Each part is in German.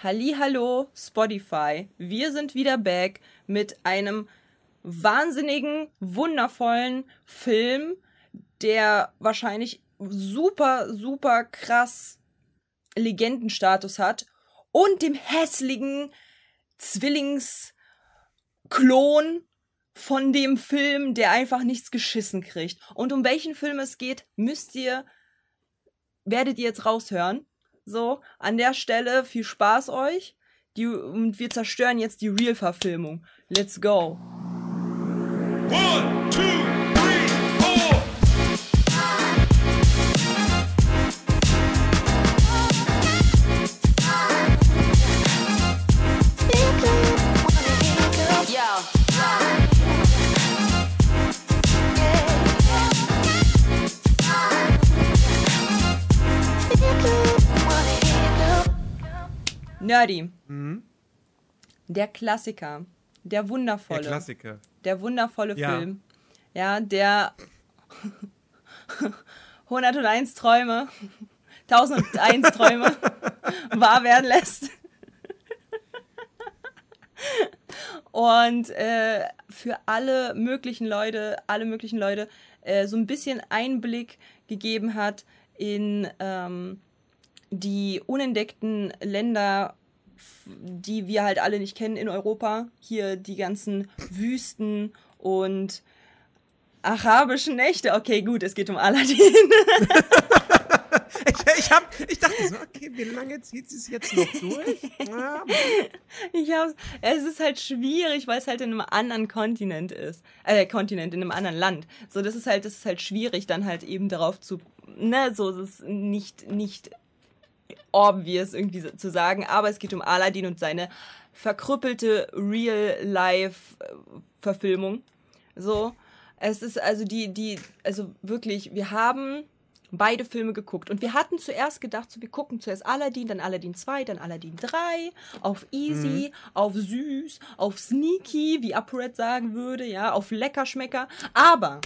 Hallo Spotify. Wir sind wieder back mit einem wahnsinnigen, wundervollen Film, der wahrscheinlich super, super krass Legendenstatus hat und dem hässlichen Zwillingsklon von dem Film, der einfach nichts geschissen kriegt. Und um welchen Film es geht, müsst ihr, werdet ihr jetzt raushören. So, an der Stelle viel Spaß euch. Die, und wir zerstören jetzt die Real-Verfilmung. Let's go. One, two, Nerdy. Mhm. Der Klassiker. Der wundervolle. Der Klassiker. Der wundervolle ja. Film. Ja, der 101 Träume, 1001 Träume wahr werden lässt. Und äh, für alle möglichen Leute, alle möglichen Leute, äh, so ein bisschen Einblick gegeben hat in ähm, die unentdeckten Länder, die wir halt alle nicht kennen in Europa. Hier die ganzen Wüsten und arabischen Nächte. Okay, gut, es geht um Aladdin. ich, ich, hab, ich dachte so, okay, wie lange zieht sie es jetzt noch durch? Ja. Ich hab, es ist halt schwierig, weil es halt in einem anderen Kontinent ist. Äh, Kontinent, in einem anderen Land. So, das ist halt, das ist halt schwierig, dann halt eben darauf zu, ne, so, das ist nicht, nicht obvious irgendwie zu sagen, aber es geht um Aladdin und seine verkrüppelte Real-Life-Verfilmung. So, es ist also die, die, also wirklich, wir haben beide Filme geguckt. Und wir hatten zuerst gedacht, so, wir gucken zuerst Aladdin, dann Aladdin 2, dann Aladdin 3, auf Easy, mhm. auf Süß, auf Sneaky, wie UpRed sagen würde, ja, auf Leckerschmecker. Aber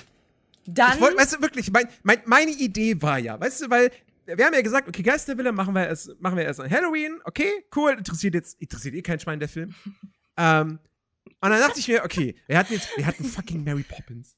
dann. Ich wollt, weißt du, wirklich, mein, mein, meine Idee war ja, weißt du, weil wir haben ja gesagt, okay, Geisterwille machen wir erst, machen wir erst an Halloween, okay, cool, interessiert jetzt, interessiert eh kein Schwein der Film. ähm, und dann dachte ich mir, okay, wir hatten jetzt, wir hatten fucking Mary Poppins.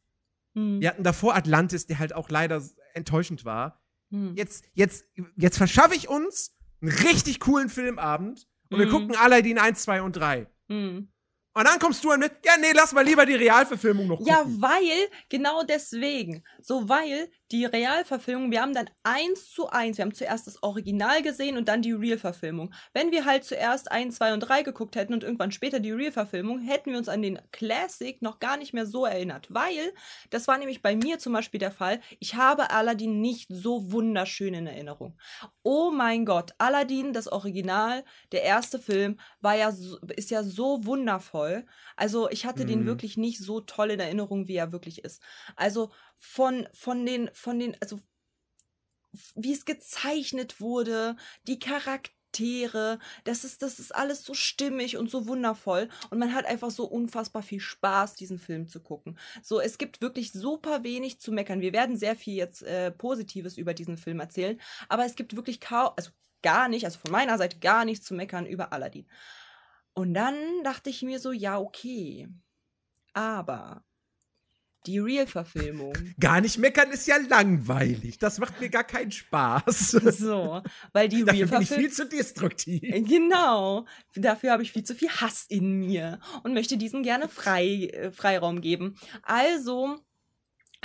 Hm. Wir hatten davor Atlantis, der halt auch leider enttäuschend war. Hm. Jetzt, jetzt, jetzt verschaffe ich uns einen richtig coolen Filmabend und hm. wir gucken Aladdin 1, 2 und 3. Hm. Und dann kommst du an mit, ja, nee, lass mal lieber die Realverfilmung noch gucken. Ja, weil, genau deswegen. So, weil die Realverfilmung, wir haben dann eins zu eins, wir haben zuerst das Original gesehen und dann die Real-Verfilmung. Wenn wir halt zuerst eins, zwei und drei geguckt hätten und irgendwann später die Real-Verfilmung, hätten wir uns an den Classic noch gar nicht mehr so erinnert. Weil, das war nämlich bei mir zum Beispiel der Fall, ich habe Aladdin nicht so wunderschön in Erinnerung. Oh mein Gott, Aladdin, das Original, der erste Film, war ja, ist ja so wundervoll. Also, ich hatte mhm. den wirklich nicht so toll in Erinnerung, wie er wirklich ist. Also, von, von den, von den, also wie es gezeichnet wurde, die Charaktere, das ist, das ist alles so stimmig und so wundervoll. Und man hat einfach so unfassbar viel Spaß, diesen Film zu gucken. So, es gibt wirklich super wenig zu meckern. Wir werden sehr viel jetzt äh, Positives über diesen Film erzählen, aber es gibt wirklich kaum, also gar nicht, also von meiner Seite gar nichts zu meckern über Aladdin. Und dann dachte ich mir so, ja, okay. Aber die Real-Verfilmung. Gar nicht meckern ist ja langweilig. Das macht mir gar keinen Spaß. So, weil die Real-Verfilmung. Dafür bin ich viel zu destruktiv. Genau. Dafür habe ich viel zu viel Hass in mir und möchte diesen gerne frei, äh, Freiraum geben. Also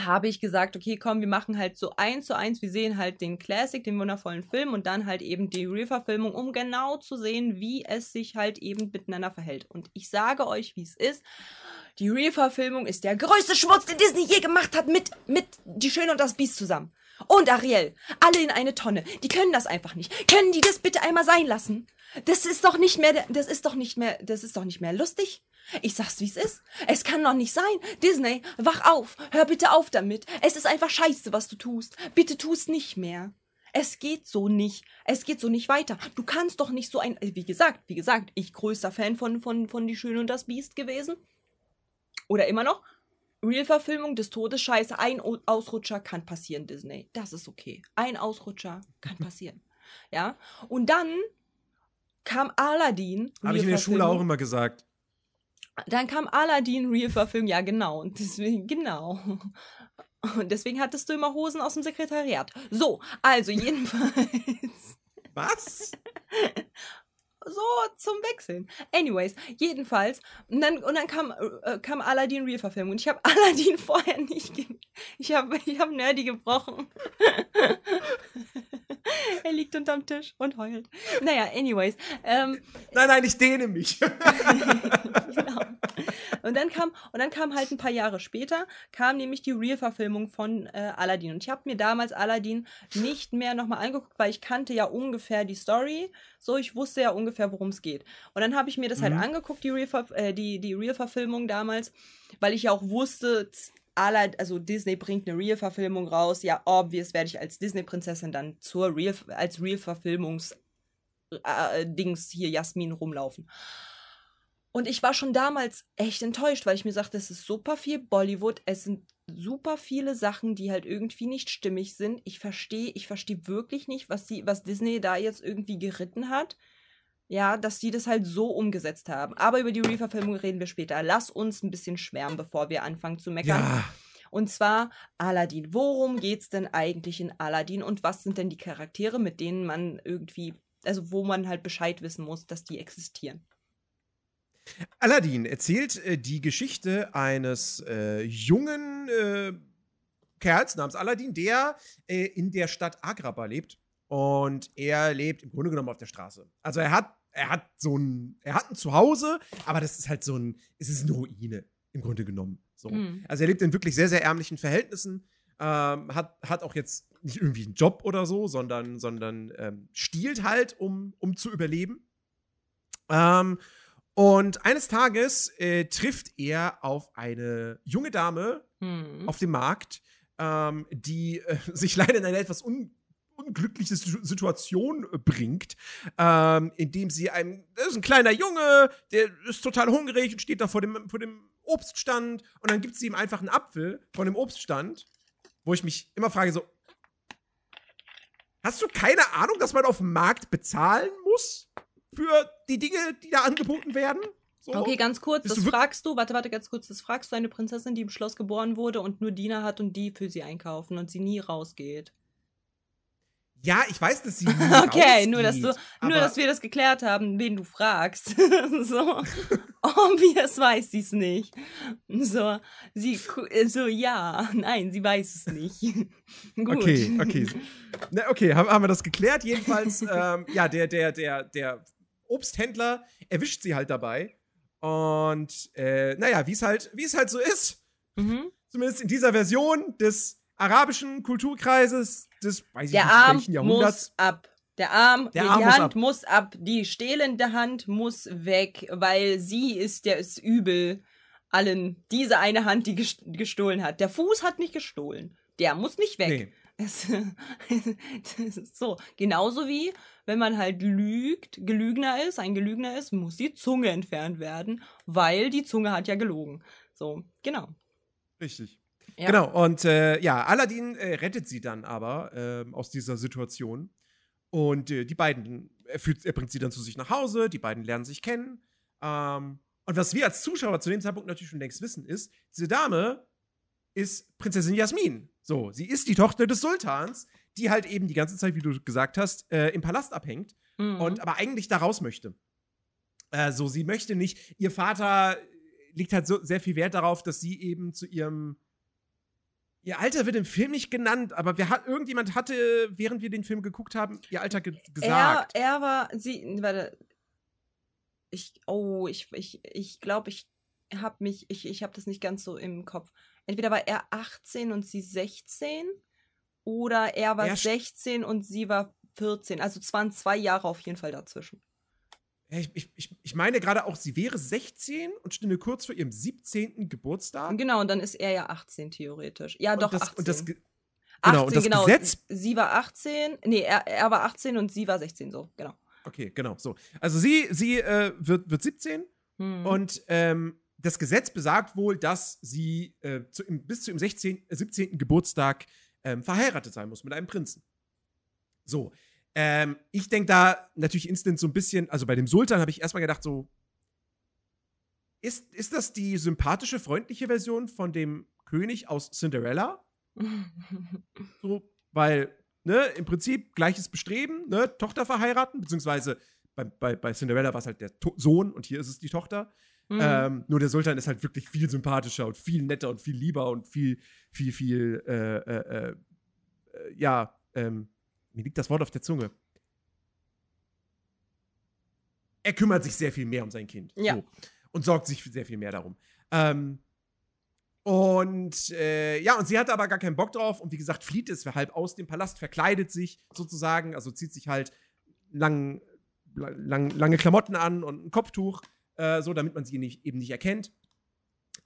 habe ich gesagt, okay, komm, wir machen halt so eins zu eins, wir sehen halt den Classic, den wundervollen Film und dann halt eben die Real-Verfilmung, um genau zu sehen, wie es sich halt eben miteinander verhält. Und ich sage euch, wie es ist. Die Real-Verfilmung ist der größte Schmutz, den Disney je gemacht hat mit, mit Die Schöne und das Biest zusammen. Und Ariel. Alle in eine Tonne. Die können das einfach nicht. Können die das bitte einmal sein lassen? Das ist doch nicht mehr, das ist doch nicht mehr, das ist doch nicht mehr lustig. Ich sag's, wie es ist. Es kann doch nicht sein. Disney, wach auf. Hör bitte auf damit. Es ist einfach scheiße, was du tust. Bitte tu's nicht mehr. Es geht so nicht. Es geht so nicht weiter. Du kannst doch nicht so ein, wie gesagt, wie gesagt, ich größter Fan von, von, von Die Schöne und das Biest gewesen. Oder immer noch. Real-Verfilmung des Todes, scheiße, ein Ausrutscher kann passieren, Disney. Das ist okay. Ein Ausrutscher kann passieren. ja. Und dann kam Aladdin. Habe ich in der Schule auch immer gesagt. Dann kam Aladdin Real-Verfilmung, ja genau. Und deswegen, genau. Und deswegen hattest du immer Hosen aus dem Sekretariat. So, also jedenfalls. Was? so zum Wechseln. Anyways, jedenfalls. Und dann, und dann kam, äh, kam Aladdin Real-Verfilmung. Und ich habe Aladdin vorher nicht. Ich habe ich hab Nerdy gebrochen. er liegt unterm Tisch und heult. Naja, anyways. Ähm, nein, nein, ich dehne mich. genau. Und dann kam, und dann kam halt ein paar Jahre später, kam nämlich die Real-Verfilmung von äh, Aladdin. Und ich habe mir damals Aladdin nicht mehr nochmal angeguckt, weil ich kannte ja ungefähr die Story. So, ich wusste ja ungefähr, worum es geht. Und dann habe ich mir das halt mhm. halt angeguckt, die Real-Verfilmung äh, die, die Real damals, weil ich ja auch wusste, also Disney bringt eine Real-Verfilmung raus. Ja, obvious werde ich als Disney-Prinzessin dann zur Real, als Real-Verfilmungs- äh, Dings hier Jasmin rumlaufen. Und ich war schon damals echt enttäuscht, weil ich mir sagte, es ist super viel Bollywood, es sind super viele Sachen, die halt irgendwie nicht stimmig sind. Ich verstehe, ich verstehe wirklich nicht, was die, was Disney da jetzt irgendwie geritten hat. Ja, dass die das halt so umgesetzt haben. Aber über die Reverfilmung reden wir später. Lass uns ein bisschen schwärmen, bevor wir anfangen zu meckern. Ja. Und zwar Aladdin. Worum geht's denn eigentlich in Aladdin und was sind denn die Charaktere, mit denen man irgendwie, also wo man halt Bescheid wissen muss, dass die existieren? Aladdin erzählt äh, die Geschichte eines äh, jungen äh, Kerls namens Aladdin, der äh, in der Stadt Agrabah lebt. Und er lebt im Grunde genommen auf der Straße. Also er hat, er hat so ein, er hat ein Zuhause, aber das ist halt so ein, es ist eine Ruine im Grunde genommen. So. Mhm. Also er lebt in wirklich sehr, sehr ärmlichen Verhältnissen. Ähm, hat, hat auch jetzt nicht irgendwie einen Job oder so, sondern, sondern ähm, stiehlt halt, um, um zu überleben. Ähm, und eines Tages äh, trifft er auf eine junge Dame hm. auf dem Markt, ähm, die äh, sich leider in eine etwas un unglückliche Situation äh, bringt, ähm, indem sie ein, das ist ein kleiner Junge, der ist total hungrig und steht da vor dem, vor dem Obststand und dann gibt sie ihm einfach einen Apfel von dem Obststand, wo ich mich immer frage, so, hast du keine Ahnung, dass man auf dem Markt bezahlen muss? für die Dinge, die da angeboten werden. So. Okay, ganz kurz, das fragst du, warte, warte, ganz kurz, das fragst du eine Prinzessin, die im Schloss geboren wurde und nur Diener hat und die für sie einkaufen und sie nie rausgeht. Ja, ich weiß, dass sie Okay, nur dass du, nur dass wir das geklärt haben, wen du fragst. so, obvious weiß sie es nicht. So, sie, so ja, nein, sie weiß es nicht. Gut. Okay, okay, Na, okay, haben, haben wir das geklärt? Jedenfalls, ähm, ja, der, der, der, der Obsthändler erwischt sie halt dabei. Und äh, naja, wie es halt, wie es halt so ist, mhm. zumindest in dieser Version des arabischen Kulturkreises des, weiß Der ich nicht, Arm welchen Jahrhunderts. Muss ab. Der Arm, Der Arm die muss Hand ab. muss ab. Die stehlende Hand muss weg, weil sie ist der ist übel allen. Diese eine Hand, die gestohlen hat. Der Fuß hat nicht gestohlen. Der muss nicht weg. Nee. Es, so, genauso wie, wenn man halt lügt, gelügner ist, ein Gelügner ist, muss die Zunge entfernt werden, weil die Zunge hat ja gelogen. So, genau. Richtig. Ja. Genau, und äh, ja, Aladdin äh, rettet sie dann aber äh, aus dieser Situation. Und äh, die beiden, er, führt, er, bringt sie dann zu sich nach Hause, die beiden lernen sich kennen. Ähm, und was wir als Zuschauer zu dem Zeitpunkt natürlich schon längst wissen, ist, diese Dame ist Prinzessin Jasmin. So, sie ist die Tochter des Sultans, die halt eben die ganze Zeit, wie du gesagt hast, äh, im Palast abhängt mhm. und aber eigentlich da raus möchte. Äh, so, sie möchte nicht. Ihr Vater legt halt so sehr viel Wert darauf, dass sie eben zu ihrem Ihr Alter wird im Film nicht genannt, aber wer hat, irgendjemand hatte, während wir den Film geguckt haben, ihr Alter ge gesagt. Er, er war, sie, warte, ich, oh, ich, ich, ich glaube, ich habe mich, ich, ich habe das nicht ganz so im Kopf entweder war er 18 und sie 16 oder er war er 16 und sie war 14. Also es waren zwei Jahre auf jeden Fall dazwischen. Ich, ich, ich meine gerade auch, sie wäre 16 und stünde kurz vor ihrem 17. Geburtstag. Genau, und dann ist er ja 18 theoretisch. Ja, und doch, das, 18. Und das, genau, 18, und das genau. Gesetz. Sie war 18, nee, er, er war 18 und sie war 16, so, genau. Okay, genau, so. Also sie, sie äh, wird, wird 17 hm. und ähm, das Gesetz besagt wohl, dass sie äh, zu, im, bis zu ihrem 16, 17. Geburtstag ähm, verheiratet sein muss mit einem Prinzen. So. Ähm, ich denke da natürlich instant so ein bisschen, also bei dem Sultan habe ich erstmal gedacht, so, ist, ist das die sympathische, freundliche Version von dem König aus Cinderella? so, weil, ne, im Prinzip gleiches Bestreben, ne, Tochter verheiraten, beziehungsweise bei, bei, bei Cinderella war es halt der to Sohn und hier ist es die Tochter. Mhm. Ähm, nur der Sultan ist halt wirklich viel sympathischer und viel netter und viel lieber und viel, viel, viel, äh, äh, äh, ja, ähm, mir liegt das Wort auf der Zunge. Er kümmert sich sehr viel mehr um sein Kind. Ja. So. Und sorgt sich sehr viel mehr darum. Ähm, und äh, ja, und sie hatte aber gar keinen Bock drauf und wie gesagt, flieht es halb aus dem Palast, verkleidet sich sozusagen, also zieht sich halt lang, lang, lange Klamotten an und ein Kopftuch, äh, so damit man sie nicht, eben nicht erkennt.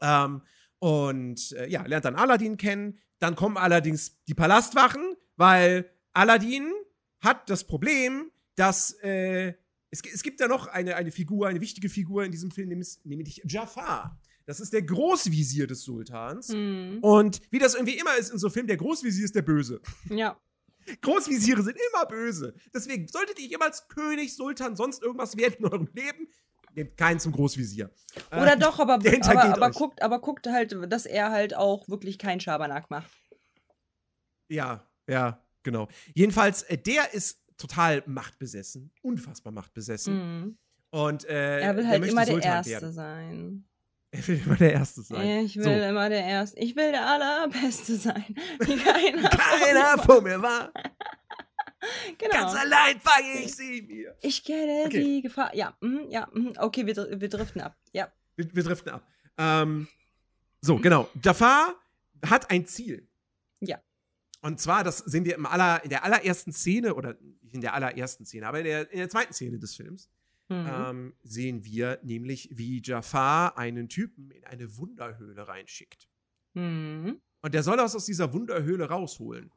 Ähm, und äh, ja, lernt dann Aladdin kennen. Dann kommen allerdings die Palastwachen, weil Aladdin hat das Problem, dass äh, es, es, gibt ja noch eine, eine Figur, eine wichtige Figur in diesem Film, nämlich Jafar. Das ist der Großvisier des Sultans. Mhm. Und wie das irgendwie immer ist in so Filmen, der Großvisier ist der Böse. Ja. Großvisiere sind immer böse. Deswegen solltet ihr jemals König, Sultan, sonst irgendwas werden in eurem Leben, nehmt keinen zum Großvisier. Oder äh, doch, aber, aber, aber guckt, aber guckt halt, dass er halt auch wirklich keinen Schabernack macht. Ja, ja, genau. Jedenfalls, äh, der ist total machtbesessen, unfassbar machtbesessen. Mhm. Und äh, er will halt immer Sultan der Erste werden. sein. Er will immer der Erste sein. Ich will so. immer der Erste. Ich will der Allerbeste sein. Keiner, Keiner vor mir war. genau. Ganz allein fange ich sie mir. Ich kenne okay. die Gefahr. Ja, mm, ja, mm, okay, wir, wir driften ab. Ja. Wir, wir driften ab. Ähm, so, genau. Jafar hat ein Ziel. Und zwar, das sehen wir im aller, in der allerersten Szene, oder nicht in der allerersten Szene, aber in der, in der zweiten Szene des Films mhm. ähm, sehen wir nämlich, wie Jafar einen Typen in eine Wunderhöhle reinschickt. Mhm. Und der soll das aus dieser Wunderhöhle rausholen.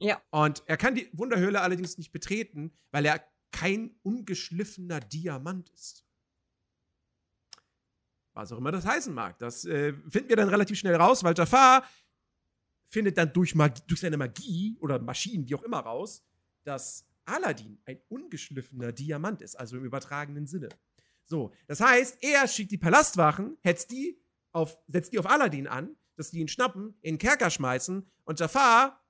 Ja. Und er kann die Wunderhöhle allerdings nicht betreten, weil er kein ungeschliffener Diamant ist. Was auch immer das heißen mag. Das äh, finden wir dann relativ schnell raus, weil Jafar findet dann durch, Magie, durch seine Magie oder Maschinen, wie auch immer, raus, dass Aladdin ein ungeschliffener Diamant ist, also im übertragenen Sinne. So, das heißt, er schickt die Palastwachen, hetzt die auf, setzt die auf Aladdin an, dass die ihn schnappen, in den Kerker schmeißen und Jafar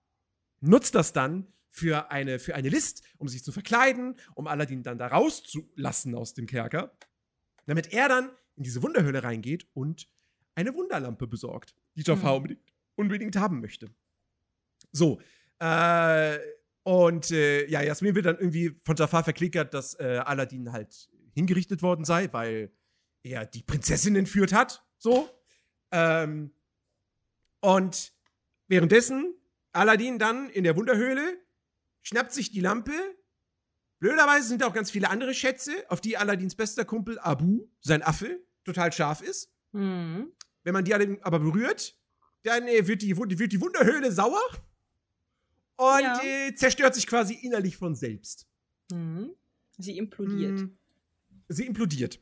nutzt das dann für eine, für eine List, um sich zu verkleiden, um Aladdin dann da rauszulassen aus dem Kerker, damit er dann in diese Wunderhöhle reingeht und eine Wunderlampe besorgt, die Jafar mhm. unbedingt, unbedingt haben möchte. So, äh, und äh, ja, Jasmin wird dann irgendwie von Jafar verklickert, dass äh, Aladdin halt hingerichtet worden sei, weil er die Prinzessin entführt hat. So. Ähm, und währenddessen Aladdin dann in der Wunderhöhle schnappt sich die Lampe. Blöderweise sind da auch ganz viele andere Schätze, auf die Aladdins bester Kumpel Abu, sein Affe, total scharf ist. Mhm. Wenn man die aber berührt, dann äh, wird, die, wird die Wunderhöhle sauer und ja. äh, zerstört sich quasi innerlich von selbst. Mhm. Sie implodiert. Mhm. Sie implodiert.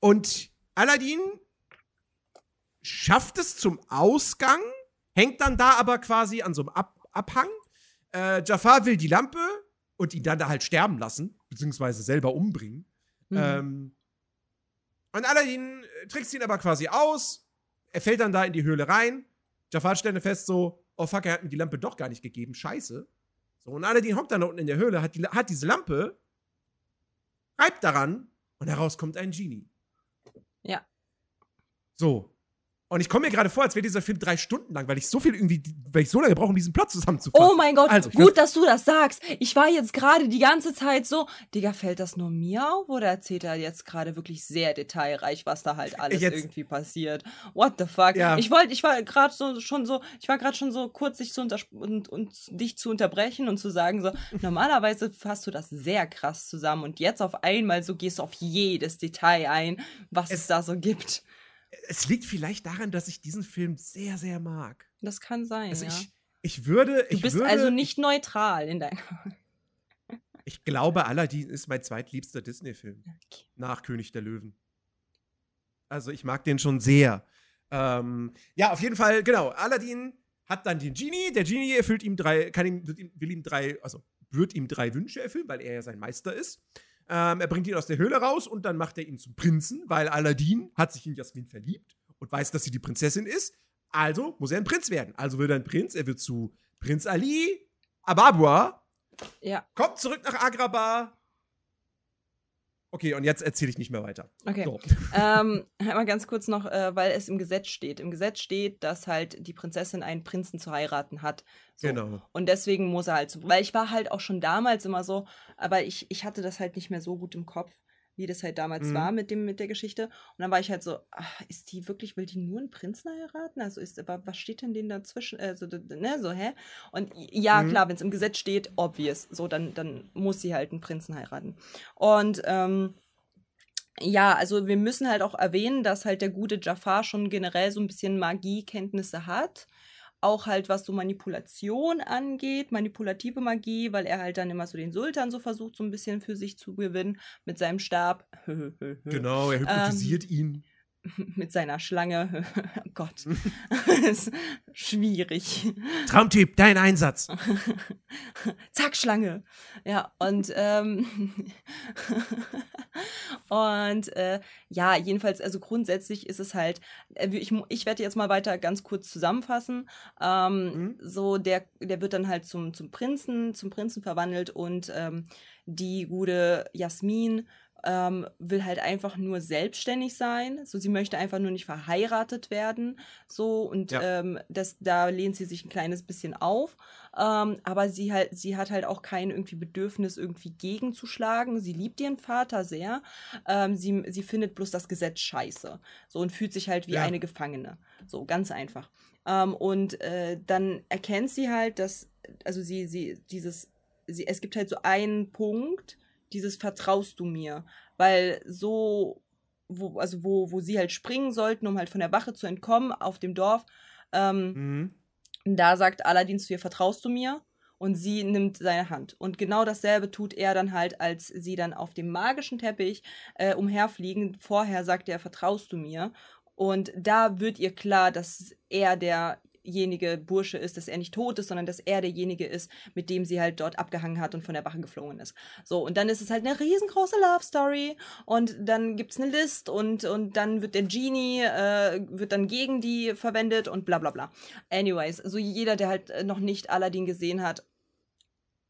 Und Aladdin schafft es zum Ausgang, hängt dann da aber quasi an so einem Ab Abhang. Äh, Jafar will die Lampe und ihn dann da halt sterben lassen, beziehungsweise selber umbringen. Mhm. Ähm, und Aladdin äh, trickst ihn aber quasi aus. Er fällt dann da in die Höhle rein. Jafar stellt fest so, oh fuck, er hat mir die Lampe doch gar nicht gegeben, scheiße. So, und Aladdin hockt dann unten in der Höhle, hat, die, hat diese Lampe, reibt daran und heraus kommt ein Genie. Ja. So. Und ich komme mir gerade vor, als wäre dieser Film drei Stunden lang, weil ich so viel irgendwie, weil ich so lange brauche, um diesen Plot zusammenzufassen. Oh mein Gott, also, gut, dass du das sagst. Ich war jetzt gerade die ganze Zeit so, Digga, fällt das nur mir auf oder erzählt er jetzt gerade wirklich sehr detailreich, was da halt alles jetzt, irgendwie passiert? What the fuck? Ja. Ich wollte, ich war gerade so schon so, ich war gerade schon so kurz, dich zu und, und dich zu unterbrechen und zu sagen so, normalerweise fasst du das sehr krass zusammen und jetzt auf einmal so gehst du auf jedes Detail ein, was es, es da so gibt es liegt vielleicht daran, dass ich diesen Film sehr, sehr mag. Das kann sein. Also ja. ich, ich würde. Du bist würde, also nicht neutral in deinem. ich glaube, Aladdin ist mein zweitliebster Disney-Film. Okay. Nach König der Löwen. Also ich mag den schon sehr. Ähm, ja, auf jeden Fall, genau. Aladdin hat dann den Genie. Der Genie erfüllt ihm drei, kann ihm, will ihm drei, also wird ihm drei Wünsche erfüllen, weil er ja sein Meister ist. Ähm, er bringt ihn aus der Höhle raus und dann macht er ihn zum Prinzen, weil Aladdin hat sich in Jasmin verliebt und weiß, dass sie die Prinzessin ist. Also muss er ein Prinz werden. Also wird er ein Prinz. Er wird zu Prinz Ali Ababua. Ja. Kommt zurück nach Agrabah. Okay, und jetzt erzähle ich nicht mehr weiter. Okay. So. ähm, einmal ganz kurz noch, äh, weil es im Gesetz steht. Im Gesetz steht, dass halt die Prinzessin einen Prinzen zu heiraten hat. So. Genau. Und deswegen muss er halt so. Weil ich war halt auch schon damals immer so, aber ich, ich hatte das halt nicht mehr so gut im Kopf, wie das halt damals Mhm. war mit dem, mit der Geschichte. Und dann war ich halt so, ach, ist die wirklich, will die nur einen Prinzen heiraten? Also ist, aber was steht denn denen dazwischen? So, d- d- ne, so, hä? Und ja, Mhm. klar, wenn es im Gesetz steht, obvious. So, dann, dann muss sie halt einen Prinzen heiraten. Und, ähm, ja, also wir müssen halt auch erwähnen, dass halt der gute Jafar schon generell so ein bisschen Magiekenntnisse hat. Auch halt, was so Manipulation angeht, manipulative Magie, weil er halt dann immer so den Sultan so versucht, so ein bisschen für sich zu gewinnen mit seinem Stab. Genau, er hypnotisiert ihn. Mit seiner Schlange. oh Gott. ist schwierig. Traumtyp, dein Einsatz. Zack, Schlange. Ja, und ähm, und äh, ja, jedenfalls, also grundsätzlich ist es halt, äh, ich, ich werde jetzt mal weiter ganz kurz zusammenfassen. Ähm, Mhm. So, der, der wird dann halt zum, zum Prinzen, zum Prinzen verwandelt und ähm, die gute Jasmin ähm, will halt einfach nur selbstständig sein. So, sie möchte einfach nur nicht verheiratet werden. So, und Ja. ähm, das, da lehnt sie sich ein kleines bisschen auf. Ähm, aber sie halt, sie hat halt auch kein irgendwie Bedürfnis, irgendwie gegenzuschlagen. Sie liebt ihren Vater sehr. Ähm, sie, sie findet bloß das Gesetz scheiße. So und fühlt sich halt wie Ja. eine Gefangene. So, ganz einfach. Ähm, und äh, dann erkennt sie halt, dass, also sie, sie, dieses, sie, es gibt halt so einen Punkt, dieses Vertraust du mir. Weil so, wo, also wo, wo sie halt springen sollten, um halt von der Wache zu entkommen auf dem Dorf, ähm, Mhm. da sagt Aladdin zu ihr, vertraust du mir? Und sie nimmt seine Hand. Und genau dasselbe tut er dann halt, als sie dann auf dem magischen Teppich äh, umherfliegen. Vorher sagt er, vertraust du mir? Und da wird ihr klar, dass er derjenige Bursche ist, dass er nicht tot ist, sondern dass er derjenige ist, mit dem sie halt dort abgehangen hat und von der Wache geflogen ist. So, und dann ist es halt eine riesengroße Love Story und dann gibt's eine List und, und dann wird der Genie, äh, wird dann gegen die verwendet und bla bla bla. Anyways, so jeder, der halt äh, noch nicht Aladdin gesehen hat,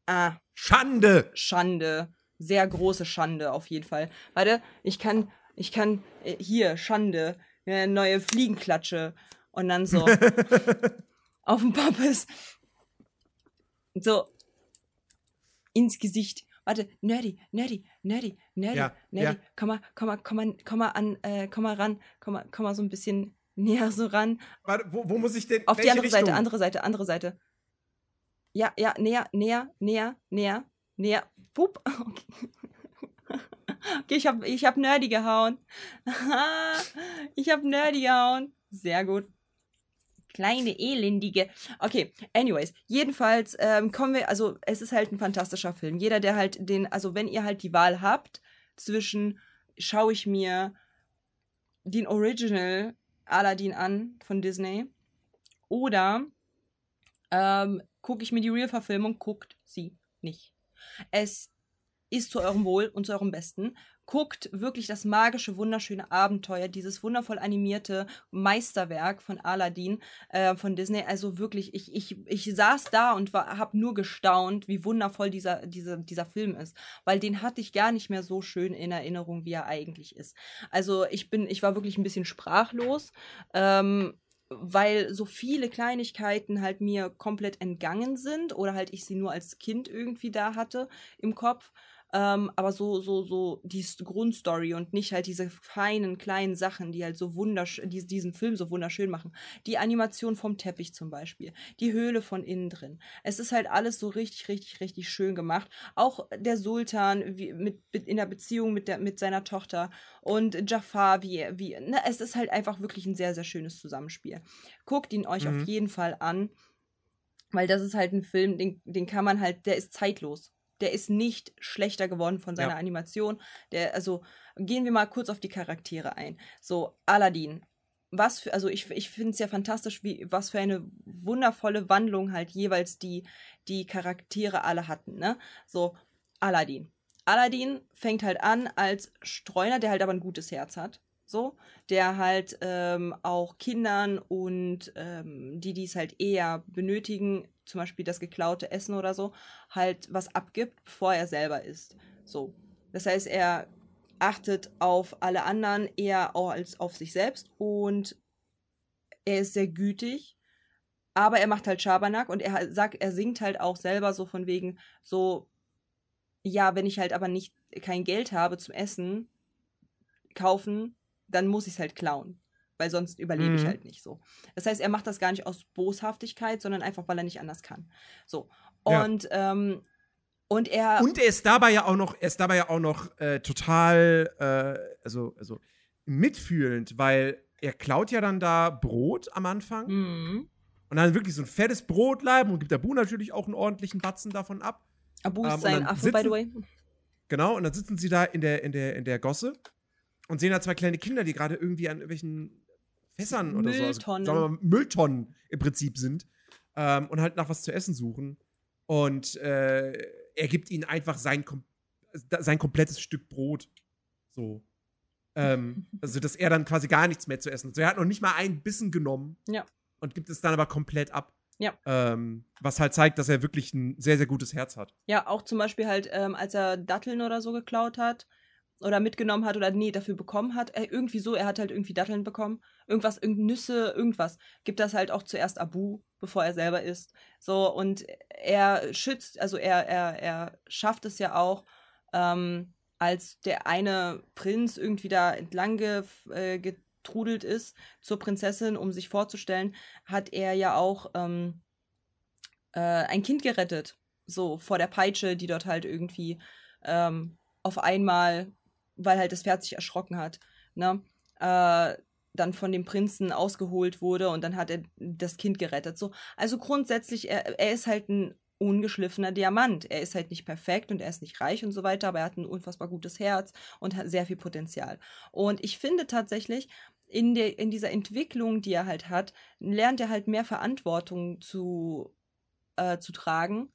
ah, Schande. Schande. Sehr große Schande auf jeden Fall. Warte, ich kann, ich kann, äh, hier, Schande, eine neue Fliegenklatsche. Und dann so auf dem Poppes. So ins Gesicht. Warte, nerdy, nerdy, nerdy, nerdy, Ja, nerdy. ja. Komm mal, komm mal, komm mal, komm mal an, äh, komm mal ran, komm mal, komm mal so ein bisschen näher so ran. Warte, wo, wo muss ich denn? Auf die andere Seite, Richtung? andere Seite, andere Seite. Ja, ja, näher, näher, näher, näher, näher. Pup. Okay, okay ich hab, ich hab Nerdy gehauen. ich hab Nerdy gehauen. Sehr gut. Kleine Elendige. Okay, anyways, jedenfalls ähm, kommen wir, also es ist halt ein fantastischer Film. Jeder, der halt den, also wenn ihr halt die Wahl habt zwischen, schaue ich mir den Original Aladdin an von Disney oder ähm, gucke ich mir die Real-Verfilmung, guckt sie nicht. Es ist zu eurem Wohl und zu eurem Besten. Guckt wirklich das magische, wunderschöne Abenteuer, dieses wundervoll animierte Meisterwerk von Aladdin äh, von Disney. Also wirklich, ich, ich, ich saß da und habe nur gestaunt, wie wundervoll dieser, dieser, dieser Film ist. Weil den hatte ich gar nicht mehr so schön in Erinnerung, wie er eigentlich ist. Also ich bin, ich war wirklich ein bisschen sprachlos. Ähm, weil so viele Kleinigkeiten halt mir komplett entgangen sind oder halt ich sie nur als Kind irgendwie da hatte im Kopf. Ähm, aber so, so, so die Grundstory und nicht halt diese feinen kleinen Sachen, die halt so wunderschön, die diesen Film so wunderschön machen. Die Animation vom Teppich zum Beispiel, die Höhle von innen drin. Es ist halt alles so richtig, richtig, richtig schön gemacht. Auch der Sultan wie, mit, mit in der Beziehung mit, der, mit seiner Tochter und Jafar, wie, wie, ne, es ist halt einfach wirklich ein sehr, sehr schönes Zusammenspiel. Guckt ihn euch Mhm. auf jeden Fall an, weil das ist halt ein Film, den, den kann man halt, der ist zeitlos. Der ist nicht schlechter geworden von seiner Ja. Animation. Der, also, gehen wir mal kurz auf die Charaktere ein. So, Aladdin. was für, also ich, ich finde es ja fantastisch, wie, was für eine wundervolle Wandlung halt jeweils die, die Charaktere alle hatten, ne? So, Aladdin. Aladdin fängt halt an als Streuner, der halt aber ein gutes Herz hat. So, der halt ähm, auch Kindern und ähm, die, die es halt eher benötigen, zum Beispiel das geklaute Essen oder so, halt was abgibt, bevor er selber isst. So. Das heißt, er achtet auf alle anderen eher als auf sich selbst und er ist sehr gütig, aber er macht halt Schabernack und er sagt, er singt halt auch selber so von wegen so, ja, wenn ich halt aber nicht kein Geld habe zum Essen kaufen, dann muss ich es halt klauen, weil sonst überlebe mhm. ich halt nicht so. Das heißt, er macht das gar nicht aus Boshaftigkeit, sondern einfach, weil er nicht anders kann. So und ja. ähm, und er. Und er ist dabei ja auch noch, er ist dabei ja auch noch äh, total, äh, also, also mitfühlend, weil er klaut ja dann da Brot am Anfang. Mhm. Und dann wirklich so ein fettes Brotleib und gibt Abu natürlich auch einen ordentlichen Batzen davon ab. Abu ist ähm, sein Affe, by the way. Genau, und dann sitzen sie da in der, in der, in der Gosse und sehen da zwei kleine Kinder, die gerade irgendwie an irgendwelchen Fässern oder so, also, sagen wir mal, Mülltonnen im Prinzip sind ähm, und halt nach was zu essen suchen. Und äh, er gibt ihnen einfach sein, sein komplettes Stück Brot. So. Ähm, also, dass er dann quasi gar nichts mehr zu essen hat. Also, er hat noch nicht mal einen Bissen genommen. Ja. Und gibt es dann aber komplett ab. Ja. Ähm, was halt zeigt, dass er wirklich ein sehr, sehr gutes Herz hat. Ja, auch zum Beispiel halt, ähm, als er Datteln oder so geklaut hat oder mitgenommen hat oder nee, dafür bekommen hat. Er, irgendwie so, er hat halt irgendwie Datteln bekommen. Irgendwas, irgendeine Nüsse, irgendwas. Gibt das halt auch zuerst Abu, bevor er selber isst. So, und er schützt, also er, er, er schafft es ja auch, ähm, als der eine Prinz irgendwie da entlang ge, äh, getrudelt ist zur Prinzessin, um sich vorzustellen, hat er ja auch ähm, äh, ein Kind gerettet. So, vor der Peitsche, die dort halt irgendwie ähm, auf einmal weil halt das Pferd sich erschrocken hat, ne? Äh, dann von dem Prinzen ausgeholt wurde und dann hat er das Kind gerettet. So, also grundsätzlich, er, er ist halt ein ungeschliffener Diamant. Er ist halt nicht perfekt und er ist nicht reich und so weiter, aber er hat ein unfassbar gutes Herz und hat sehr viel Potenzial. Und ich finde tatsächlich, in, der, in dieser Entwicklung, die er halt hat, lernt er halt mehr Verantwortung zu, äh, zu tragen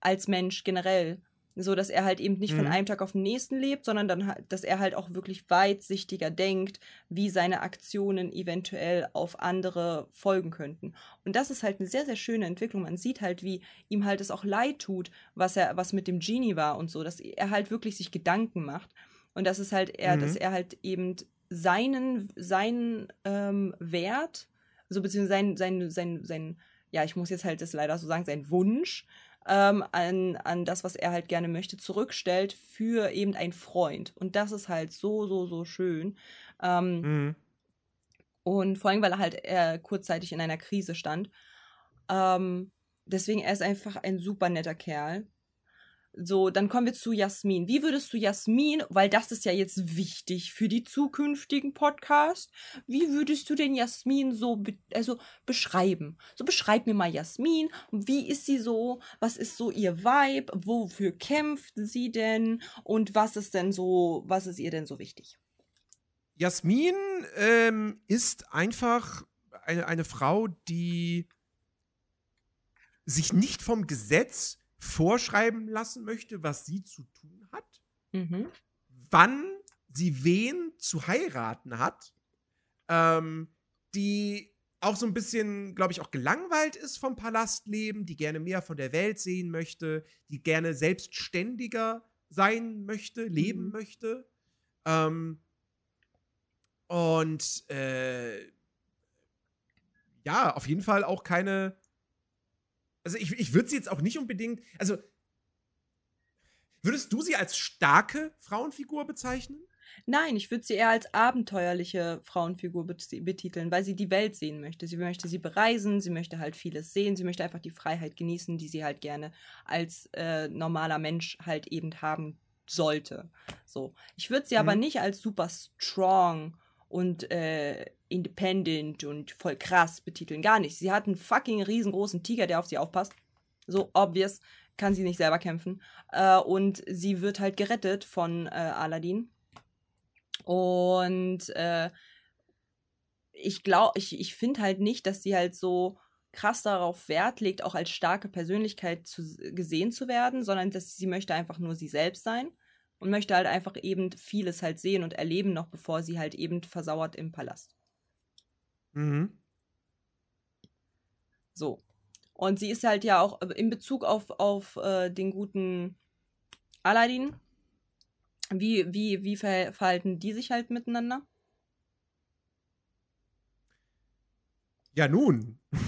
als Mensch generell. So, dass er halt eben nicht mhm. von einem Tag auf den nächsten lebt, sondern dann, dass er halt auch wirklich weitsichtiger denkt, wie seine Aktionen eventuell auf andere folgen könnten. Und das ist halt eine sehr, sehr schöne Entwicklung. Man sieht halt, wie ihm halt es auch leid tut, was er, was mit dem Genie war und so, dass er halt wirklich sich Gedanken macht. Und das ist halt er, mhm. dass er halt eben seinen, seinen ähm, Wert, also beziehungsweise sein, sein, sein, sein, ja, ich muss jetzt halt das leider so sagen, sein Wunsch, ähm, an, an das, was er halt gerne möchte, zurückstellt für eben einen Freund. Und das ist halt so, so, so schön. Ähm, mhm. Und vor allem, weil er halt äh, kurzzeitig in einer Krise stand. Ähm, deswegen, er ist einfach ein super netter Kerl. So, dann kommen wir zu Jasmin. Wie würdest du Jasmin, weil das ist ja jetzt wichtig für die zukünftigen Podcasts, wie würdest du denn Jasmin so be also beschreiben? So beschreib mir mal Jasmin, wie ist sie so, was ist so ihr Vibe, wofür kämpft sie denn und was ist denn so, was ist ihr denn so wichtig? Jasmin ähm, ist einfach eine, eine Frau, die sich nicht vom Gesetz vorschreiben lassen möchte, was sie zu tun hat, mhm. wann sie wen zu heiraten hat, ähm, die auch so ein bisschen, glaube ich, auch gelangweilt ist vom Palastleben, die gerne mehr von der Welt sehen möchte, die gerne selbstständiger sein möchte, leben mhm. möchte. Ähm, und äh, ja, auf jeden Fall auch keine also ich, ich würde sie jetzt auch nicht unbedingt, also würdest du sie als starke Frauenfigur bezeichnen? Nein, ich würde sie eher als abenteuerliche Frauenfigur betiteln, weil sie die Welt sehen möchte. Sie möchte sie bereisen, sie möchte halt vieles sehen, sie möchte einfach die Freiheit genießen, die sie halt gerne als äh, normaler Mensch halt eben haben sollte. So. Ich würde sie mhm. aber nicht als super strong und äh, independent und voll krass betiteln. Gar nicht. Sie hat einen fucking riesengroßen Tiger, der auf sie aufpasst. So obvious, kann sie nicht selber kämpfen. Äh, und sie wird halt gerettet von äh, Aladdin. Und äh, ich glaube, ich, ich finde halt nicht, dass sie halt so krass darauf Wert legt, auch als starke Persönlichkeit zu, gesehen zu werden, sondern dass sie möchte einfach nur sie selbst sein und möchte halt einfach eben vieles halt sehen und erleben, noch bevor sie halt eben versauert im Palast. Mhm. So. Und sie ist halt ja auch in Bezug auf, auf äh, den guten Aladdin. Wie, wie, wie verhalten die sich halt miteinander? Ja, nun.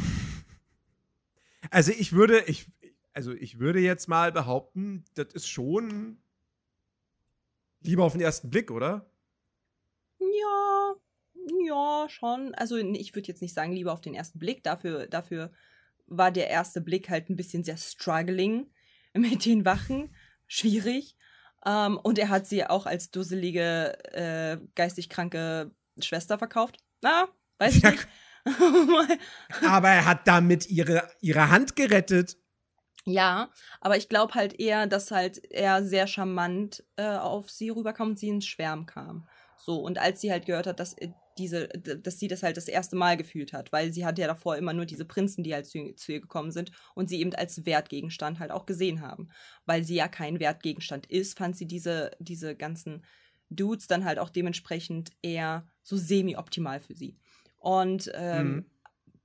Also ich würde, ich, also ich würde jetzt mal behaupten, das ist schon lieber auf den ersten Blick, oder? Ja, ja, schon. Also ich würde jetzt nicht sagen, lieber auf den ersten Blick. Dafür, dafür war der erste Blick halt ein bisschen sehr struggling mit den Wachen. Schwierig. Ähm, und er hat sie auch als dusselige, äh, geistig kranke Schwester verkauft. Na, weiß ich ja, nicht. aber er hat damit ihre, ihre Hand gerettet. Ja, aber ich glaube halt eher, dass halt er sehr charmant äh, auf sie rüberkam und sie ins Schwärm kam. So, und als sie halt gehört hat, dass äh, diese, dass sie das halt das erste Mal gefühlt hat, weil sie hatte ja davor immer nur diese Prinzen, die halt zu, zu ihr gekommen sind und sie eben als Wertgegenstand halt auch gesehen haben. Weil sie ja kein Wertgegenstand ist, fand sie diese, diese ganzen Dudes dann halt auch dementsprechend eher so semi-optimal für sie. Und, ähm, mhm.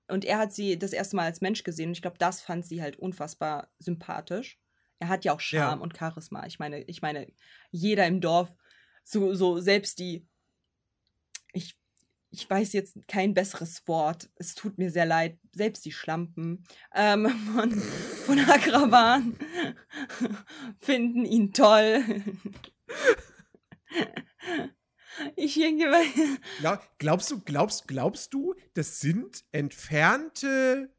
Und er hat sie das erste Mal als Mensch gesehen und ich glaube, das fand sie halt unfassbar sympathisch. Er hat ja auch Charme ja. und Charisma. Ich meine, ich meine, jeder im Dorf, so, so selbst die, ich, ich weiß jetzt kein besseres Wort, es tut mir sehr leid, selbst die Schlampen ähm, von, von Akraban finden ihn toll. Ich denke, Glaub, glaubst du, glaubst, glaubst du, das sind entfernte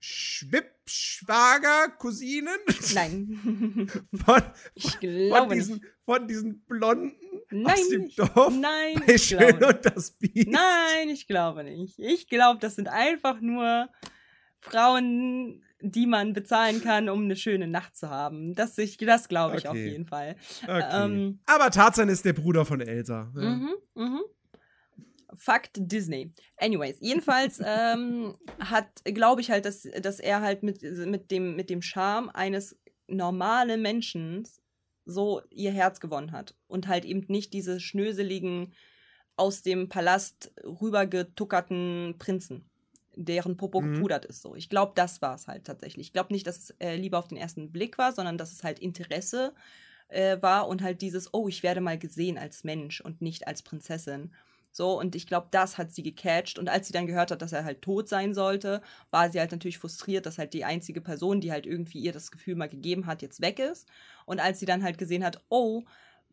Schwippschwager, Cousinen? Nein. Von, ich glaube von diesen, nicht. Von diesen Blonden nein, aus dem Dorf? Nein, bei Schön und das Biest? Nein, ich glaube nicht. Ich glaube, das sind einfach nur Frauen, die man bezahlen kann, um eine schöne Nacht zu haben. Das, das glaube ich okay. auf jeden Fall. Okay. Ähm, Aber Tarzan ist der Bruder von Elsa. Ja. Mhm, mhm. Fakt Disney. Anyways, jedenfalls ähm, hat, glaube ich halt, dass, dass er halt mit, mit, dem, mit dem Charme eines normalen Menschen so ihr Herz gewonnen hat. Und halt eben nicht diese schnöseligen, aus dem Palast rübergetuckerten Prinzen deren Popo mhm. gepudert ist. So, ich glaube, das war es halt tatsächlich. Ich glaube nicht, dass es äh, lieber auf den ersten Blick war, sondern dass es halt Interesse äh, war und halt dieses, oh, ich werde mal gesehen als Mensch und nicht als Prinzessin. So, und ich glaube, das hat sie gecatcht. Und als sie dann gehört hat, dass er halt tot sein sollte, war sie halt natürlich frustriert, dass halt die einzige Person, die halt irgendwie ihr das Gefühl mal gegeben hat, jetzt weg ist. Und als sie dann halt gesehen hat, oh,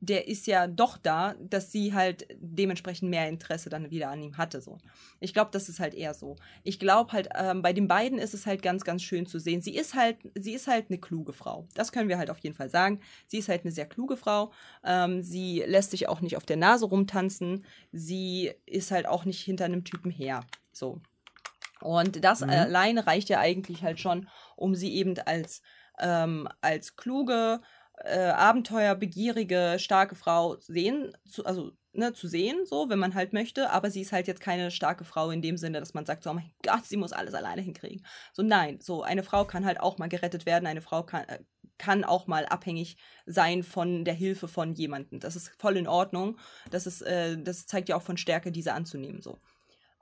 der ist ja doch da, dass sie halt dementsprechend mehr Interesse dann wieder an ihm hatte. So. Ich glaube, das ist halt eher so. Ich glaube halt, ähm, bei den beiden ist es halt ganz, ganz schön zu sehen. Sie ist halt, sie ist halt eine kluge Frau. Das können wir halt auf jeden Fall sagen. Sie ist halt eine sehr kluge Frau. Ähm, sie lässt sich auch nicht auf der Nase rumtanzen. Sie ist halt auch nicht hinter einem Typen her. So. Und das mhm. alleine reicht ja eigentlich halt schon, um sie eben als, ähm, als kluge, äh, abenteuerbegierige, starke Frau sehen, zu, also ne, zu sehen, so, wenn man halt möchte, aber sie ist halt jetzt keine starke Frau in dem Sinne, dass man sagt, so, oh mein Gott, sie muss alles alleine hinkriegen. So, nein, so, eine Frau kann halt auch mal gerettet werden, eine Frau kann, äh, kann auch mal abhängig sein von der Hilfe von jemandem. Das ist voll in Ordnung. Das ist, äh, das zeigt ja auch von Stärke, diese anzunehmen, so.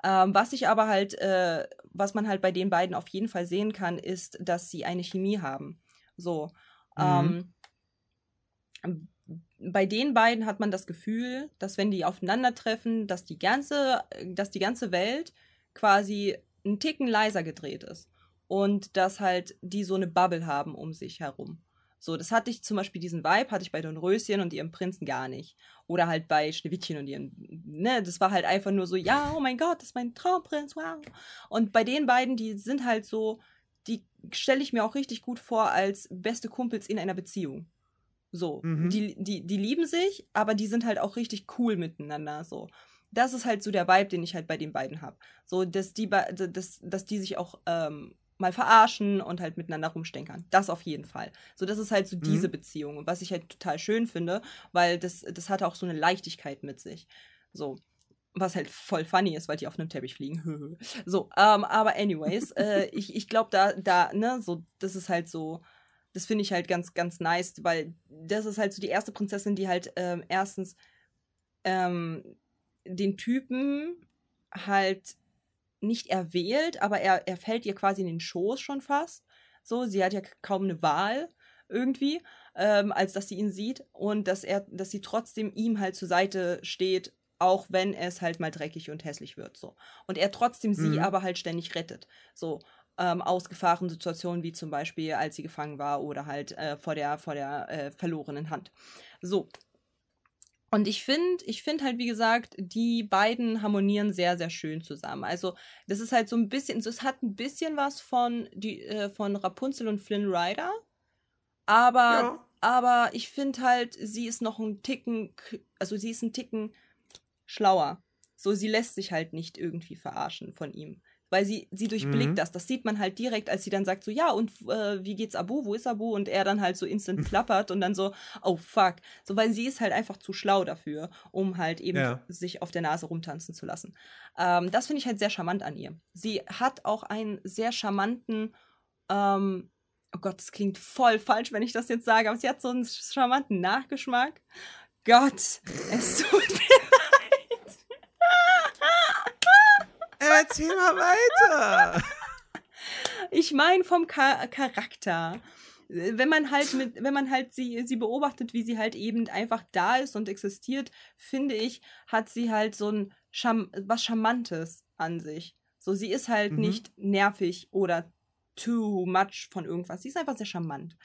Ähm, was ich aber halt, äh, was man halt bei den beiden auf jeden Fall sehen kann, ist, dass sie eine Chemie haben. So. Mhm. Ähm, bei den beiden hat man das Gefühl, dass wenn die aufeinandertreffen, dass die ganze, dass die ganze Welt quasi einen Ticken leiser gedreht ist. Und dass halt die so eine Bubble haben um sich herum. So, das hatte ich zum Beispiel diesen Vibe, hatte ich bei Dornröschen und ihrem Prinzen gar nicht. Oder halt bei Schneewittchen und ihren, ne, das war halt einfach nur so, ja, oh mein Gott, das ist mein Traumprinz, wow. Und bei den beiden, die sind halt so, die stelle ich mir auch richtig gut vor als beste Kumpels in einer Beziehung. So, mhm. die, die, die lieben sich, aber die sind halt auch richtig cool miteinander. So, das ist halt so der Vibe, den ich halt bei den beiden habe. So, dass die, dass, dass die sich auch ähm, mal verarschen und halt miteinander rumstenkern. Das auf jeden Fall. So, das ist halt so mhm. diese Beziehung. Und was ich halt total schön finde, weil das, das hatte auch so eine Leichtigkeit mit sich. So. Was halt voll funny ist, weil die auf einem Teppich fliegen. so, ähm, aber anyways, äh, ich, ich glaube, da, da, ne, so, das ist halt so, das finde ich halt ganz, ganz nice, weil das ist halt so die erste Prinzessin, die halt ähm, erstens ähm, den Typen halt nicht erwählt, aber er, er fällt ihr quasi in den Schoß schon fast. So, sie hat ja kaum eine Wahl irgendwie, ähm, als dass sie ihn sieht und dass er, dass sie trotzdem ihm halt zur Seite steht, auch wenn es halt mal dreckig und hässlich wird. So. Und er trotzdem mhm. sie aber halt ständig rettet. So. Ähm, aus Gefahrensituationen, wie zum Beispiel, als sie gefangen war oder halt äh, vor der, vor der äh, verlorenen Hand. So, und ich finde, ich finde halt, wie gesagt, die beiden harmonieren sehr, sehr schön zusammen. Also, das ist halt so ein bisschen, es hat ein bisschen was von, die, äh, von Rapunzel und Flynn Rider. Aber, ja. aber ich finde halt, sie ist noch ein Ticken, also sie ist ein Ticken schlauer. So, sie lässt sich halt nicht irgendwie verarschen von ihm weil sie, sie durchblickt mhm. das. Das sieht man halt direkt, als sie dann sagt so, ja, und äh, wie geht's Abu, wo ist Abu? Und er dann halt so instant plappert und dann so, oh fuck. So, weil sie ist halt einfach zu schlau dafür, um halt eben ja. sich auf der Nase rumtanzen zu lassen. Ähm, das finde ich halt sehr charmant an ihr. Sie hat auch einen sehr charmanten, ähm, oh Gott, das klingt voll falsch, wenn ich das jetzt sage, aber sie hat so einen charmanten Nachgeschmack. Gott, es tut mir Erzähl mal weiter. Ich meine vom Char Charakter. Wenn man halt mit, wenn man halt sie, sie beobachtet, wie sie halt eben einfach da ist und existiert, finde ich, hat sie halt so ein Scham was Charmantes an sich. So, sie ist halt mhm. nicht nervig oder too much von irgendwas. Sie ist einfach sehr charmant.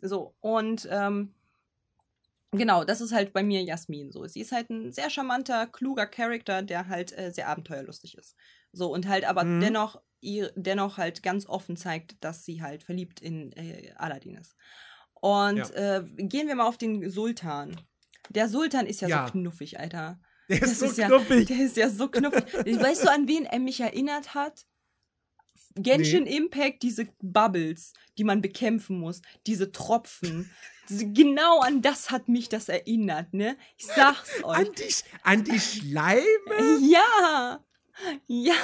So, und ähm, genau, das ist halt bei mir Jasmin so. Sie ist halt ein sehr charmanter, kluger Charakter, der halt äh, sehr abenteuerlustig ist. So, und halt aber mhm. dennoch, ihr, dennoch halt ganz offen zeigt, dass sie halt verliebt in äh, Aladdin ist. Und ja. äh, gehen wir mal auf den Sultan. Der Sultan ist ja, ja. so knuffig, Alter. Der ist das so ist knuffig. Ja, der ist ja so knuffig. weißt du, an wen er mich erinnert hat? Genshin nee. Impact, diese Bubbles, die man bekämpfen muss, diese Tropfen. genau an das hat mich das erinnert, ne? Ich sag's euch. An die, an die Schleime? Ja! Ja,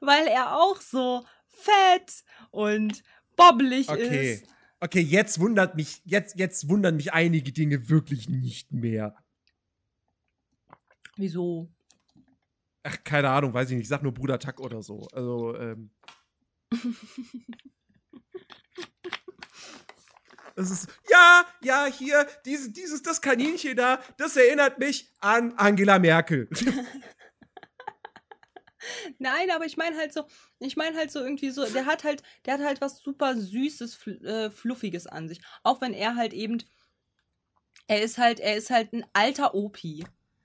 weil er auch so fett und bobbelig okay. ist. Okay, jetzt wundert mich, jetzt, jetzt wundern mich einige Dinge wirklich nicht mehr. Wieso? Ach, keine Ahnung, weiß ich nicht. Ich sag nur Bruder Tack oder so. Also, ähm. Das ist, ja, ja, hier, diese, dieses, das Kaninchen da, das erinnert mich an Angela Merkel. Nein, aber ich meine halt so, ich meine halt so irgendwie so, der hat halt, der hat halt was super süßes, fl äh, fluffiges an sich. Auch wenn er halt eben, er ist halt, er ist halt ein alter Opi.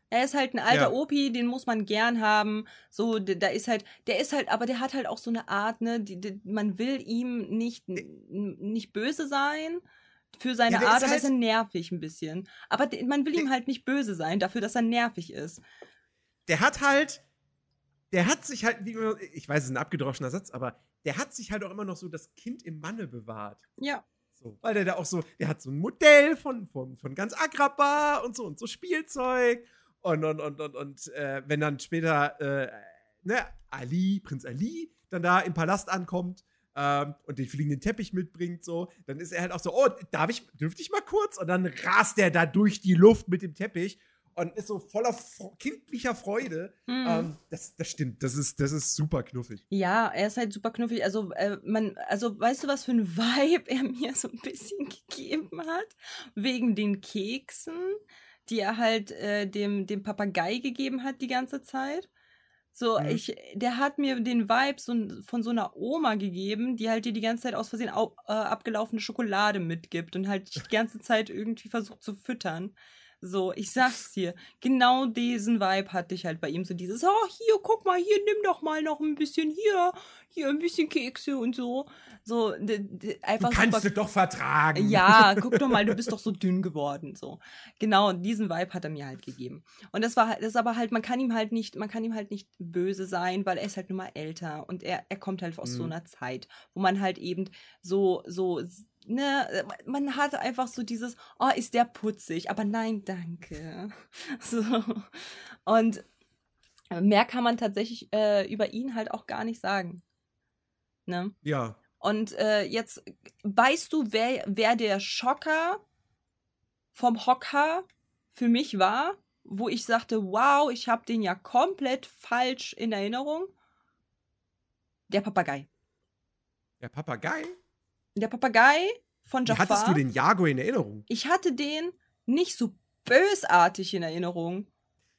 Er ist halt ein alter ja. Opi, den muss man gern haben. So, da ist halt, der ist halt, aber der hat halt auch so eine Art, ne, die, die, man will ihm nicht, nicht böse sein für seine ja, Art, aber halt er ist nervig ein bisschen. Aber man will ihm halt nicht böse sein dafür, dass er nervig ist. Der hat halt, der hat sich halt, wie, ich weiß, es ist ein abgedroschener Satz, aber der hat sich halt auch immer noch so das Kind im Manne bewahrt. Ja. So, weil der da auch so, der hat so ein Modell von, von, von ganz Agrapa und so und so Spielzeug. Und, und, und, und, und äh, wenn dann später äh, ne, Ali, Prinz Ali, dann da im Palast ankommt ähm, und den fliegenden Teppich mitbringt, so, dann ist er halt auch so, oh, darf ich, dürfte ich mal kurz? Und dann rast er da durch die Luft mit dem Teppich und ist so voller kindlicher Freude. Mhm. Ähm, das, das stimmt, das ist, das ist super knuffig. Ja, er ist halt super knuffig. Also, äh, man, also weißt du, was für ein Vibe er mir so ein bisschen gegeben hat? Wegen den Keksen, die er halt äh, dem, dem Papagei gegeben hat die ganze Zeit. So, mhm. ich, der hat mir den Vibe so, von so einer Oma gegeben, die halt dir die ganze Zeit aus Versehen au, äh, abgelaufene Schokolade mitgibt und halt die ganze Zeit irgendwie versucht zu füttern. So, ich sag's dir, genau diesen Vibe hatte ich halt bei ihm. So dieses, oh, hier, guck mal, hier, nimm doch mal noch ein bisschen hier, hier ein bisschen Kekse und so. So, einfach du kannst super, du doch vertragen. Ja, guck doch mal, du bist doch so dünn geworden. So, genau, diesen Vibe hat er mir halt gegeben. Und das war halt, das ist aber halt, man kann ihm halt nicht, man kann ihm halt nicht böse sein, weil er ist halt nun mal älter und er, er kommt halt aus mhm. so einer Zeit, wo man halt eben so, so ne, äh, man hat einfach so dieses, oh, ist der putzig, aber nein, danke. So. Und mehr kann man tatsächlich äh, über ihn halt auch gar nicht sagen. Ne? Ja. Und äh, jetzt weißt du, wer, wer der Schocker vom Hocker für mich war, wo ich sagte, wow, ich habe den ja komplett falsch in Erinnerung. Der Papagei. Der Papagei? Der Papagei von Wie Jafar. hattest du den Jago in Erinnerung? Ich hatte den nicht so bösartig in Erinnerung.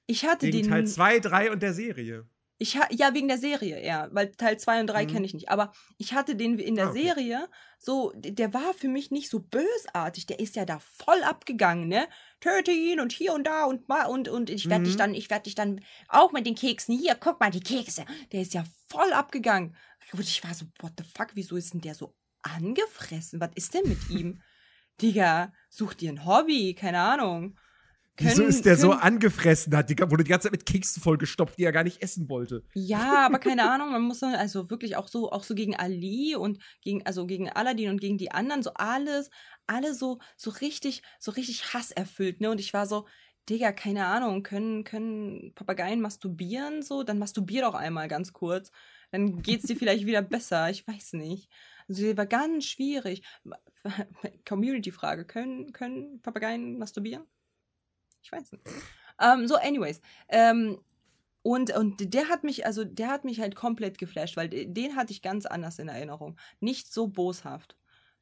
Ich hatte Wegen den. Teil 2, 3 und der Serie. Ich ha ja, wegen der Serie, eher, weil Teil 2 und 3 Mhm. kenne ich nicht. Aber ich hatte den in der Ah, okay. Serie so, der war für mich nicht so bösartig. Der ist ja da voll abgegangen, ne? Töte ihn und hier und da und mal und, und ich werde dich Mhm. dann, ich werde dich dann auch mit den Keksen. Hier, guck mal, die Kekse. Der ist ja voll abgegangen. Und ich war so, what the fuck, wieso ist denn der so angefressen? Was ist denn mit ihm? Digga, such dir ein Hobby, keine Ahnung. Wieso Können- ist der so können- angefressen hat? Die, wurde die ganze Zeit mit Keksen vollgestopft, die er gar nicht essen wollte. Ja, aber keine Ahnung, man muss dann also wirklich auch so, auch so gegen Ali und gegen, also gegen Aladdin und gegen die anderen, so alles, alle so, so richtig, so richtig hasserfüllt, ne? Und ich war so, Digga, keine Ahnung, können, können Papageien masturbieren so? Dann masturbier doch einmal ganz kurz. Dann geht's dir vielleicht wieder besser, ich weiß nicht. War ganz schwierig. Community-Frage, können, können Papageien masturbieren? Ich weiß nicht. Ähm, so, anyways. Ähm, und, und der hat mich, also der hat mich halt komplett geflasht, weil de- den hatte ich ganz anders in Erinnerung. Nicht so boshaft.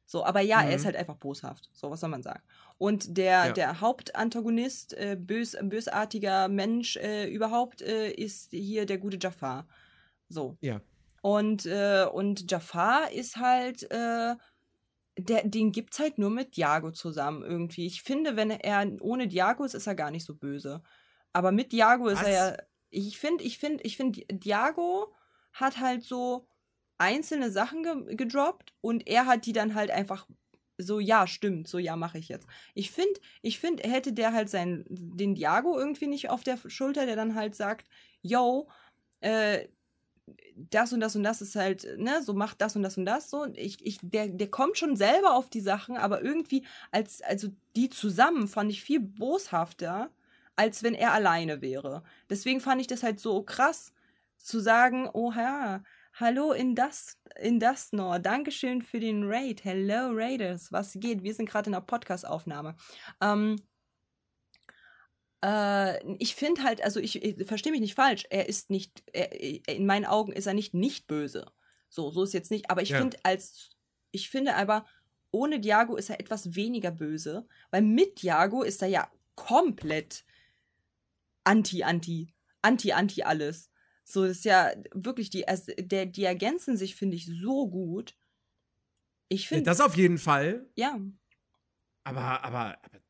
So, aber ja, er ist Mhm. halt einfach boshaft. So, was soll man sagen? Und der, Ja. der Hauptantagonist, äh, bös, bösartiger Mensch äh, überhaupt, äh, ist hier der gute Jafar. So. Ja. Und, äh, und Jafar ist halt, äh, der, den gibt's halt nur mit Diago zusammen irgendwie. Ich finde, wenn er ohne Diago ist, ist er gar nicht so böse. Aber mit Diago ist Was? er ja. Ich finde, ich finde, ich finde, Diago hat halt so einzelne Sachen ge gedroppt und er hat die dann halt einfach so, ja, stimmt, so, ja, mache ich jetzt. Ich finde, ich finde, hätte der halt seinen, den Diago irgendwie nicht auf der Schulter, der dann halt sagt, yo, äh, das und das und das ist halt, ne, so macht das und das und das so. Und ich, ich, der, der kommt schon selber auf die Sachen, aber irgendwie als, also die zusammen fand ich viel boshafter, als wenn er alleine wäre. Deswegen fand ich das halt so krass zu sagen, oh ja, hallo in das, in das Nor, Dankeschön für den Raid. Hello Raiders, was geht? Wir sind gerade in einer Podcast-Aufnahme. Ähm, äh, ich finde halt, also ich, ich verstehe mich nicht falsch, er ist nicht, er, in meinen Augen ist er nicht nicht böse. So, so ist jetzt nicht, aber ich Ja. finde als, ich finde aber, ohne Diago ist er etwas weniger böse, weil mit Diago ist er ja komplett anti, anti, anti, anti alles. So, das ist ja wirklich, die, der, die ergänzen sich, finde ich, so gut. Ich Ja, finde, das auf jeden Fall. ja, Aber, aber, aber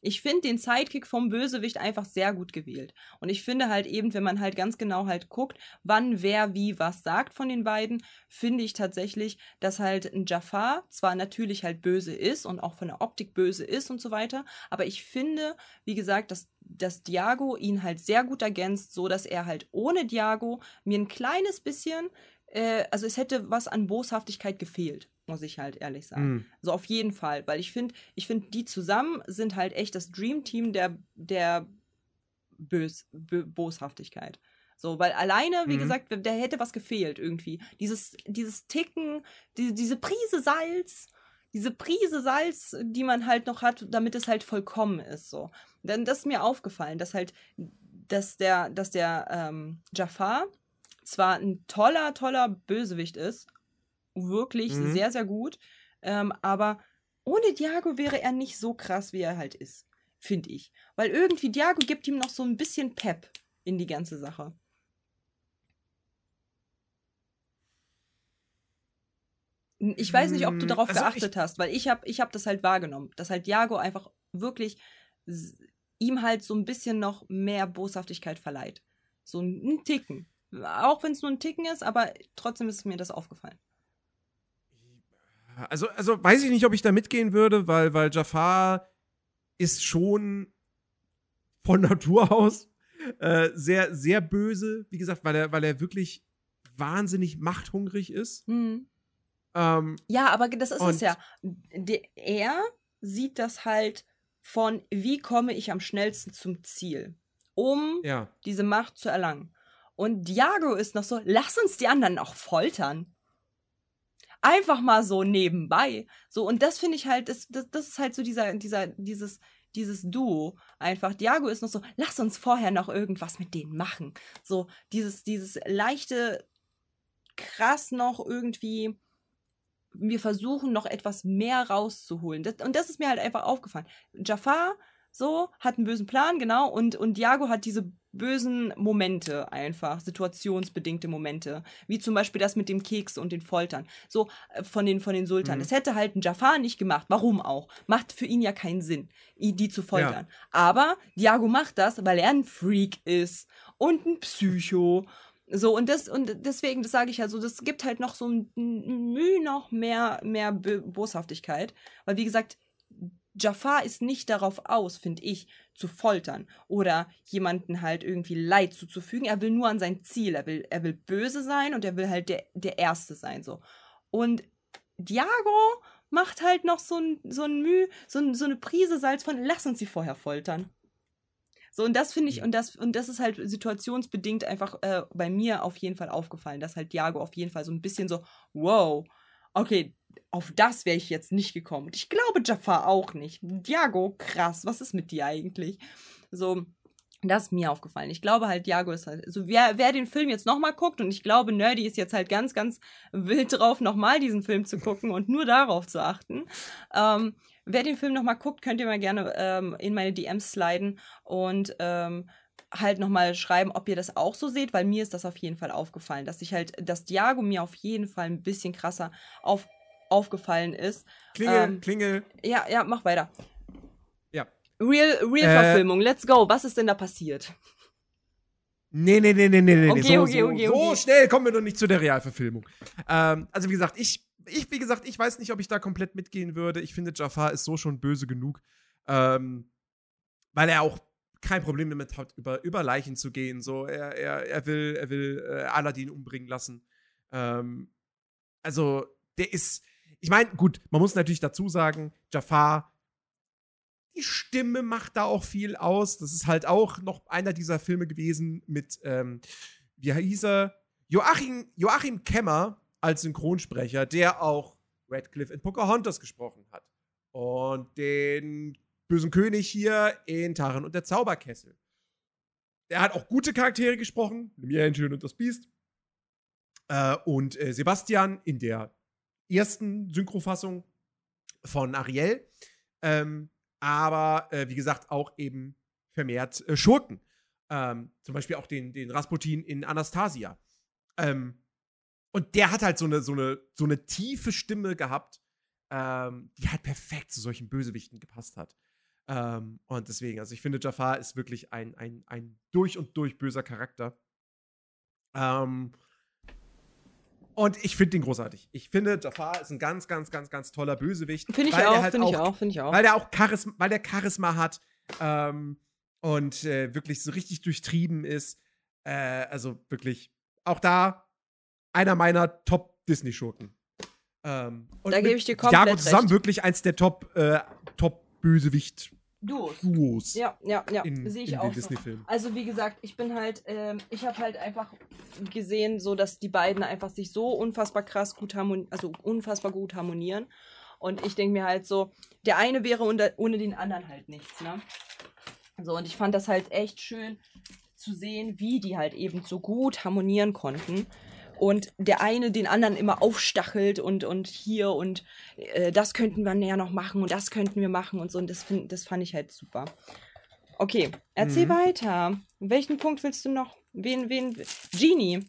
ich finde den Sidekick vom Bösewicht einfach sehr gut gewählt. Und ich finde halt eben, wenn man halt ganz genau halt guckt, wann wer wie was sagt von den beiden, finde ich tatsächlich, dass halt ein Jafar zwar natürlich halt böse ist und auch von der Optik böse ist und so weiter, aber ich finde, wie gesagt, dass, dass Diago ihn halt sehr gut ergänzt, so dass er halt ohne Diago mir ein kleines bisschen, äh, also es hätte was an Boshaftigkeit gefehlt, muss ich halt ehrlich sagen. mh. So auf jeden Fall, weil ich finde, ich finde, die zusammen sind halt echt das Dream Team der, der Bös, Bö Boshaftigkeit. So, weil alleine, wie Mhm. gesagt, da hätte was gefehlt irgendwie. Dieses, dieses Ticken, die, diese Prise Salz, diese Prise Salz, die man halt noch hat, damit es halt vollkommen ist. So. Dann das ist mir aufgefallen, dass halt, dass der, dass der ähm, Jafar zwar ein toller, toller Bösewicht ist, wirklich Mhm. sehr, sehr gut, ähm, aber ohne Diago wäre er nicht so krass, wie er halt ist, finde ich. Weil irgendwie Diago gibt ihm noch so ein bisschen Pep in die ganze Sache. Ich weiß nicht, ob du Mm, darauf also geachtet hast, weil ich habe ich hab das halt wahrgenommen, dass halt Diago einfach wirklich ihm halt so ein bisschen noch mehr Boshaftigkeit verleiht. So ein Ticken. Auch wenn es nur ein Ticken ist, aber trotzdem ist mir das aufgefallen. Also, also weiß ich nicht, ob ich da mitgehen würde, weil, weil Jafar ist schon von Natur aus äh, sehr, sehr böse. Wie gesagt, weil er, weil er wirklich wahnsinnig machthungrig ist. Hm. Ähm, Ja, aber das ist es ja. Er sieht das halt von, wie komme ich am schnellsten zum Ziel, um Ja. diese Macht zu erlangen. Und Diago ist noch so, lass uns die anderen auch foltern. Einfach mal so nebenbei. So, und das finde ich halt, das, das, das ist halt so dieser, dieser, dieses, dieses Duo. Einfach. Diago ist noch so, lass uns vorher noch irgendwas mit denen machen. So, dieses, dieses leichte, krass noch irgendwie, wir versuchen noch etwas mehr rauszuholen. Das, und das ist mir halt einfach aufgefallen. Jafar, so, hat einen bösen Plan, genau, und, und Diago hat diese bösen Momente einfach, situationsbedingte Momente, wie zum Beispiel das mit dem Keks und den Foltern, so äh, von den, von den Sultanen. Mhm. Das hätte halt ein Jafar nicht gemacht. Warum auch? Macht für ihn ja keinen Sinn, die zu foltern. Aber Diago macht das, weil er ein Freak ist und ein Psycho. So, und das, und deswegen, das sage ich ja so, das gibt halt noch so ein Mühe noch mehr, mehr Boshaftigkeit. Weil, wie gesagt, Jafar ist nicht darauf aus, finde ich, zu foltern oder jemanden halt irgendwie Leid zuzufügen. Er will nur an sein Ziel. Er will, er will böse sein und er will halt der, der Erste sein. So. Und Diago macht halt noch so ein, so ein Mühe, so, ein, so eine Prise Salz von, lass uns sie vorher foltern. So, und das finde ich, und das, und das ist halt situationsbedingt einfach äh, bei mir auf jeden Fall aufgefallen, dass halt Diago auf jeden Fall so ein bisschen so, wow, okay, auf das wäre ich jetzt nicht gekommen. Und ich glaube Jafar auch nicht. Diago, krass, was ist mit dir eigentlich? So, das ist mir aufgefallen. Ich glaube halt, Diago ist halt, so wer, wer den Film jetzt nochmal guckt, und ich glaube, Nerdy ist jetzt halt ganz, ganz wild drauf, nochmal diesen Film zu gucken und nur darauf zu achten. Ähm, wer den Film nochmal guckt, könnt ihr mal gerne ähm, in meine DMs sliden und ähm, halt nochmal schreiben, ob ihr das auch so seht, weil mir ist das auf jeden Fall aufgefallen, dass ich halt, dass Diago mir auf jeden Fall ein bisschen krasser auf, aufgefallen ist. Klingel, Ähm, Klingel. Ja, ja, mach weiter. Ja. Real, Real Äh, Verfilmung, let's go. Was ist denn da passiert? Nee, nee, nee, nee, nee, nee. Okay, so, okay, so, okay, so okay. schnell kommen wir noch nicht zu der Realverfilmung. Ähm, also, wie gesagt, ich, ich, wie gesagt, ich weiß nicht, ob ich da komplett mitgehen würde. Ich finde, Jafar ist so schon böse genug. Ähm, weil er auch kein Problem damit hat, über, über Leichen zu gehen. So, er, er, er will, er will äh, Aladdin umbringen lassen. Ähm, also, der ist. Ich meine, gut, man muss natürlich dazu sagen, Jafar, die Stimme macht da auch viel aus. Das ist halt auch noch einer dieser Filme gewesen mit, ähm, wie hieß er? Joachim, Joachim Kemmer als Synchronsprecher, der auch Radcliffe in Pocahontas gesprochen hat. Und den bösen König hier in Taran und der Zauberkessel. Der hat auch gute Charaktere gesprochen, Märchen und das Biest. Äh, und äh, Sebastian in der ersten Synchrofassung von Ariel. Ähm, aber äh, wie gesagt, auch eben vermehrt äh, Schurken. Ähm, zum Beispiel auch den, den Rasputin in Anastasia. Ähm, und der hat halt so eine, so eine, so eine tiefe Stimme gehabt, ähm, die halt perfekt zu solchen Bösewichten gepasst hat. Ähm, und deswegen, also ich finde, Jafar ist wirklich ein, ein, ein durch und durch böser Charakter. Ähm, und ich finde ihn großartig. Ich finde, Jafar ist ein ganz, ganz, ganz, ganz toller Bösewicht. Finde ich halt finde ich auch, finde ich auch. Weil der auch Charisma, weil der Charisma hat ähm, und äh, wirklich so richtig durchtrieben ist. Äh, also wirklich, auch da einer meiner Top-Disney-Schurken. Ähm, und Da gebe ich dir komplett Diago zusammen recht. wirklich eins der Top, äh, Top-Bösewicht-Duos Duos. Ja, ja, ja, in, sehe in ich den auch. So. Also wie gesagt, ich bin halt, ähm, ich habe halt einfach gesehen, so dass die beiden einfach sich so unfassbar krass gut harmonieren, also unfassbar gut harmonieren. Und ich denke mir halt so, der eine wäre unter, ohne den anderen halt nichts, ne? So, und ich fand das halt echt schön zu sehen, wie die halt eben so gut harmonieren konnten. Und der eine den anderen immer aufstachelt und, und hier und äh, das könnten wir näher noch machen und das könnten wir machen und so. Und das, find, das fand ich halt super. Okay, erzähl Mhm. weiter. Welchen Punkt willst du noch? Wen, wen? Genie.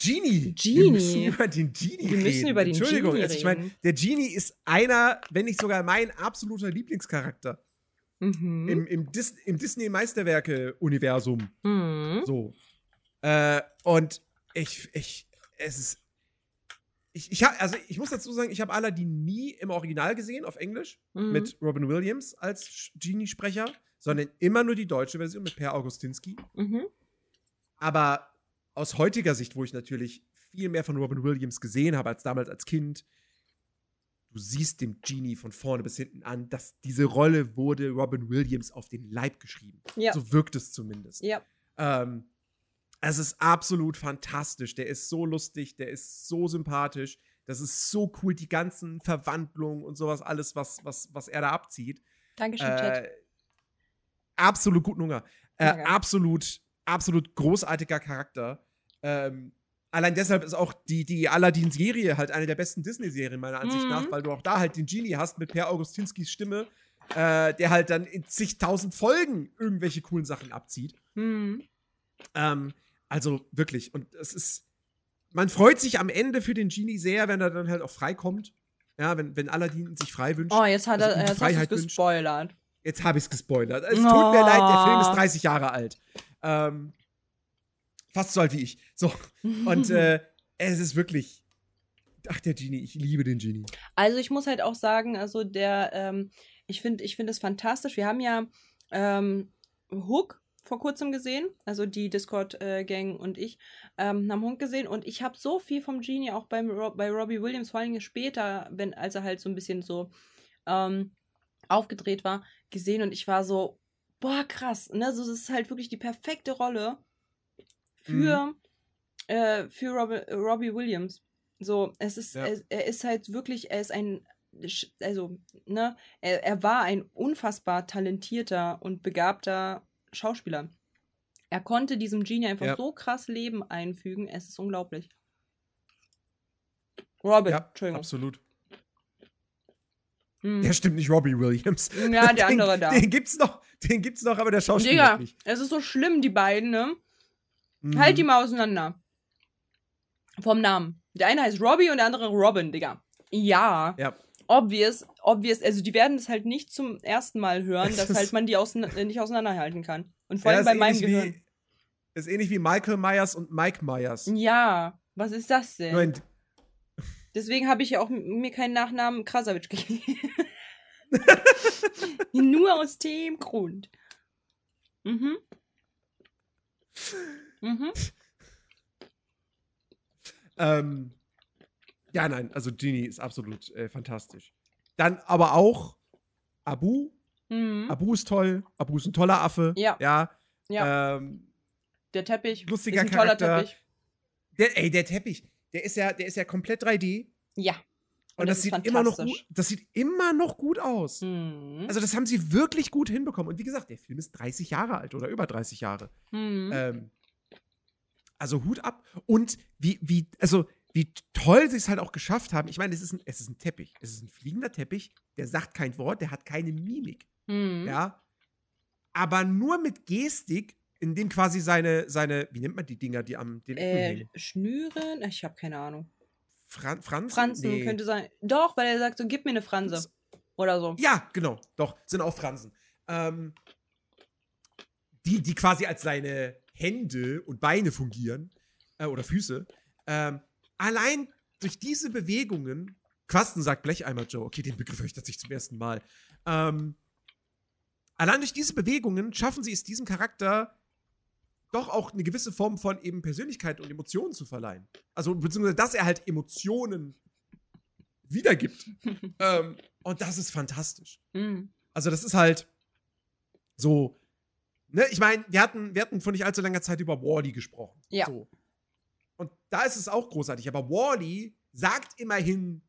Genie. Genie. Wir müssen über den Genie Wir müssen reden. über den Entschuldigung, Genie also ich meine, reden. der Genie ist einer, wenn nicht sogar mein absoluter Lieblingscharakter Mhm. im, im, Dis im Disney-Meisterwerke-Universum. Mhm. So. Äh, und ich, ich, es ist. Ich, ich hab, also ich muss dazu sagen, ich habe Aladdin nie im Original gesehen, auf Englisch, Mhm. mit Robin Williams als Genie-Sprecher, sondern immer nur die deutsche Version mit Per Augustinski. Mhm. Aber aus heutiger Sicht, wo ich natürlich viel mehr von Robin Williams gesehen habe als damals als Kind, du siehst dem Genie von vorne bis hinten an, dass diese Rolle wurde Robin Williams auf den Leib geschrieben. Ja. So wirkt es zumindest. Ja. Ähm, es ist absolut fantastisch. Der ist so lustig, der ist so sympathisch. Das ist so cool, die ganzen Verwandlungen und sowas, alles, was, was, was er da abzieht. Dankeschön, Chat. Äh, absolut guten Hunger. Äh, absolut, absolut großartiger Charakter. Ähm, allein deshalb ist auch die, die Aladdin-Serie halt eine der besten Disney-Serien, meiner Ansicht Mhm. nach, weil du auch da halt den Genie hast mit Per Augustinskis Stimme, äh, der halt dann in zigtausend Folgen irgendwelche coolen Sachen abzieht. Hm. Ähm, also wirklich. Und es ist. Man freut sich am Ende für den Genie sehr, wenn er dann halt auch freikommt. Ja, wenn, wenn Aladdin sich frei wünscht. Oh, jetzt hat Also er die jetzt hast Freiheit wünscht. gespoilert. Jetzt habe ich es gespoilert. Es tut Oh. mir leid, der Film ist 30 Jahre alt. Ähm, fast so alt wie ich. So. Und äh, es ist wirklich. Ach, der Genie, ich liebe den Genie. Also ich muss halt auch sagen, also der, ähm, ich finde, ich finde es fantastisch. Wir haben ja ähm, Hook vor kurzem gesehen, also die Discord-Gang und ich ähm, haben Hook gesehen und ich habe so viel vom Genie auch beim Ro bei Robbie Williams, vor allem später, wenn, als er halt so ein bisschen so ähm, aufgedreht war, gesehen und ich war so, boah, krass. Ne? Also, das ist halt wirklich die perfekte Rolle für, äh, für Robbie, Robbie Williams. So, es ist, Ja. er, er ist halt wirklich, er ist ein, also, ne, er, er war ein unfassbar talentierter und begabter Schauspieler. Er konnte diesem Genie einfach Ja. so krass Leben einfügen, es ist unglaublich. Robin, Ja, Entschuldigung. absolut. Hm. Der stimmt nicht Robbie Williams. Ja, der den, andere da. Den gibt's noch, den gibt's noch, aber der Schauspieler Digga, nicht. es ist so schlimm, die beiden, ne? Mhm. Halt die mal auseinander. Vom Namen. Der eine heißt Robbie und der andere Robin, Digga. Ja, Ja. Obvious, obvious. Also die werden das halt nicht zum ersten Mal hören, Es dass halt man die ausein- äh, nicht auseinanderhalten kann. Und vor allem bei meinem Gehirn. Wie, ist ähnlich wie Michael Myers und Mike Myers. Ja, was ist das denn? Nur in, Deswegen habe ich ja auch mir keinen Nachnamen Krasavitsch gegeben. Nur aus dem Grund. Mhm. Mhm. ähm, ja, nein, also Genie ist absolut äh, fantastisch. Dann aber auch Abu. Mhm. Abu ist toll. Abu ist ein toller Affe. Ja. Ja. Ja, Ähm, der Teppich lustiger ist ein toller Charakter. Teppich. der, ey, der Teppich, der ist ja, der ist ja komplett 3D. Ja. Und, das, ist sieht immer noch gut, das sieht immer noch gut aus. Mhm. Also, das haben sie wirklich gut hinbekommen. Und wie gesagt, der Film ist 30 Jahre alt oder über 30 Jahre. Mhm. Ähm, also Hut ab. Und wie, wie, also wie toll sie es halt auch geschafft haben. Ich meine, es ist, ein, es ist ein Teppich. Es ist ein fliegender Teppich, der sagt kein Wort, der hat keine Mimik. Mhm. Ja. Aber nur mit Gestik, in dem quasi seine, seine, wie nennt man die Dinger, die am den Äh, hängen? Schnüren? Ich habe keine Ahnung. Fran Franzen? Franzen Nee. könnte sein. Doch, weil er sagt so, gib mir eine Franse. Oder so. Ja, genau, doch, sind auch Fransen. Ähm, die, die quasi als seine Hände und Beine fungieren, äh, oder Füße. Ähm, allein durch diese Bewegungen, Quasten sagt Blecheimer Joe, okay, den Begriff höre ich tatsächlich zum ersten Mal. Ähm, allein durch diese Bewegungen schaffen sie es diesem Charakter doch auch eine gewisse Form von eben Persönlichkeit und Emotionen zu verleihen. Also, beziehungsweise, dass er halt Emotionen wiedergibt. ähm, und das ist fantastisch. Mhm. Also, das ist halt so. Ne, ich meine, wir hatten, wir hatten vor nicht allzu langer Zeit über Wally gesprochen. Ja. So. Und da ist es auch großartig. Aber Wally sagt immerhin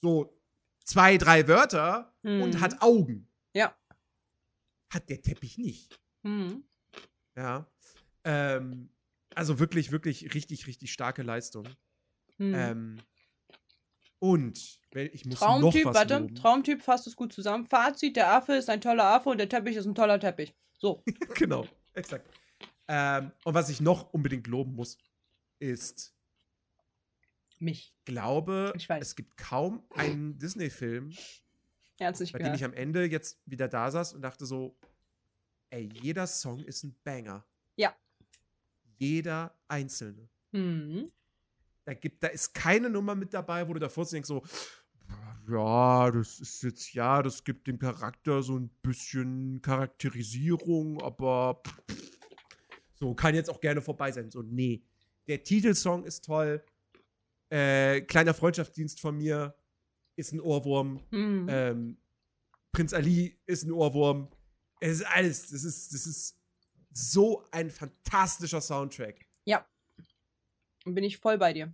so zwei, drei Wörter und Mhm. hat Augen. Ja. Hat der Teppich nicht. Mhm. Ja. Ähm, also wirklich, wirklich richtig, richtig starke Leistung. Mhm. Ähm, und ich muss noch Traumtyp, was warte, loben. Traumtyp fasst es gut zusammen. Fazit, der Affe ist ein toller Affe und der Teppich ist ein toller Teppich. So. genau, exakt. Ähm, und was ich noch unbedingt loben muss, ist, Mich. glaube, Ich weiß. es gibt kaum einen Disney-Film, bei dem gehört. ich am Ende jetzt wieder da saß und dachte so, ey, jeder Song ist ein Banger. Ja. Jeder einzelne. Mhm. Da, gibt, da ist keine Nummer mit dabei, wo du davor denkst so, ja, das ist jetzt, ja, das gibt dem Charakter so ein bisschen Charakterisierung, aber so, kann jetzt auch gerne vorbei sein. So, nee. Der Titelsong ist toll. Äh, kleiner Freundschaftsdienst von mir. ist ein Ohrwurm. Hm. Ähm, Prinz Ali ist ein Ohrwurm. Es ist alles. Das ist, das ist so ein fantastischer Soundtrack. Ja. Bin ich voll bei dir.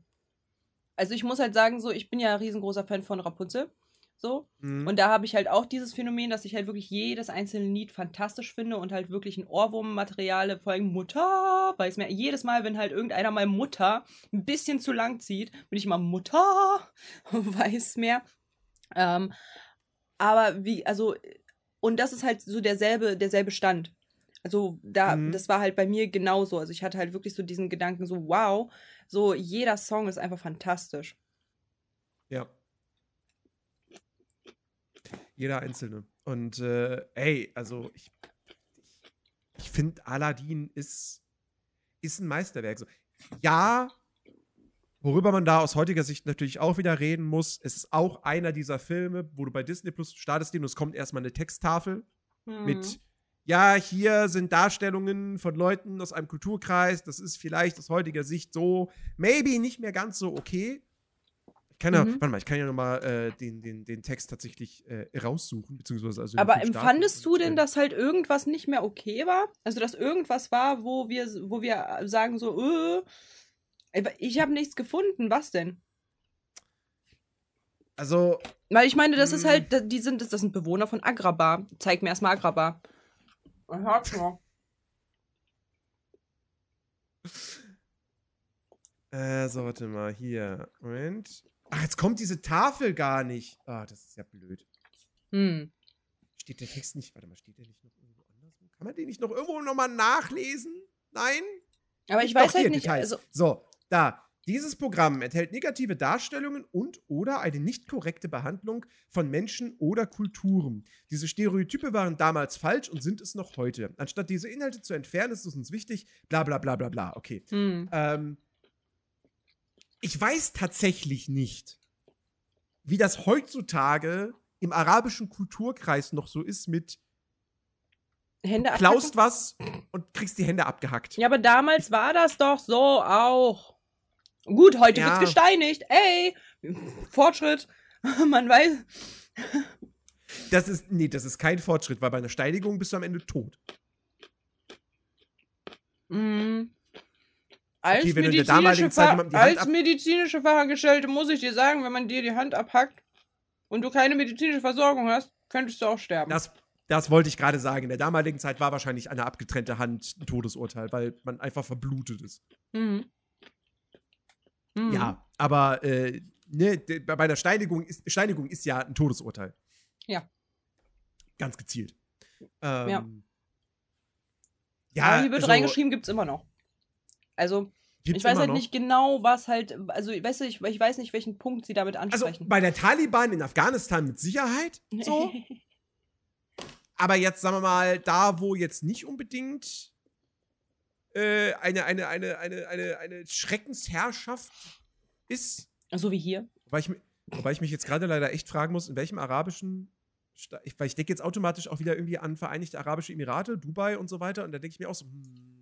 Also ich muss halt sagen, so, ich bin ja ein riesengroßer Fan von Rapunzel. So. Mhm. Und da habe ich halt auch dieses Phänomen, dass ich halt wirklich jedes einzelne Lied fantastisch finde und halt wirklich ein Ohrwurmmaterial, vor allem Mutter, weiß mir jedes Mal, wenn halt irgendeiner mal Mutter ein bisschen zu lang zieht, bin ich immer Mutter, weiß mehr. Ähm, aber wie, also, und das ist halt so derselbe, derselbe Stand. Also da, Mhm. das war halt bei mir genauso. Also ich hatte halt wirklich so diesen Gedanken, so wow, so jeder Song ist einfach fantastisch. Ja. Jeder einzelne. Und äh, ey, also ich, ich, finde, Aladdin ist, ist ein Meisterwerk. So, ja, worüber man da aus heutiger Sicht natürlich auch wieder reden muss, es ist auch einer dieser Filme, wo du bei Disney Plus startest den und es kommt erstmal eine Texttafel Mhm. mit, ja, hier sind Darstellungen von Leuten aus einem Kulturkreis, das ist vielleicht aus heutiger Sicht so, maybe nicht mehr ganz so okay. Ich kann ja, Mhm. warte mal, ich kann ja nochmal äh, den, den, den Text tatsächlich äh, raussuchen, beziehungsweise also Aber empfandest du denn, äh, dass halt irgendwas nicht mehr okay war? Also, dass irgendwas war, wo wir, wo wir sagen so, äh, ich habe nichts gefunden. Was denn? Also, Weil ich meine, das ist halt, da- die sind, das, das sind Bewohner von Agrabah. Zeig mir erstmal Agrabah. Sag's mal. äh, so, warte mal, hier. Moment. Ach, jetzt kommt diese Tafel gar nicht. Ah, das ist ja blöd. Hm. Steht der Text nicht, warte mal, steht der nicht noch irgendwo anders? Kann man den nicht noch irgendwo nochmal nachlesen? Nein? Aber ich Doch, weiß halt nicht, also, So, da. Dieses Programm enthält negative Darstellungen und oder eine nicht korrekte Behandlung von Menschen oder Kulturen. Diese Stereotype waren damals falsch und sind es noch heute. Anstatt diese Inhalte zu entfernen, ist es uns wichtig, bla bla bla bla bla. Okay. hm. Ähm, ich weiß tatsächlich nicht, wie das heutzutage im arabischen Kulturkreis noch so ist mit Hände klaust abhacken? was und kriegst die Hände abgehackt. Ja, aber damals war das doch so auch. Gut, heute Ja. wird's gesteinigt. Ey, Fortschritt. Man weiß. Das ist, nee, das ist kein Fortschritt, weil bei einer Steinigung bist du am Ende tot. Mm. Als, Okay, medizinische, damaligen Zeit Fa jemandem die Hand als medizinische Fachangestellte muss ich dir sagen, wenn man dir die Hand abhackt und du keine medizinische Versorgung hast, könntest du auch sterben. Das, das wollte ich gerade sagen. In der damaligen Zeit war wahrscheinlich eine abgetrennte Hand ein Todesurteil, weil man einfach verblutet ist. Mhm. Mhm. Ja, aber äh, ne, bei einer Steinigung ist, Steinigung ist ja ein Todesurteil. Ja. Ganz gezielt. Ähm, Ja. Ja, hier wird also, reingeschrieben, gibt's immer noch. Also, gibt's ich weiß halt nicht genau, was halt, also, weißt du, ich, ich weiß nicht, welchen Punkt sie damit Also ansprechen. bei der Taliban in Afghanistan mit Sicherheit so. Aber jetzt sagen wir mal, da wo jetzt nicht unbedingt äh, eine, eine, eine, eine, eine, eine Schreckensherrschaft ist, so wie hier. wobei ich, wobei ich mich jetzt gerade leider echt fragen muss, in welchem arabischen Sta ich, weil ich denke jetzt automatisch auch wieder irgendwie an Vereinigte Arabische Emirate, Dubai und so weiter. Und da denke ich mir auch so, hm,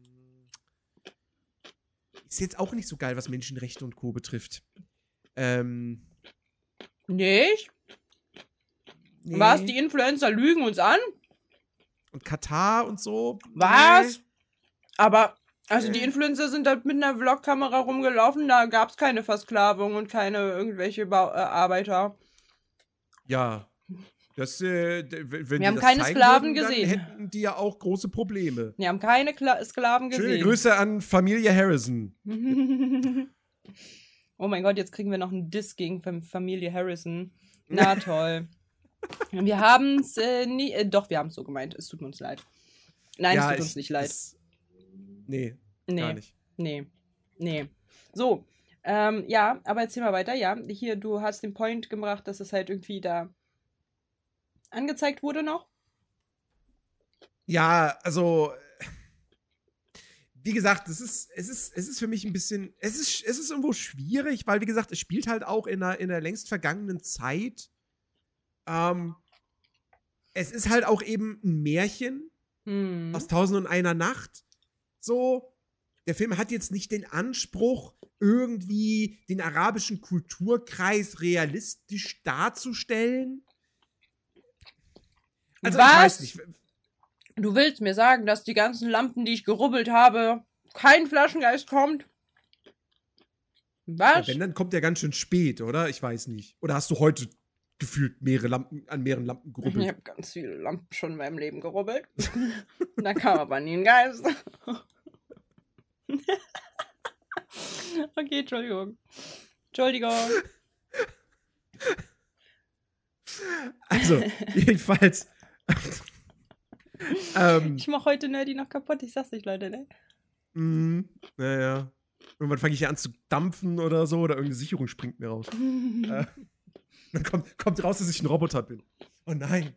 ist jetzt auch nicht so geil, was Menschenrechte und Co. betrifft. Ähm, Nicht? nee. Was? Die Influencer lügen uns an? Und Katar und so. Was? Nee. Aber, also die Äh. Influencer sind da mit einer Vlogkamera rumgelaufen, da gab's keine Versklavung und keine irgendwelche Bau äh, Arbeiter. Ja. Das, äh, wenn Wir haben keine Sklaven würden, gesehen. Hätten die ja auch große Probleme. Die haben keine Kla Sklaven Schöne gesehen. Grüße an Familie Harrison. oh mein Gott, jetzt kriegen wir noch einen Diss gegen Fam Familie Harrison. Na toll. wir haben's äh, nie. Äh, doch, wir haben's so gemeint. Es tut uns leid. Nein, ja, es tut ich- uns nicht leid. es- nee, Nee. gar nicht. Nee. Nee. So. Ähm, ja, aber erzähl mal weiter. Ja, hier, du hast den Point gebracht, dass es halt irgendwie da angezeigt wurde noch. Ja, also wie gesagt, es ist, es ist, es ist für mich ein bisschen, es ist, es ist irgendwo schwierig, weil wie gesagt, es spielt halt auch in einer, in einer längst vergangenen Zeit. Ähm, es ist halt auch eben ein Märchen Hm. aus Tausend und einer Nacht. So, der Film hat jetzt nicht den Anspruch, irgendwie den arabischen Kulturkreis realistisch darzustellen. Also, Was? ich weiß nicht. Du willst mir sagen, dass die ganzen Lampen, die ich gerubbelt habe, kein Flaschengeist kommt? Was? Ja, wenn, dann kommt der ganz schön spät, oder? Ich weiß nicht. Oder hast du heute gefühlt mehrere Lampen, an mehreren Lampen gerubbelt? Ich habe ganz viele Lampen schon in meinem Leben gerubbelt. da kam aber nie ein Geist. okay, Entschuldigung. Entschuldigung. Also, jedenfalls. ähm, ich mach heute Nerdy noch kaputt, ich sag's nicht, Leute, ne? Mhm, naja. Irgendwann fange ich an zu dampfen oder so, oder irgendeine Sicherung springt mir raus. äh, dann kommt, kommt raus, dass ich ein Roboter bin. Oh nein.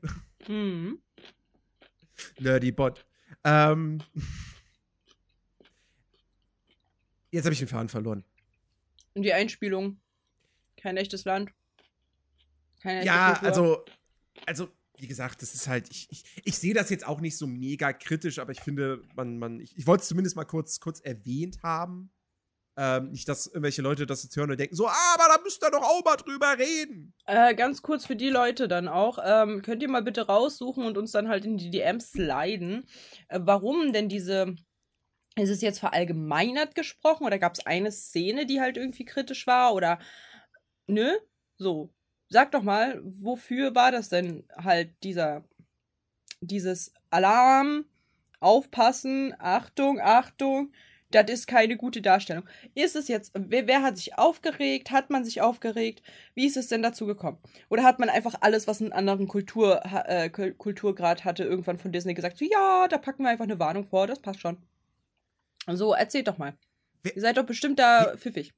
Mhm. Nerdy Bot. Ähm, jetzt habe ich den Faden verloren. Und die Einspielung. Kein echtes Land. Keine echte ja, Kultur. also, also, wie gesagt, das ist halt, ich, ich, ich sehe das jetzt auch nicht so mega kritisch, aber ich finde, man, man, ich, ich wollte es zumindest mal kurz, kurz erwähnt haben. Ähm, nicht, dass irgendwelche Leute das jetzt hören und denken, so, aber da müsst ihr doch auch mal drüber reden. Äh, ganz kurz für die Leute dann auch. Ähm, könnt ihr mal bitte raussuchen und uns dann halt in die DMs sliden, äh, warum denn diese. Ist es jetzt verallgemeinert gesprochen oder gab es eine Szene, die halt irgendwie kritisch war oder. Nö? So. Sag doch mal, wofür war das denn halt dieser. Dieses Alarm, Aufpassen, Achtung, Achtung das ist keine gute Darstellung. Ist es jetzt, wer, wer, hat sich aufgeregt? Hat man sich aufgeregt? Wie ist es denn dazu gekommen? Oder hat man einfach alles, was einen anderen Kultur, äh, Kulturgrad hatte, irgendwann von Disney gesagt, so, ja, da packen wir einfach eine Warnung vor, das passt schon. So, erzählt doch mal. Wer, Ihr seid doch bestimmt da pfiffig.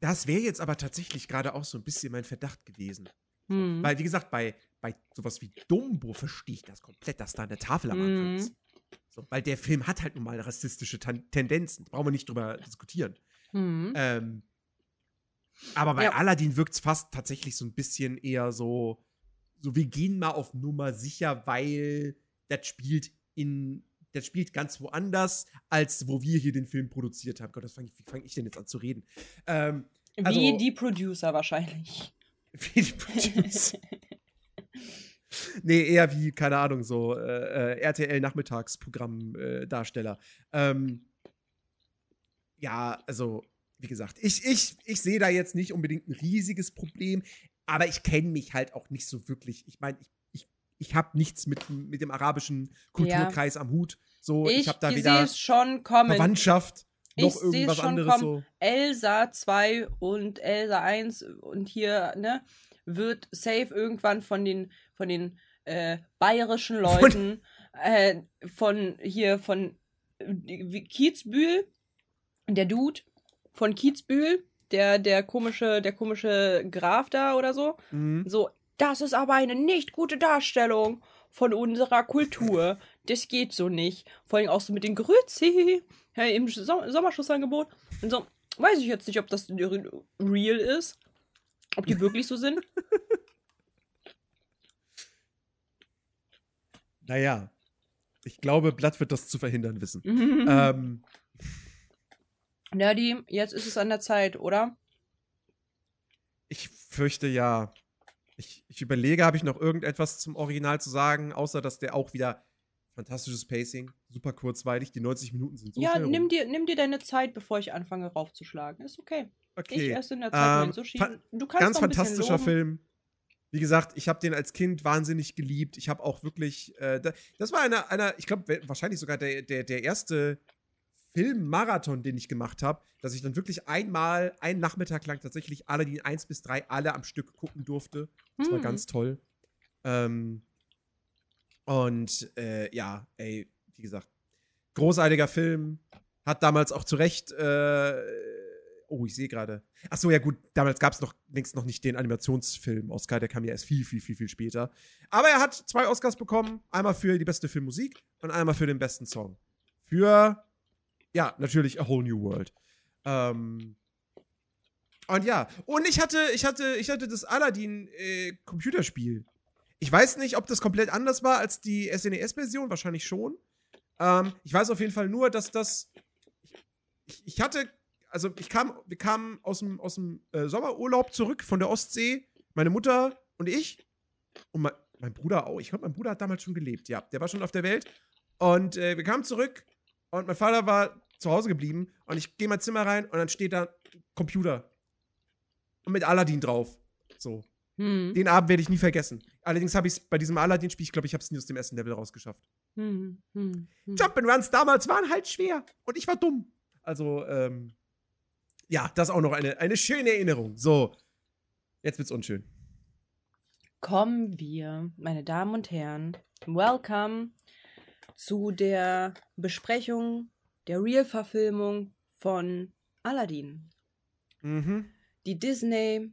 Das wäre jetzt aber tatsächlich gerade auch so ein bisschen mein Verdacht gewesen. Hm. Weil, wie gesagt, bei, bei sowas wie Dumbo verstehe ich das komplett, dass da eine Tafel am Anfang hm. ist. So, weil der Film hat halt nun mal rassistische Tendenzen. Brauchen wir nicht drüber diskutieren. Mhm. Ähm, aber bei ja. Aladdin wirkt es fast tatsächlich so ein bisschen eher so, so wir gehen mal auf Nummer sicher, weil das spielt in, das spielt ganz woanders, als wo wir hier den Film produziert haben. Gott, das fang, fange ich denn jetzt an zu reden? Ähm, also, wie die Producer wahrscheinlich. Wie die Producer. nee, eher wie, keine Ahnung, so äh, äh RTL-Nachmittagsprogramm-Darsteller. Äh, ähm, ja, also, wie gesagt, ich, ich, ich sehe da jetzt nicht unbedingt ein riesiges Problem, aber ich kenne mich halt auch nicht so wirklich. Ich meine, ich, ich, habe nichts mit, mit dem arabischen Kulturkreis ja. am Hut. So, ich, ich habe da wieder schon kommen. Verwandtschaft noch ich irgendwas schon anderes kommen. so. Elsa 2 und Elsa 1 und hier, ne, wird safe irgendwann von den von den äh, bayerischen Leuten, äh, von hier, von äh, Kiezbühel, der Dude von Kiezbühel, der, der komische, der komische Graf da oder so. Mhm. So, das ist aber eine nicht gute Darstellung von unserer Kultur. Das geht so nicht. Vor allem auch so mit den Grüezi ja, im Sommerschussangebot. Und so, weiß ich jetzt nicht, ob das real ist. Ob die wirklich so sind. Naja, ich glaube, Blatt wird das zu verhindern wissen. ähm, Nerdy, jetzt ist es an der Zeit, oder? Ich fürchte ja. Ich, ich überlege, habe ich noch irgendetwas zum Original zu sagen, außer dass der auch wieder fantastisches Pacing, super kurzweilig, die 90 Minuten sind so Ja, nimm dir, nimm dir deine Zeit, bevor ich anfange raufzuschlagen. Ist okay. Okay. Ich erst in der Zeit ähm, schieben. Du kannst Ganz fantastischer Film. Wie gesagt, ich habe den als Kind wahnsinnig geliebt. Ich habe auch wirklich, äh, das war einer, einer ich glaube, wahrscheinlich sogar der, der, der erste Filmmarathon, den ich gemacht habe, dass ich dann wirklich einmal, einen Nachmittag lang tatsächlich alle die 1 bis 3 alle am Stück gucken durfte. Das hm. war ganz toll. Ähm, und äh, ja, ey, wie gesagt, großartiger Film. Hat damals auch zu Recht äh, Oh, ich sehe gerade. Ach so, ja gut, damals gab es noch längst noch nicht den Animationsfilm Oscar, der kam ja erst viel, viel, viel, viel später. Aber er hat zwei Oscars bekommen, einmal für die beste Filmmusik und einmal für den besten Song. Für, ja, natürlich A Whole New World. Ähm, und ja, und ich hatte, ich hatte, ich hatte das Aladdin-Computerspiel. Äh, ich weiß nicht, ob das komplett anders war als die SNES-Version, wahrscheinlich schon. Ähm, ich weiß auf jeden Fall nur, dass das ich, ich hatte, also ich kam, wir kamen aus dem, aus dem äh, Sommerurlaub zurück von der Ostsee, meine Mutter und ich und mein, mein Bruder auch. Ich glaube, mein Bruder hat damals schon gelebt, ja. Der war schon auf der Welt. Und äh, wir kamen zurück und mein Vater war zu Hause geblieben und ich gehe in mein Zimmer rein und dann steht da Computer. Und mit Aladdin drauf. So. Hm. Den Abend werde ich nie vergessen. Allerdings habe ich es bei diesem Aladdin-Spiel, ich glaube, ich habe es nie aus dem ersten Level rausgeschafft. Hm. Hm. Hm. Jump'n'Runs damals waren halt schwer und ich war dumm. Also, ähm, ja, das ist auch noch eine, eine schöne Erinnerung. So, jetzt wird's unschön. Kommen wir, meine Damen und Herren, welcome zu der Besprechung der Real-Verfilmung von Aladdin. Mhm. Die Disney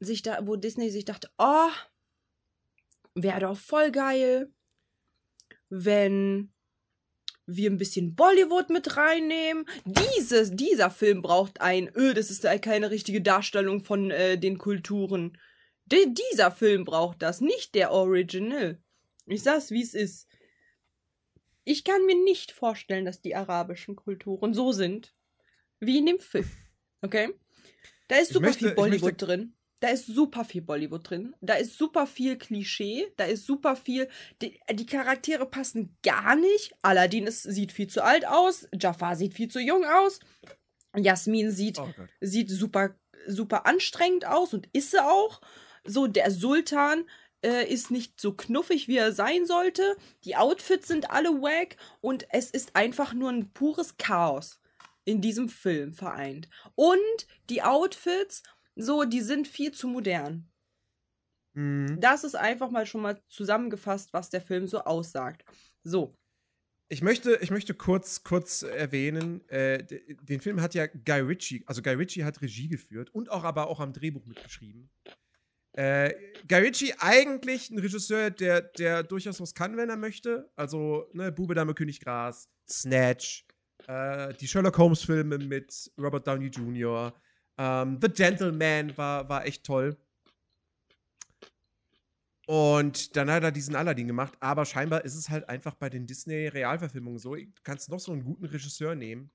sich da, wo Disney sich dachte, oh, wäre doch voll geil, wenn wir ein bisschen Bollywood mit reinnehmen. Dieses, dieser Film braucht ein, öh, das ist keine richtige Darstellung von äh, den Kulturen. De, dieser Film braucht das, nicht der Original. Ich sag's, wie es ist. Ich kann mir nicht vorstellen, dass die arabischen Kulturen so sind, wie in dem Film. Okay? Da ist super möchte- viel Bollywood möchte- drin. Da ist super viel Bollywood drin. Da ist super viel Klischee. Da ist super viel. Die, die Charaktere passen gar nicht. Aladdin ist, sieht viel zu alt aus. Jafar sieht viel zu jung aus. Jasmin sieht Oh sieht super, super anstrengend aus und ist sie auch. So, der Sultan äh, ist nicht so knuffig, wie er sein sollte. Die Outfits sind alle wack und es ist einfach nur ein pures Chaos in diesem Film vereint. Und die Outfits, so, die sind viel zu modern. Mhm. Das ist einfach mal schon mal zusammengefasst, was der Film so aussagt. So, Ich möchte, ich möchte kurz, kurz erwähnen, äh, den Film hat ja Guy Ritchie, also Guy Ritchie hat Regie geführt und auch aber auch am Drehbuch mitgeschrieben. Äh, Guy Ritchie eigentlich ein Regisseur, der, der durchaus was kann, wenn er möchte. Also, ne, Bube, Dame, König, Gras, Snatch, äh, die Sherlock Holmes-Filme mit Robert Downey Jr., ähm, The Gentleman war, war echt toll. Und dann hat er diesen Aladdin gemacht, aber scheinbar ist es halt einfach bei den Disney-Realverfilmungen so, du kannst noch so einen guten Regisseur nehmen.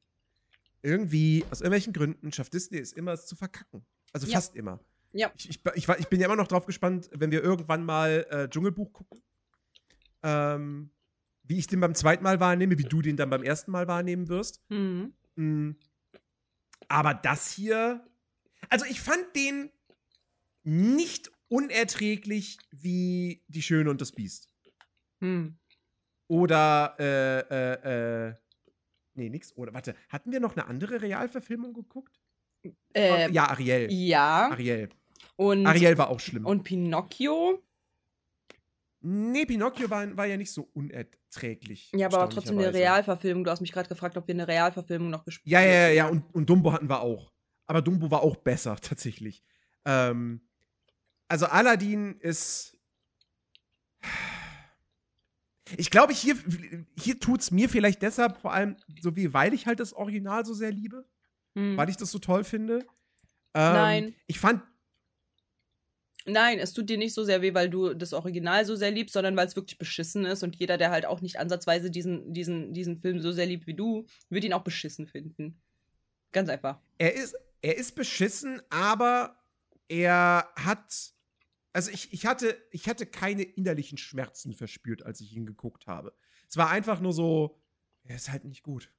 Irgendwie, aus irgendwelchen Gründen, schafft Disney es immer, es zu verkacken. Also Ja. fast immer. Ja. Ich, ich, ich, ich bin ja immer noch drauf gespannt, wenn wir irgendwann mal äh, Dschungelbuch gucken. Ähm, wie ich den beim zweiten Mal wahrnehme, wie du den dann beim ersten Mal wahrnehmen wirst. hm. Mm. Aber das hier, also ich fand den nicht unerträglich wie Die Schöne und das Biest. Hm. Oder, äh, äh, äh, nee, nix. Oder, warte, hatten wir noch eine andere Realverfilmung geguckt? Äh, ja, Ariel. ja. Ariel. Und, Ariel war auch schlimm. und Pinocchio. nee, Pinocchio war, war ja nicht so unerträglich. Ja, aber trotzdem eine. Realverfilmung. Du hast mich gerade gefragt, ob wir eine Realverfilmung noch gespielt Ja, ja, ja, ja. Und, und Dumbo hatten wir auch. Aber Dumbo war auch besser, tatsächlich. Ähm, also Aladdin ist. Ich glaube, hier, hier tut es mir vielleicht deshalb vor allem so wie, weil ich halt das Original so sehr liebe, Hm. weil ich das so toll finde. Ähm, Nein. Ich fand, Nein, es tut dir nicht so sehr weh, weil du das Original so sehr liebst, sondern weil es wirklich beschissen ist und jeder, der halt auch nicht ansatzweise diesen, diesen, diesen Film so sehr liebt wie du, wird ihn auch beschissen finden. Ganz einfach. er ist, er ist beschissen, aber er hat. Also ich, ich, hatte, ich hatte keine innerlichen Schmerzen verspürt, als ich ihn geguckt habe. Es war einfach nur so, er ist halt nicht gut.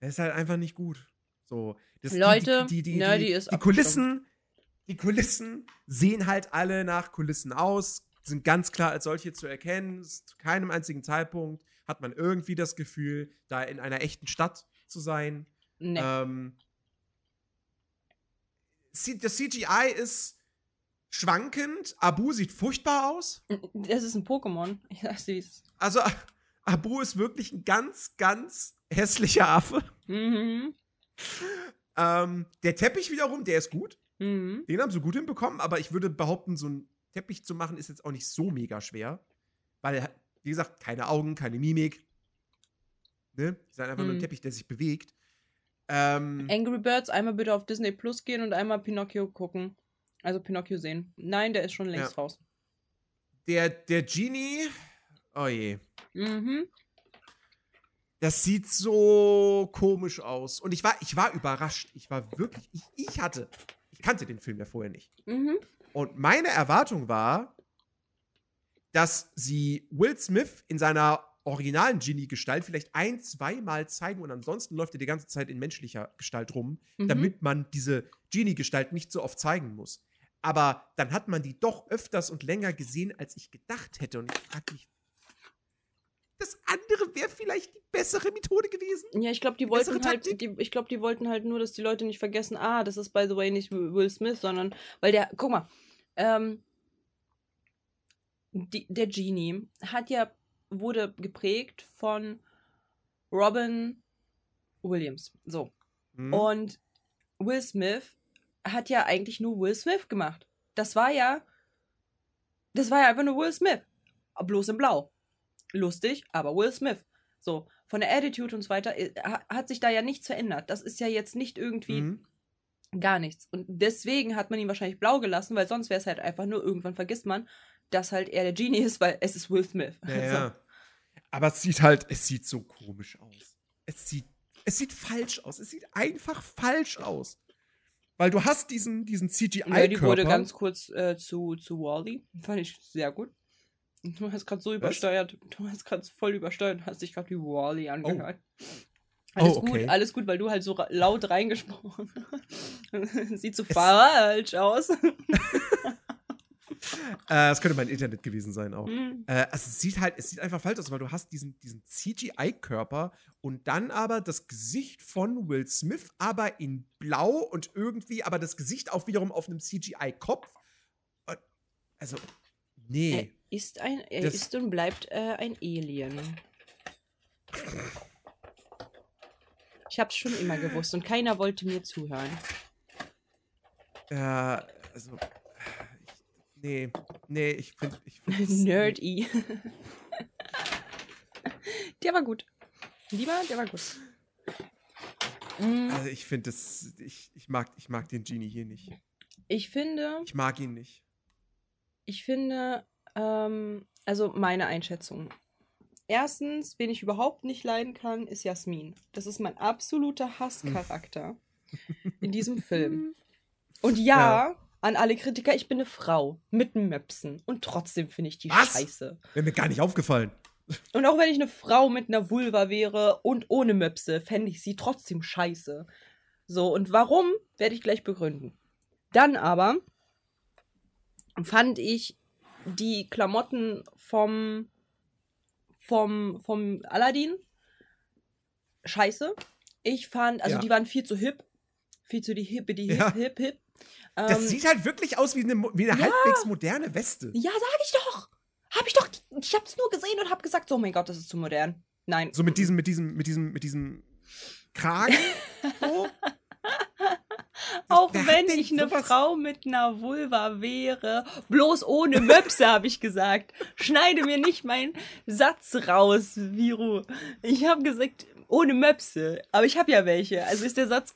Er ist halt einfach nicht gut. So, das, Leute, Nerdy die, ist die Kulissen, die Kulissen sehen halt alle nach Kulissen aus, sind ganz klar als solche zu erkennen. Zu keinem einzigen Zeitpunkt hat man irgendwie das Gefühl, da in einer echten Stadt zu sein. Nee. Ähm, das CGI ist schwankend. Abu sieht furchtbar aus. das ist ein Pokémon. Ich sag's dir, wie es ist. Also, Abu ist wirklich ein ganz, ganz hässlicher Affe. Mhm. Ähm, der Teppich wiederum, der ist gut. Mhm. Den haben sie gut hinbekommen, aber ich würde behaupten, so einen Teppich zu machen, ist jetzt auch nicht so mega schwer. Weil, wie gesagt, keine Augen, keine Mimik. Ne? Ist einfach nur ein Mhm. Teppich, der sich bewegt. Ähm, Angry Birds, einmal bitte auf Disney Plus gehen und einmal Pinocchio gucken. Also Pinocchio sehen. Nein, der ist schon längst Ja. raus. der, der Genie. Oh je. Mhm. Das sieht so komisch aus. Und ich war, ich war überrascht. Ich war wirklich, ich, ich hatte, ich kannte den Film ja vorher nicht. Mhm. Und meine Erwartung war, dass sie Will Smith in seiner originalen Genie-Gestalt vielleicht ein, zweimal zeigen und ansonsten läuft er die ganze Zeit in menschlicher Gestalt rum, Mhm. damit man diese Genie-Gestalt nicht so oft zeigen muss. Aber dann hat man die doch öfters und länger gesehen, als ich gedacht hätte. Und ich frage mich, das andere wäre vielleicht die bessere Methode gewesen? Ja, ich glaube, die Die wollten halt, Taktik? die, ich glaube, die wollten halt nur, dass die Leute nicht vergessen, ah, das ist by the way nicht Will Smith, sondern weil der, guck mal, ähm, die, der Genie hat ja, wurde geprägt von Robin Williams. So. Hm? Und Will Smith hat ja eigentlich nur Will Smith gemacht. Das war ja, das war ja einfach nur Will Smith. Bloß in Blau. Lustig, aber Will Smith. So, von der Attitude und so weiter äh, ha- hat sich da ja nichts verändert. Das ist ja jetzt nicht irgendwie Mhm. gar nichts. Und deswegen hat man ihn wahrscheinlich blau gelassen, weil sonst wäre es halt einfach nur, irgendwann vergisst man, dass halt er der Genie ist, weil es ist Will Smith. Ja, ja. Aber es sieht halt, es sieht so komisch aus. Es sieht, es sieht falsch aus. Es sieht einfach falsch aus. Weil du hast diesen, diesen So. Ja, die CGI-Körper. wurde ganz kurz äh, zu, zu Wally. Fand ich sehr gut. Du hast gerade so übersteuert. Du hast gerade voll übersteuert und hast dich gerade wie Wally angehört. Alles Oh, okay. gut, alles gut, weil du halt so laut reingesprochen hast. Sieht so falsch aus. Äh, es könnte mein Internet gewesen sein auch. Hm. Äh, also es sieht halt, es sieht einfach falsch aus, weil du hast diesen, diesen CGI-Körper und dann aber das Gesicht von Will Smith, aber in Blau und irgendwie, aber das Gesicht auch wiederum auf einem CGI-Kopf. Also, nee. Ist ein, er Das- ist und bleibt äh, ein Alien. Ich hab's schon immer gewusst und keiner wollte mir zuhören. Ja, also. Ich, nee, nee, ich finde. Ich Nerdy. der war gut. Lieber, der war gut. Mm, Also ich finde das. Ich, ich, mag, ich mag den Genie hier nicht. Ich finde, Ich mag ihn nicht. ich finde, ähm, also meine Einschätzung. Erstens, wen ich überhaupt nicht leiden kann, ist Jasmin. Das ist mein absoluter Hasscharakter in diesem Film. Und ja, an alle Kritiker, ich bin eine Frau mit Möpsen. Und trotzdem finde ich die Was? scheiße. Wäre mir gar nicht aufgefallen. Und auch wenn ich eine Frau mit einer Vulva wäre und ohne Möpse, fände ich sie trotzdem scheiße. So, und warum, werde ich gleich begründen. Dann aber fand ich die Klamotten vom, vom, vom Aladdin scheiße. Ich fand, also Ja. die waren viel zu hip. Viel zu die hippe, die hip, Ja. hip, hip. Das Ähm, sieht halt wirklich aus wie eine, wie eine ja. halbwegs moderne Weste. ja, sag ich doch. Hab ich doch. Ich hab's nur gesehen und hab gesagt, so, oh mein Gott, das ist zu modern. Nein. So mit diesem, mit diesem, mit diesem, mit diesem Kragen. so. Auch Wer wenn ich eine sowas- Frau mit einer Vulva wäre, bloß ohne Möpse, habe ich gesagt. Schneide mir nicht meinen Satz raus, Viru. Ich habe gesagt, ohne Möpse. Aber ich habe ja welche. Also ist der Satz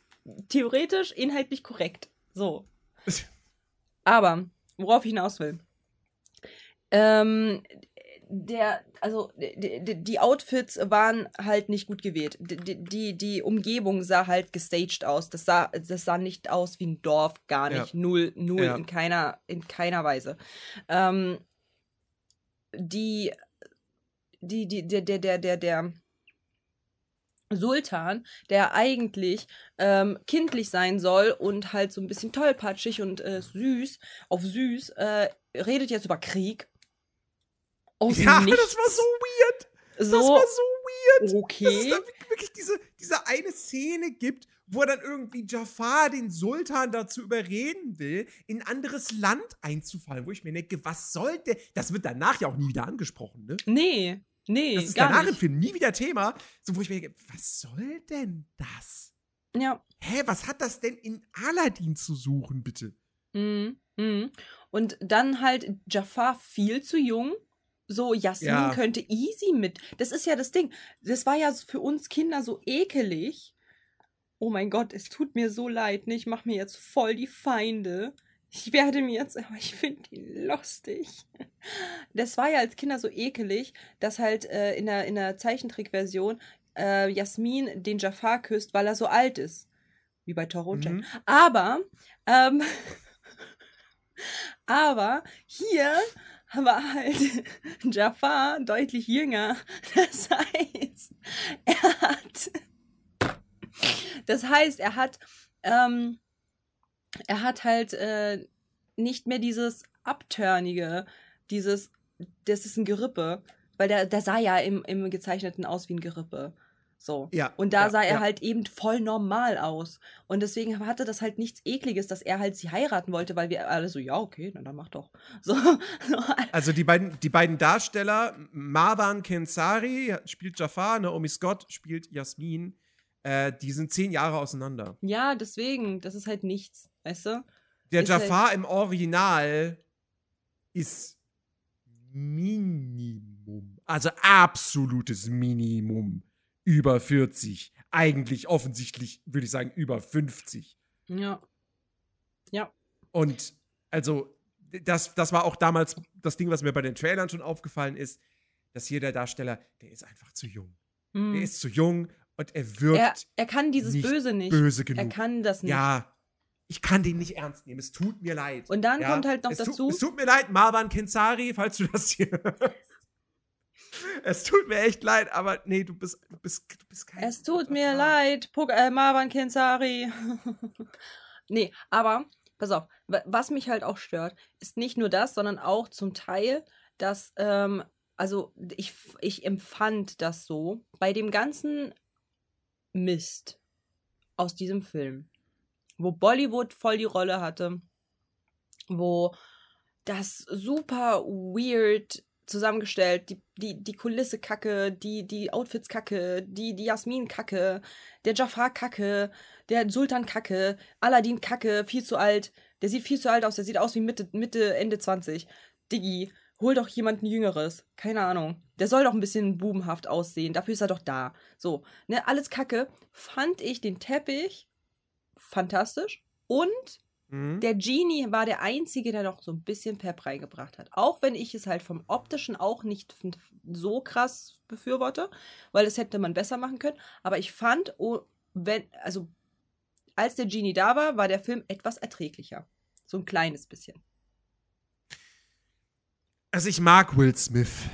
theoretisch inhaltlich korrekt. So. Aber, worauf ich hinaus will. Ähm, der, also, die, die- Outfits waren halt nicht gut gewählt. Die, die, die Umgebung sah halt gestaged aus. Das sah, das sah nicht aus wie ein Dorf, gar Ja. nicht. Null, null, Ja. in keiner, in keiner Weise. Ähm, die, die, die, der, der, der, der, der Sultan, der eigentlich ähm, kindlich sein soll und halt so ein bisschen tollpatschig und äh, süß, auf süß, äh, redet jetzt über Krieg. Aus Ja, Nichts. das war so weird. Das so. war so weird. Dass es okay. da wirklich diese, diese eine Szene gibt, wo er dann irgendwie Jafar, den Sultan, dazu überreden will, in ein anderes Land einzufallen. Wo ich mir denke, was soll der? Das wird danach ja auch nie wieder angesprochen, ne? Nee, nee, Das ist gar danach im nicht. Film nie wieder Thema. So, wo ich mir denke, was soll denn das? Ja. Hä, was hat das denn in Aladdin zu suchen, bitte? Mhm. Mhm. Und dann halt Jafar viel zu jung. So, Jasmin Ja. könnte easy mit. Das ist ja das Ding. Das war ja für uns Kinder so ekelig. Oh mein Gott, es tut mir so leid. Ne? Ich mache mir jetzt voll die Feinde. Ich werde mir jetzt, aber ich finde die lustig. Das war ja als Kinder so ekelig, dass halt äh, in der, in der Zeichentrickversion äh, Jasmin den Jafar küsst, weil er so alt ist. Wie bei Toro Mhm. Aber, ähm, aber hier war halt Jafar deutlich jünger. Das heißt, er hat, das heißt, er hat, ähm, er hat halt äh, nicht mehr dieses Abturnige, dieses, das ist ein Gerippe. Weil der, der sah ja im, im Gezeichneten aus wie ein Gerippe. So. Ja. Und da ja, sah er ja. halt eben voll normal aus. Und deswegen hatte das halt nichts Ekliges, dass er halt sie heiraten wollte, weil wir alle so, ja, okay, na, dann mach doch. So. so Also die beiden, die beiden Darsteller, Marwan Kensari spielt Jafar, Naomi Scott spielt Jasmin, äh, die sind zehn Jahre auseinander. ja, deswegen, das ist halt nichts, weißt du? Der Ist halt- Jafar im Original ist Minimum, also absolutes Minimum über 40. Eigentlich offensichtlich, würde ich sagen, über 50. Ja. Ja. Und also, das, das war auch damals das Ding, was mir bei den Trailern schon aufgefallen ist, dass hier der Darsteller, der ist einfach zu jung. Hm. Der ist zu jung und er wirkt er, er kann dieses nicht Böse nicht. böse Er genug. kann das nicht. Ja, ich kann den nicht ernst nehmen. Es tut mir leid. Und dann ja? kommt halt noch es dazu. Tut, es tut mir leid, Marwan Kensari, falls du das hier hörst. Es tut mir echt leid, aber nee, du bist, du bist, du bist kein. Es tut guter mir Vater. leid, Pok äh, Marwan Kensari. nee, aber pass auf, wa- was mich halt auch stört, ist nicht nur das, sondern auch zum Teil, dass, ähm, also ich, ich empfand das so, bei dem ganzen Mist aus diesem Film, wo Bollywood voll die Rolle hatte, wo das super weird zusammengestellt, die, die, die Kulisse kacke, die, die Outfits kacke, die, die Jasmin kacke, der Jafar kacke, der Sultan kacke, Aladdin kacke, viel zu alt, der sieht viel zu alt aus, der sieht aus wie Mitte, Mitte, Ende 20. Diggi, hol doch jemanden Jüngeres. Keine Ahnung. Der soll doch ein bisschen bubenhaft aussehen. Dafür ist er doch da. So, ne, alles kacke. Fand ich den Teppich fantastisch und Mhm. der Genie war der Einzige, der noch so ein bisschen Pep reingebracht hat. Auch wenn ich es halt vom Optischen auch nicht so krass befürworte, weil das hätte man besser machen können. Aber ich fand, oh, wenn, also als der Genie da war, war der Film etwas erträglicher. So ein kleines bisschen. Also ich mag Will Smith.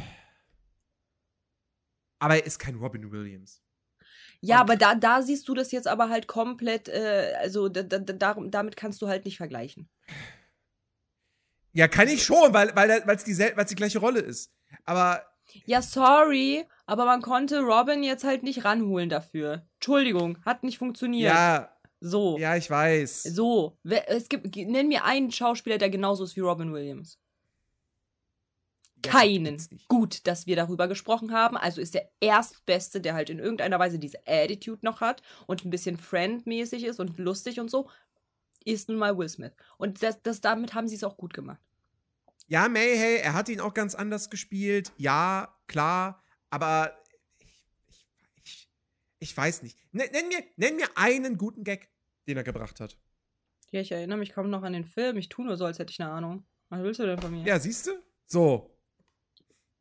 Aber er ist kein Robin Williams. Ja, aber da, da siehst du das jetzt aber halt komplett, äh, also da, da, darum, damit kannst du halt nicht vergleichen. Ja, kann ich schon, weil es weil, weil's die, weil's die gleiche Rolle ist. Aber Ja, sorry, aber man konnte Robin jetzt halt nicht ranholen dafür. Entschuldigung, hat nicht funktioniert. ja, So. ja, ich weiß. So, es gibt, nenn mir einen Schauspieler, der genauso ist wie Robin Williams. Keinen. Gut, dass wir darüber gesprochen haben. Also ist der erstbeste, der halt in irgendeiner Weise diese Attitude noch hat und ein bisschen friendmäßig ist und lustig und so, ist nun mal Will Smith. Und das, das, damit haben sie es auch gut gemacht. Ja, May, hey, er hat ihn auch ganz anders gespielt. Ja, klar. Aber ich, ich, ich, ich weiß nicht. Nenn, nenn, mir, nenn mir einen guten Gag, den er gebracht hat. Ja, ich erinnere mich kaum noch an den Film. Ich tue nur so, als hätte ich eine Ahnung. Was willst du denn von mir? Ja, siehst du? So.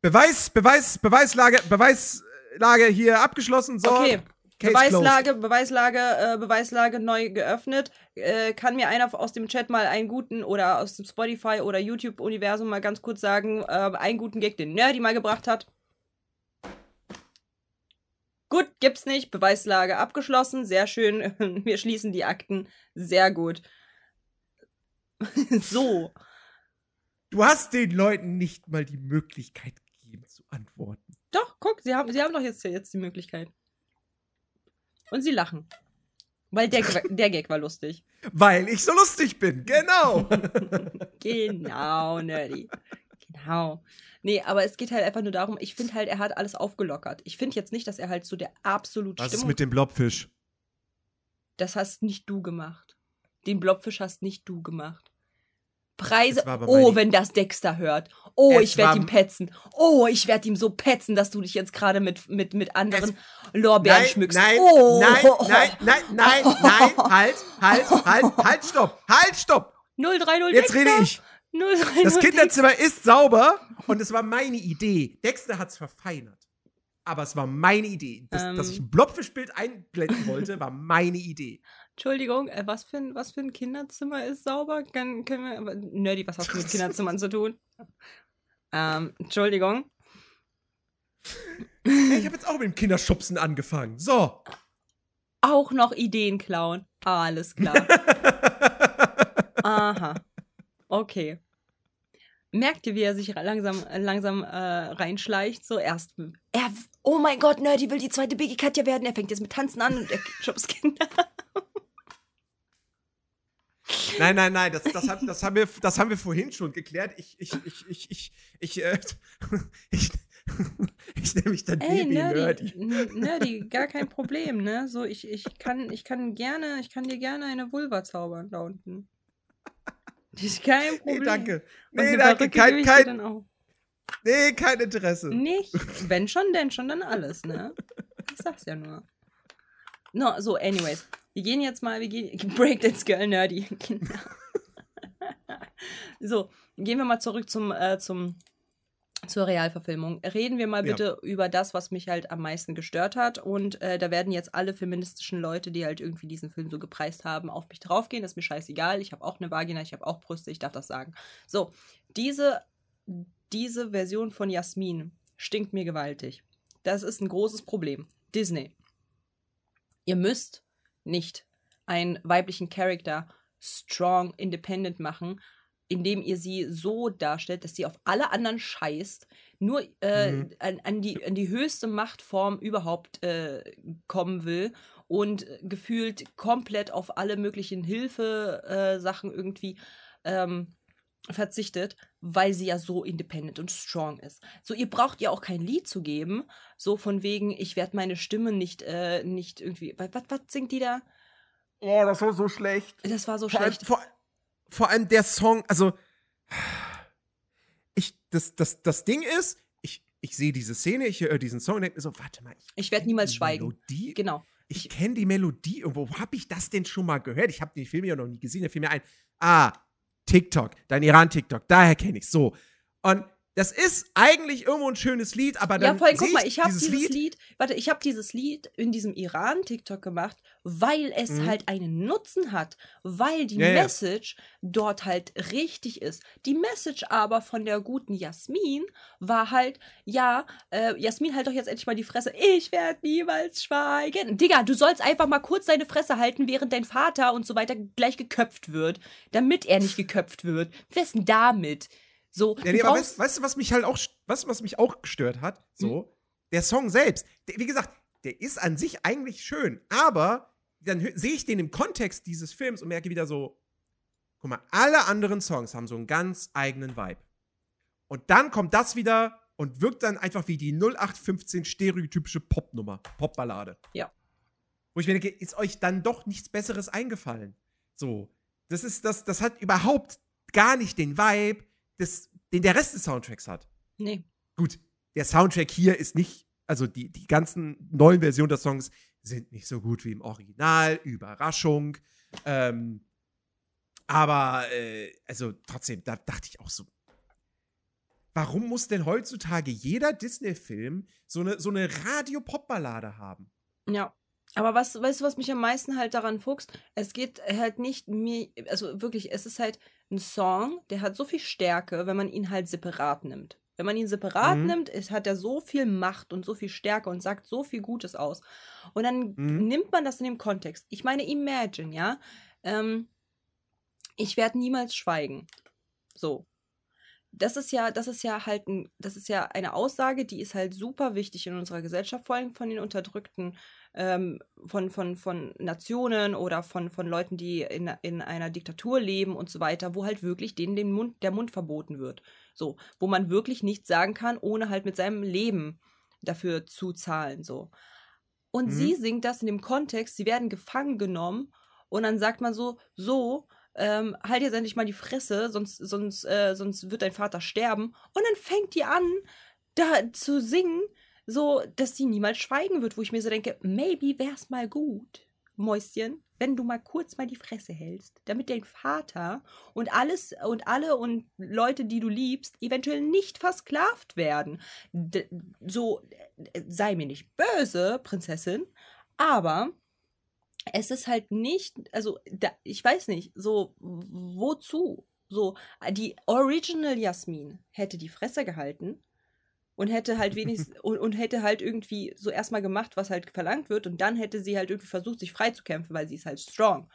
Beweis, Beweis, Beweislage, Beweislage hier abgeschlossen. So. Okay, Case Beweislage, Beweislage, äh, Beweislage neu geöffnet. Äh, kann mir einer aus dem Chat mal einen guten oder aus dem Spotify oder YouTube-Universum mal ganz kurz sagen, äh, einen guten Gag, den Nerdy mal gebracht hat? Gut, gibt's nicht. Beweislage abgeschlossen. Sehr schön. Wir schließen die Akten. Sehr gut. so. Du hast den Leuten nicht mal die Möglichkeit antworten. Doch, guck, sie haben, sie haben doch jetzt, jetzt die Möglichkeit. Und sie lachen. Weil der, der Gag war lustig. Weil ich so lustig bin. Genau. Genau, Nerdy. Genau. Nee, aber es geht halt einfach nur darum, ich finde halt, er hat alles aufgelockert. Ich finde jetzt nicht, dass er halt so der absolut Was ist Stimmung. mit dem Blobfisch? Das hast nicht du gemacht. Den Blobfisch hast nicht du gemacht. Preise. Es Oh, wenn das Dexter hört. Oh, Es ich werde ihm petzen. Oh, ich werde ihm so petzen, dass du dich jetzt gerade mit, mit, mit anderen Lorbeeren Nein, schmückst. nein, oh. nein, nein, nein, nein, nein, halt, halt, halt, halt, stopp, halt, stopp. 030 Jetzt Dexter. rede ich. 030 Das Dexter. Kinderzimmer ist sauber und es war meine Idee. Dexter hat's verfeinert. aber es war meine Idee. Das, Ähm. dass ich ein Blobfischbild einblenden wollte, war meine Idee. Entschuldigung, äh, was, für ein, was für ein Kinderzimmer ist sauber? Kann, können wir, aber- Nerdy, was hast du mit Kinderzimmern zu tun? Ähm, Entschuldigung. Hey, ich habe jetzt auch mit dem Kinderschubsen angefangen. So. Auch noch Ideen klauen. Alles klar. Aha. Okay. Merkt ihr, wie er sich langsam, langsam äh, reinschleicht? So erst. Er, oh mein Gott, Nerdy will die zweite Biggie Katja werden. Er fängt jetzt mit Tanzen an und er schubst Kinder. Nein, nein, nein, das, das, hab, das, haben wir, das haben wir vorhin schon geklärt. Ich, ich, ich, ich, ich, ich, äh, ich, ich nenne mich dann Ey, Baby Nerdy, Nerdy. Nerdy, gar kein Problem, ne? So, ich, ich kann, ich kann gerne, ich kann dir gerne eine Vulva zaubern da unten. Das ist kein Problem. Nee, danke. Nee, danke. Kein, kein, dann auch. nee, kein Interesse. Nicht. Wenn schon, denn schon, dann alles, ne? Ich sag's ja nur. No, so, anyways. Wir gehen jetzt mal, wir gehen. Breakdance Girl Nerdy. Genau. so, gehen wir mal zurück zum, äh, zum, zur Realverfilmung. Reden wir mal Ja. bitte über das, was mich halt am meisten gestört hat. Und äh, da werden jetzt alle feministischen Leute, die halt irgendwie diesen Film so gepreist haben, auf mich draufgehen. Das ist mir scheißegal. Ich habe auch eine Vagina, ich habe auch Brüste, ich darf das sagen. So, diese, diese Version von Jasmin stinkt mir gewaltig. Das ist ein großes Problem. Disney. Ihr müsst nicht einen weiblichen Charakter strong, independent machen, indem ihr sie so darstellt, dass sie auf alle anderen scheißt, nur äh, Mhm. an, an, die, an die höchste Machtform überhaupt äh, kommen will und äh, gefühlt komplett auf alle möglichen Hilfe-Sachen irgendwie ähm, verzichtet, weil sie ja so independent und strong ist. So, ihr braucht ihr auch kein Lied zu geben, so von wegen, ich werde meine Stimme nicht, äh, nicht irgendwie, was, was, was singt die da? Oh, das war so schlecht. Das war so Vor allem, schlecht. vor, vor allem der Song, also ich, das, das, das Ding ist, ich, ich sehe diese Szene, ich höre diesen Song und denke mir so, warte mal, ich, Ich werd kenn niemals die schweigen. Melodie, Genau. ich kenne die Melodie und wo habe ich das denn schon mal gehört? Ich habe den Film ja noch nie gesehen, da fiel mir ein, ah, TikTok, dein Iran-TikTok, daher kenne ich so. Und das ist eigentlich irgendwo ein schönes Lied, aber dann Ja, seh guck mal, ich habe dieses, Lied, Lied, warte, ich habe dieses Lied in diesem Iran-TikTok gemacht, weil es Mhm. halt einen Nutzen hat, weil die Ja, ja. Message dort halt richtig ist. Die Message aber von der guten Jasmin war halt, ja, äh, Jasmin, halt doch jetzt endlich mal die Fresse, ich werde niemals schweigen. Digga, du sollst einfach mal kurz deine Fresse halten, während dein Vater und so weiter gleich geköpft wird, damit er nicht geköpft wird. Denn damit? So, Ja, nee, aber weißt, weißt du, was mich halt auch, was, was mich auch gestört hat? So, Mhm. der Song selbst. Der, wie gesagt, der ist an sich eigentlich schön, aber dann sehe ich den im Kontext dieses Films und merke wieder so, guck mal, alle anderen Songs haben so einen ganz eigenen Vibe. Und dann kommt das wieder und wirkt dann einfach wie die 0815 stereotypische Popnummer, Popballade. Ja. Wo ich mir denke, ist euch dann doch nichts Besseres eingefallen? So, das ist das, das hat überhaupt gar nicht den Vibe, des, den der Rest des Soundtracks hat. nee. Gut, der Soundtrack hier ist nicht, also die, die ganzen neuen Versionen der Songs sind nicht so gut wie im Original, Überraschung. Ähm, aber, äh, also trotzdem, da dachte ich auch so, warum muss denn heutzutage jeder Disney-Film so eine, so eine Radio-Pop-Ballade haben? Ja. Aber was, weißt du, was mich am meisten halt daran fuchst? Es geht halt nicht mir, also wirklich, es ist halt ein Song, der hat so viel Stärke, wenn man ihn halt separat nimmt. Wenn man ihn separat Mhm. nimmt, ist, hat er so viel Macht und so viel Stärke und sagt so viel Gutes aus. Und dann Mhm. nimmt man das in dem Kontext. Ich meine, imagine, ja. Ähm, ich werde niemals schweigen. So. Das ist ja, das ist ja halt ein, das ist ja eine Aussage, die ist halt super wichtig in unserer Gesellschaft, vor allem von den unterdrückten, ähm, von, von, von Nationen oder von, von Leuten, die in, in einer Diktatur leben und so weiter, wo halt wirklich denen den Mund, der Mund verboten wird. So, wo man wirklich nichts sagen kann, ohne halt mit seinem Leben dafür zu zahlen. So. Und Mhm. sie singt das in dem Kontext, sie werden gefangen genommen und dann sagt man so, so, ähm, halt jetzt endlich mal die Fresse, sonst, sonst, äh, sonst wird dein Vater sterben. Und dann fängt die an, da zu singen, so, dass sie niemals schweigen wird, wo ich mir so denke, maybe wär's mal gut. Mäuschen, wenn du mal kurz mal die Fresse hältst, damit dein Vater und alles und alle und Leute, die du liebst, eventuell nicht versklavt werden. D so, sei mir nicht böse, Prinzessin, aber es ist halt nicht, also da, ich weiß nicht, so wozu? So, die Original Jasmin hätte die Fresse gehalten und hätte halt wenigstens und, und, hätte halt irgendwie so erstmal gemacht, was halt verlangt wird und dann hätte sie halt irgendwie versucht, sich freizukämpfen, weil sie ist halt strong.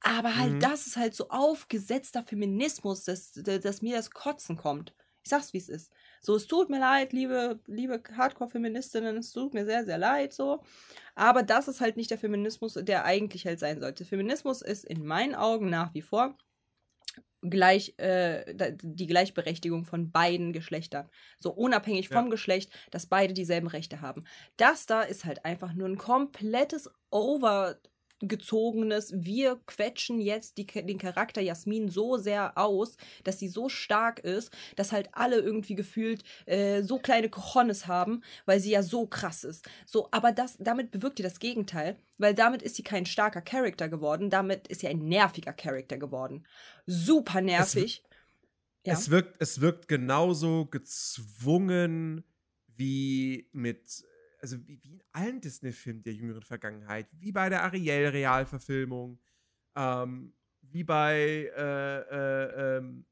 Aber halt, mhm. das ist halt so aufgesetzter Feminismus, dass, dass mir das Kotzen kommt. Ich sag's, wie es ist. So, es tut mir leid, liebe, liebe Hardcore-Feministinnen, es tut mir sehr, sehr leid, so. Aber das ist halt nicht der Feminismus, der eigentlich halt sein sollte. Feminismus ist in meinen Augen nach wie vor gleich, äh, die Gleichberechtigung von beiden Geschlechtern. So unabhängig vom ja. Geschlecht, dass beide dieselben Rechte haben. Das da ist halt einfach nur ein komplettes Over gezogenes, wir quetschen jetzt die, den Charakter Jasmin so sehr aus, dass sie so stark ist, dass halt alle irgendwie gefühlt äh, so kleine Cojones haben, weil sie ja so krass ist. So, aber das, damit bewirkt ihr das Gegenteil, weil damit ist sie kein starker Charakter geworden, damit ist sie ein nerviger Charakter geworden. Super nervig. Es, ja. es, wirkt, es wirkt genauso gezwungen wie mit also wie, wie in allen Disney-Filmen der jüngeren Vergangenheit, wie bei der Ariel-Realverfilmung, ähm, wie bei, äh, äh, ähm,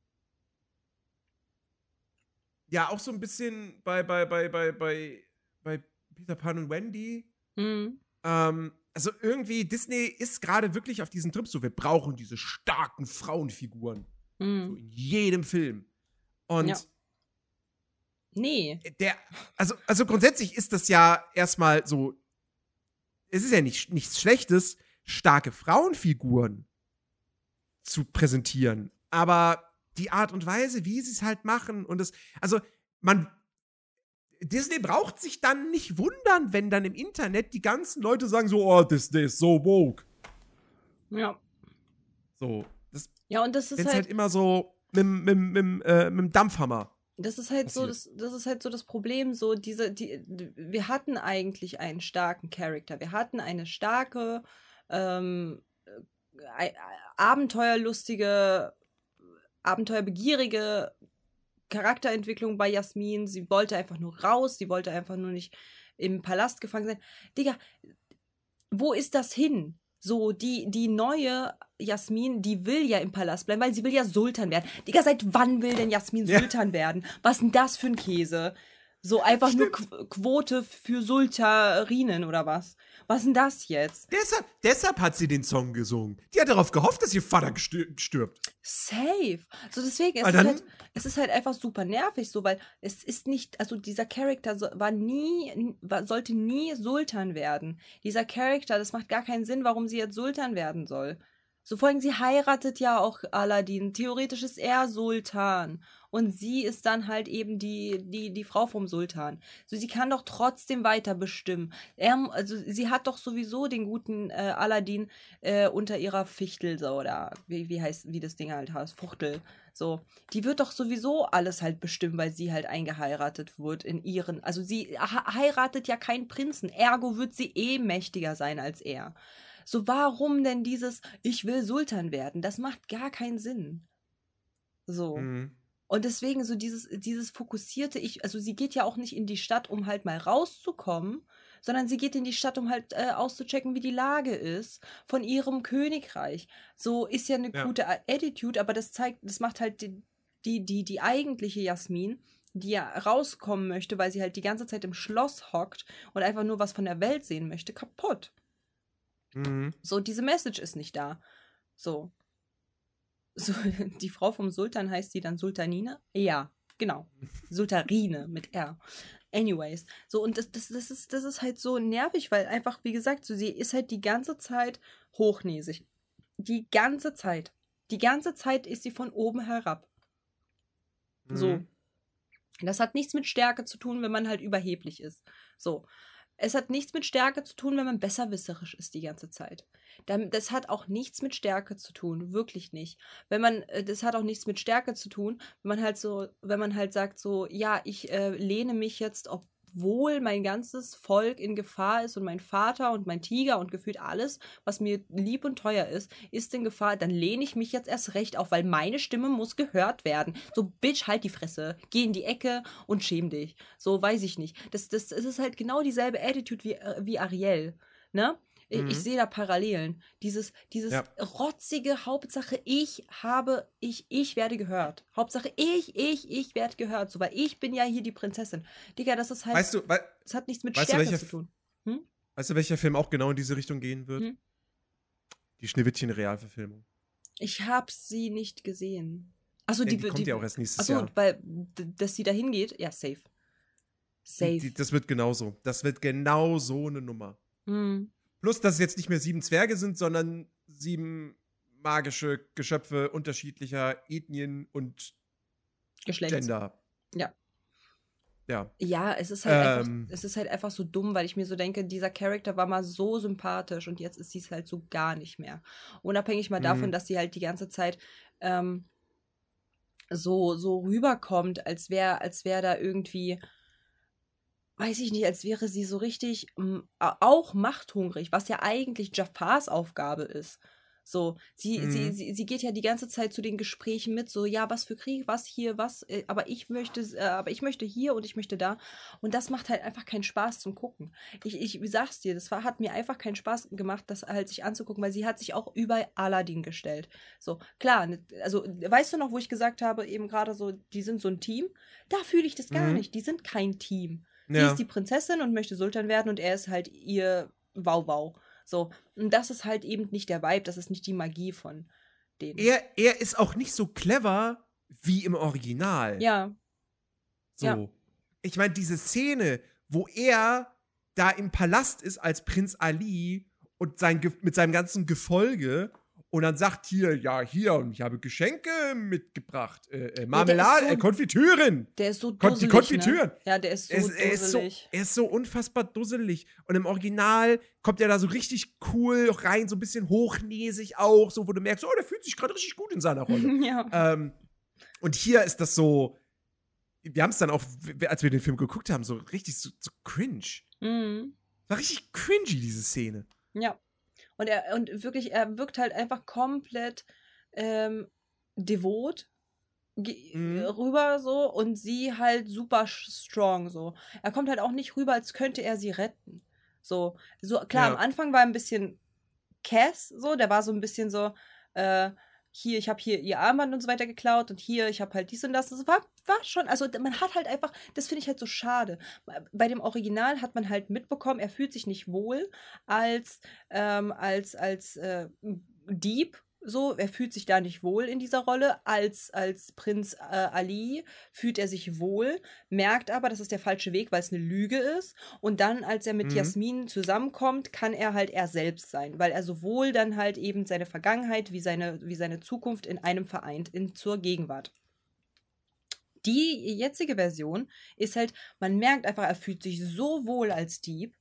ja, auch so ein bisschen bei, bei, bei, bei, bei, bei Peter Pan und Wendy. Mhm. Ähm, also irgendwie, Disney ist gerade wirklich auf diesem Trip so, wir brauchen diese starken Frauenfiguren. Mhm. So in jedem Film. Und ja. Nee. Der, also, also grundsätzlich ist das ja erstmal so, es ist ja nicht, nichts Schlechtes, starke Frauenfiguren zu präsentieren. Aber die Art und Weise, wie sie es halt machen und es, also man, Disney braucht sich dann nicht wundern, wenn dann im Internet die ganzen Leute sagen so, oh, Disney ist so woke. Ja. So. Das, ja, und das ist halt, halt immer so mit, mit, mit, äh, mit dem Dampfhammer. Das ist halt so, das, das ist halt so das Problem, so diese, die, wir hatten eigentlich einen starken Charakter. Wir hatten eine starke, ähm, äh, abenteuerlustige, abenteuerbegierige Charakterentwicklung bei Jasmin. Sie wollte einfach nur raus, sie wollte einfach nur nicht im Palast gefangen sein. Digga, wo ist das hin? So, die, die neue Jasmin, die will ja im Palast bleiben, weil sie will ja Sultan werden. Digga, seit wann will denn Jasmin ja. Sultan werden? Was denn das für ein Käse? So einfach Stimmt. nur Qu Quote für Sultarinen oder was? Was denn das jetzt? Deshalb, deshalb hat sie den Song gesungen. Die hat darauf gehofft, dass ihr Vater stirbt. Safe. So deswegen, es ist, halt, es ist halt einfach super nervig, so, weil es ist nicht, also dieser Charakter war nie, war, sollte nie Sultan werden. Dieser Charakter, das macht gar keinen Sinn, warum sie jetzt Sultan werden soll. So vor allem, sie heiratet ja auch Aladdin. Theoretisch ist er Sultan. Und sie ist dann halt eben die, die, die Frau vom Sultan. So, sie kann doch trotzdem weiter bestimmen. Er, also, sie hat doch sowieso den guten äh, Aladdin äh, unter ihrer Fichtel, so, oder wie, wie heißt, wie das Ding halt heißt, Fuchtel. So, die wird doch sowieso alles halt bestimmen, weil sie halt eingeheiratet wird in ihren. Also, sie heiratet ja keinen Prinzen. Ergo wird sie eh mächtiger sein als er. So, warum denn dieses, ich will Sultan werden? Das macht gar keinen Sinn. So. Mhm. Und deswegen so dieses, dieses fokussierte, ich, also sie geht ja auch nicht in die Stadt, um halt mal rauszukommen, sondern sie geht in die Stadt, um halt äh, auszuchecken, wie die Lage ist von ihrem Königreich. So ist ja eine ja. gute Attitude, aber das zeigt, das macht halt die, die, die, die eigentliche Jasmin, die ja rauskommen möchte, weil sie halt die ganze Zeit im Schloss hockt und einfach nur was von der Welt sehen möchte, kaputt. Mhm. So, diese Message ist nicht da. So. So. Die Frau vom Sultan heißt sie dann Sultanina? Ja, genau. Sultarine mit R. Anyways, so und das, das, das, ist, das ist halt so nervig, weil einfach, wie gesagt, so sie ist halt die ganze Zeit hochnäsig. Die ganze Zeit. Die ganze Zeit ist sie von oben herab. Mhm. So. Das hat nichts mit Stärke zu tun, wenn man halt überheblich ist. So. Es hat nichts mit Stärke zu tun, wenn man besserwisserisch ist die ganze Zeit. Das hat auch nichts mit Stärke zu tun, wirklich nicht. Wenn man, äh, das hat auch nichts mit Stärke zu tun, wenn man halt so, wenn man halt sagt so, ja, ich äh, lehne mich jetzt, ob obwohl mein ganzes Volk in Gefahr ist und mein Vater und mein Tiger und gefühlt alles, was mir lieb und teuer ist, ist in Gefahr, dann lehne ich mich jetzt erst recht auf, weil meine Stimme muss gehört werden. So, Bitch, halt die Fresse, geh in die Ecke und schäm dich. So, weiß ich nicht. Das, das, das ist halt genau dieselbe Attitude wie, äh, wie Ariel, ne? Mhm. Ich sehe da Parallelen. Dieses, dieses ja. rotzige Hauptsache, ich habe, ich, ich werde gehört. Hauptsache, ich, ich, ich werde gehört. So, weil ich bin ja hier die Prinzessin. Digga, das ist halt. Weißt du, weil, das hat nichts mit Stärke welcher, zu tun. Hm? Weißt du, welcher Film auch genau in diese Richtung gehen wird? Hm? Die Schneewittchen-Realverfilmung. Ich habe sie nicht gesehen. Achso, die, die kommt die, ja auch erst nächstes achso, Jahr. weil, dass sie da hingeht, ja, safe. Safe. Die, das wird genauso. Das wird genau so eine Nummer. Mhm. Plus, dass es jetzt nicht mehr sieben Zwerge sind, sondern sieben magische Geschöpfe unterschiedlicher Ethnien und Geschlechts. Gender. Ja. Ja. Ja, es ist halt ähm, einfach, es ist halt einfach so dumm, weil ich mir so denke, dieser Charakter war mal so sympathisch und jetzt ist sie es halt so gar nicht mehr. Unabhängig mal davon, Mhm. dass sie halt die ganze Zeit ähm, so, so rüberkommt, als wäre, als wäre da irgendwie, weiß ich nicht, als wäre sie so richtig a- auch machthungrig, was ja eigentlich Jafars Aufgabe ist. So, sie, sie, Mhm. sie, sie geht ja die ganze Zeit zu den Gesprächen mit, so, ja, was für Krieg, was hier, was, äh, aber ich möchte, äh, aber ich möchte hier und ich möchte da. Und das macht halt einfach keinen Spaß zum Gucken. Ich, ich sag's dir, das war, hat mir einfach keinen Spaß gemacht, das halt sich anzugucken, weil sie hat sich auch über Aladdin gestellt. So, klar, ne, also, weißt du noch, wo ich gesagt habe, eben gerade so, die sind so ein Team? Da fühle ich das gar Mhm. nicht. Die sind kein Team. Sie Ja. ist die Prinzessin und möchte Sultan werden und er ist halt ihr Wow-Wow. So, und das ist halt eben nicht der Vibe, das ist nicht die Magie von denen. Er, er ist auch nicht so clever wie im Original. ja, So. ja. Ich meine, diese Szene, wo er da im Palast ist als Prinz Ali und sein, mit seinem ganzen Gefolge und dann sagt hier, ja, hier, und ich habe Geschenke mitgebracht. Äh, äh, Marmelade, so- äh, Konfitüren. der ist so dusselig, die Konfitüren. Ne? Ja, der ist so Er ist, er, ist so, er ist so unfassbar dusselig. Und im Original kommt er da so richtig cool rein, so ein bisschen hochnäsig auch, so wo du merkst, oh, der fühlt sich gerade richtig gut in seiner Rolle. ja. ähm, und hier ist das so, wir haben es dann auch, als wir den Film geguckt haben, so richtig so, so cringe. Mhm. War richtig cringy, diese Szene. Ja. Und er, und wirklich, er wirkt halt einfach komplett ähm, devot Mhm. rüber so und sie halt super strong so. Er kommt halt auch nicht rüber, als könnte er sie retten. So, so klar, Ja. am Anfang war er ein bisschen Cass, so, der war so ein bisschen so, äh, hier, ich habe hier ihr Armband und so weiter geklaut und hier, ich habe halt dies und das. Das war, war schon, also man hat halt einfach, das finde ich halt so schade. Bei dem Original hat man halt mitbekommen, er fühlt sich nicht wohl als, ähm, als, als äh, Dieb. So, er fühlt sich da nicht wohl in dieser Rolle. Als, als Prinz äh, Ali fühlt er sich wohl, merkt aber, das ist der falsche Weg, weil es eine Lüge ist. Und dann, als er mit Mhm. Jasmin zusammenkommt, kann er halt er selbst sein, weil er sowohl dann halt eben seine Vergangenheit wie seine, wie seine Zukunft in einem vereint, in, zur Gegenwart. Die jetzige Version ist halt, man merkt einfach, er fühlt sich so wohl als Dieb.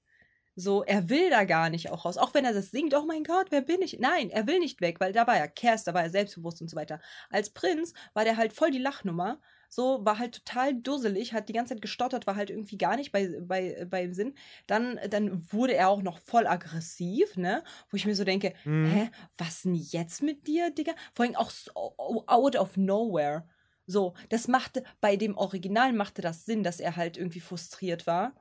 So, er will da gar nicht auch raus. Auch wenn er das singt, oh mein Gott, wer bin ich? Nein, er will nicht weg, weil da war er Kers, da war er selbstbewusst und so weiter. Als Prinz war der halt voll die Lachnummer. So, war halt total dusselig, hat die ganze Zeit gestottert, war halt irgendwie gar nicht bei, bei, beim Sinn. Dann, dann wurde er auch noch voll aggressiv, ne? Wo ich mir so denke, Mhm. hä, was denn jetzt mit dir, Digga? Vor allem auch so out of nowhere. So, das machte, bei dem Original machte das Sinn, dass er halt irgendwie frustriert war.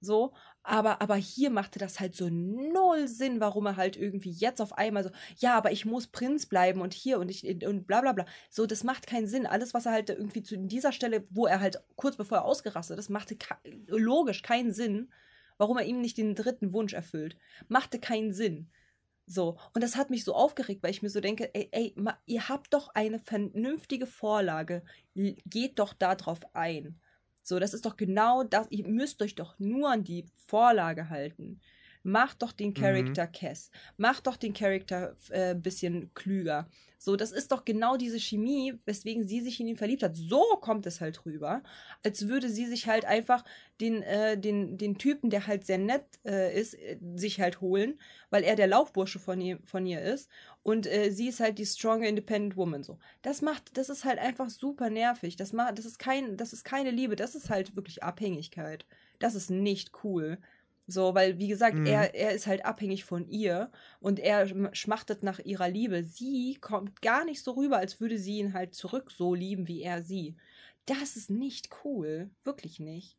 So, aber, aber hier machte das halt so null Sinn, warum er halt irgendwie jetzt auf einmal so, ja, aber ich muss Prinz bleiben und hier und ich und bla bla bla. So, das macht keinen Sinn. Alles, was er halt irgendwie zu dieser Stelle, wo er halt kurz bevor er ausgerastet ist, machte logisch keinen Sinn, warum er ihm nicht den dritten Wunsch erfüllt. Machte keinen Sinn. So, und das hat mich so aufgeregt, weil ich mir so denke, ey, ey, ihr habt doch eine vernünftige Vorlage, geht doch da drauf ein. So, das ist doch genau das, ihr müsst euch doch nur an die Vorlage halten. Mach doch den Mhm. Charakter Cass. Mach doch den Charakter äh, bisschen klüger. So, das ist doch genau diese Chemie, weswegen sie sich in ihn verliebt hat. So kommt es halt rüber, als würde sie sich halt einfach den, äh, den, den Typen, der halt sehr nett äh, ist, äh, sich halt holen, weil er der Laufbursche von ihr, von ihr ist und äh, sie ist halt die strong independent woman so. Das macht, das ist halt einfach super nervig. Das macht, das ist kein, das ist keine Liebe, das ist halt wirklich Abhängigkeit. Das ist nicht cool. So, weil, wie gesagt, Mhm. er, er ist halt abhängig von ihr und er schm- schmachtet nach ihrer Liebe. Sie kommt gar nicht so rüber, als würde sie ihn halt zurück so lieben, wie er sie. Das ist nicht cool. Wirklich nicht.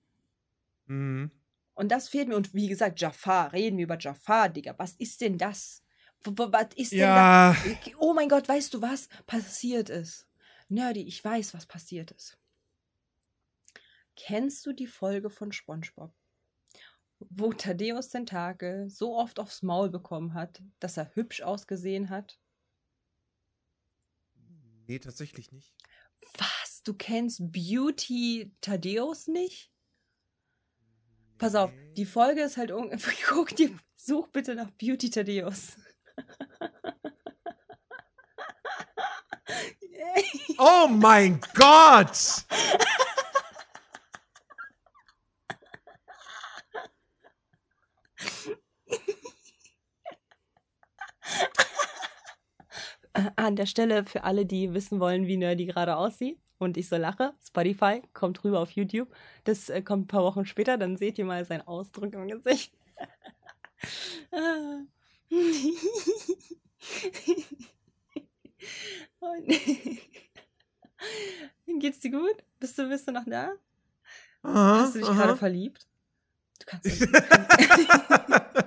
Mhm. Und das fehlt mir. Und wie gesagt, Jafar, reden wir über Jafar, Digga. Was ist denn das? Was ist denn Ja, da? Oh mein Gott, weißt du, was passiert ist? Nerdy, ich weiß, was passiert ist. Kennst du die Folge von SpongeBob? Wo Thaddeus Tentakel so oft aufs Maul bekommen hat, dass er hübsch ausgesehen hat? nee, tatsächlich nicht. Was? Du kennst Beauty Thaddeus nicht? Pass auf, Nee. die Folge ist halt un- guck dir, such bitte nach Beauty Thaddeus. Oh mein Gott! Äh, An der Stelle für alle, die wissen wollen, wie Nerdy gerade aussieht und ich so lache, Spotify kommt rüber auf YouTube. Das äh, kommt ein paar Wochen später, dann seht ihr mal seinen Ausdruck im Gesicht. Geht's dir gut? Bist du, bist du noch da? Aha, Hast du dich aha. gerade verliebt? Du kannst nicht.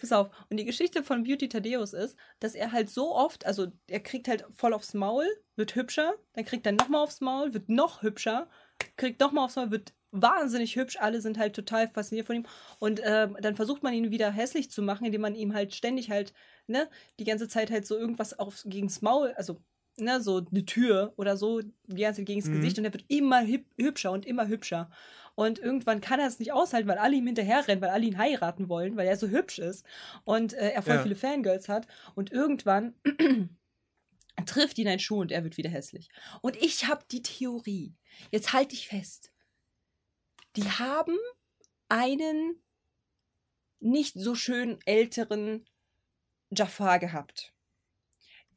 Pass auf. Und die Geschichte von Beauty Thaddeus ist, dass er halt so oft, also er kriegt halt voll aufs Maul, wird hübscher, dann kriegt er nochmal aufs Maul, wird noch hübscher, kriegt nochmal aufs Maul, wird wahnsinnig hübsch, alle sind halt total fasziniert von ihm. Und äh, dann versucht man ihn wieder hässlich zu machen, indem man ihm halt ständig halt, ne, die ganze Zeit halt so irgendwas aufs, gegens Maul, also, ne, so eine Tür oder so, die ganze Zeit gegens Mhm. Gesicht und er wird immer hüb hübscher und immer hübscher. Und irgendwann kann er es nicht aushalten, weil alle ihm hinterherrennen, weil alle ihn heiraten wollen, weil er so hübsch ist und äh, er voll Ja. viele Fangirls hat. Und irgendwann trifft ihn ein Schuh und er wird wieder hässlich. Und ich habe die Theorie, jetzt halte ich fest, die haben einen nicht so schön älteren Jafar gehabt.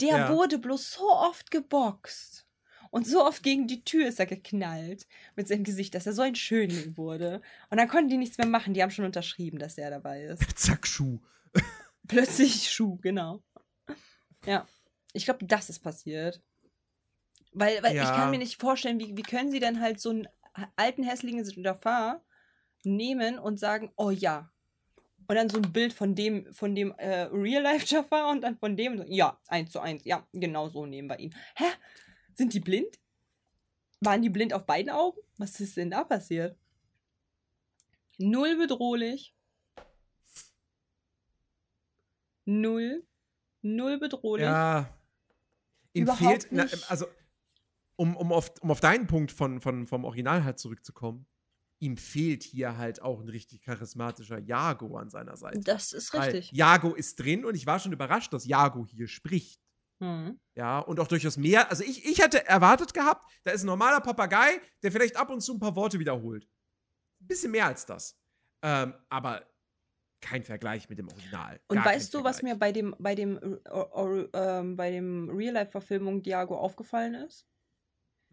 Der Ja. wurde bloß so oft geboxt. Und so oft gegen die Tür ist er geknallt mit seinem Gesicht, dass er so ein Schönling wurde. Und dann konnten die nichts mehr machen. Die haben schon unterschrieben, dass er dabei ist. Zack, Schuh. Plötzlich Schuh, genau. Ja, ich glaube, das ist passiert. Weil, weil ich Ja. kann mir nicht vorstellen, wie, wie können sie denn halt so einen alten, hässlichen Jafar nehmen und sagen, oh ja. Und dann so ein Bild von dem, von dem äh, Real-Life-Jafar und dann von dem, ja, eins zu eins, ja, genau so nehmen wir ihn. Hä? Sind die blind? Waren die blind auf beiden Augen? Was ist denn da passiert? Null bedrohlich. Null. Null bedrohlich. Ja. Ihm Überhaupt fehlt, na, also, um, um, auf, um auf deinen Punkt von, von, vom Original halt zurückzukommen, ihm fehlt hier halt auch ein richtig charismatischer Jago an seiner Seite. Das ist Weil richtig. Jago ist drin und ich war schon überrascht, dass Jago hier spricht. Hm. Ja, und auch durchaus mehr. Also ich, ich hätte erwartet gehabt, da ist ein normaler Papagei, der vielleicht ab und zu ein paar Worte wiederholt. Ein bisschen mehr als das. Ähm, aber kein Vergleich mit dem Original. Und weißt du, was mir Vergleich. bei dem, bei dem, äh, or, ähm, bei dem Real-Life-Verfilmung Diago aufgefallen ist?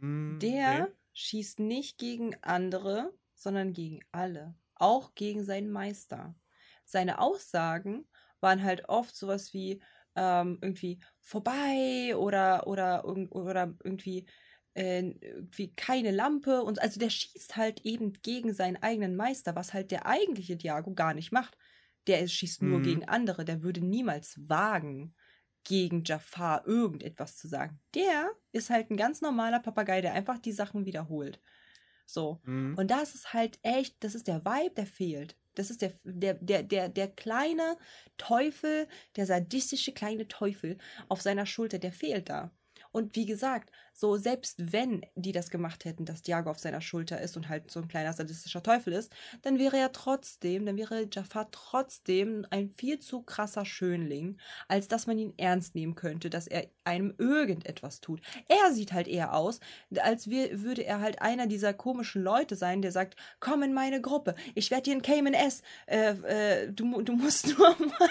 Hm, Der nee. schießt nicht gegen andere, sondern gegen alle. Auch gegen seinen Meister. Seine Aussagen waren halt oft sowas wie ähm, irgendwie vorbei oder, oder, oder irgendwie, äh, irgendwie keine Lampe. Und also der schießt halt eben gegen seinen eigenen Meister, was halt der eigentliche Diago gar nicht macht. Der schießt nur Mhm. gegen andere. Der würde niemals wagen, gegen Jafar irgendetwas zu sagen. Der ist halt ein ganz normaler Papagei, der einfach die Sachen wiederholt. So. Hm. Und das ist halt echt, das ist der Vibe, der fehlt. Das ist der, der, der, der, der kleine Teufel, der sadistische kleine Teufel auf seiner Schulter, der fehlt da. Und wie gesagt, so selbst wenn die das gemacht hätten, dass Diago auf seiner Schulter ist und halt so ein kleiner sadistischer Teufel ist, dann wäre er trotzdem, dann wäre Jafar trotzdem ein viel zu krasser Schönling, als dass man ihn ernst nehmen könnte, dass er einem irgendetwas tut. Er sieht halt eher aus, als würde er halt einer dieser komischen Leute sein, der sagt, komm in meine Gruppe, ich werde dir ein Cayman S, äh, äh, du, du musst nur mal...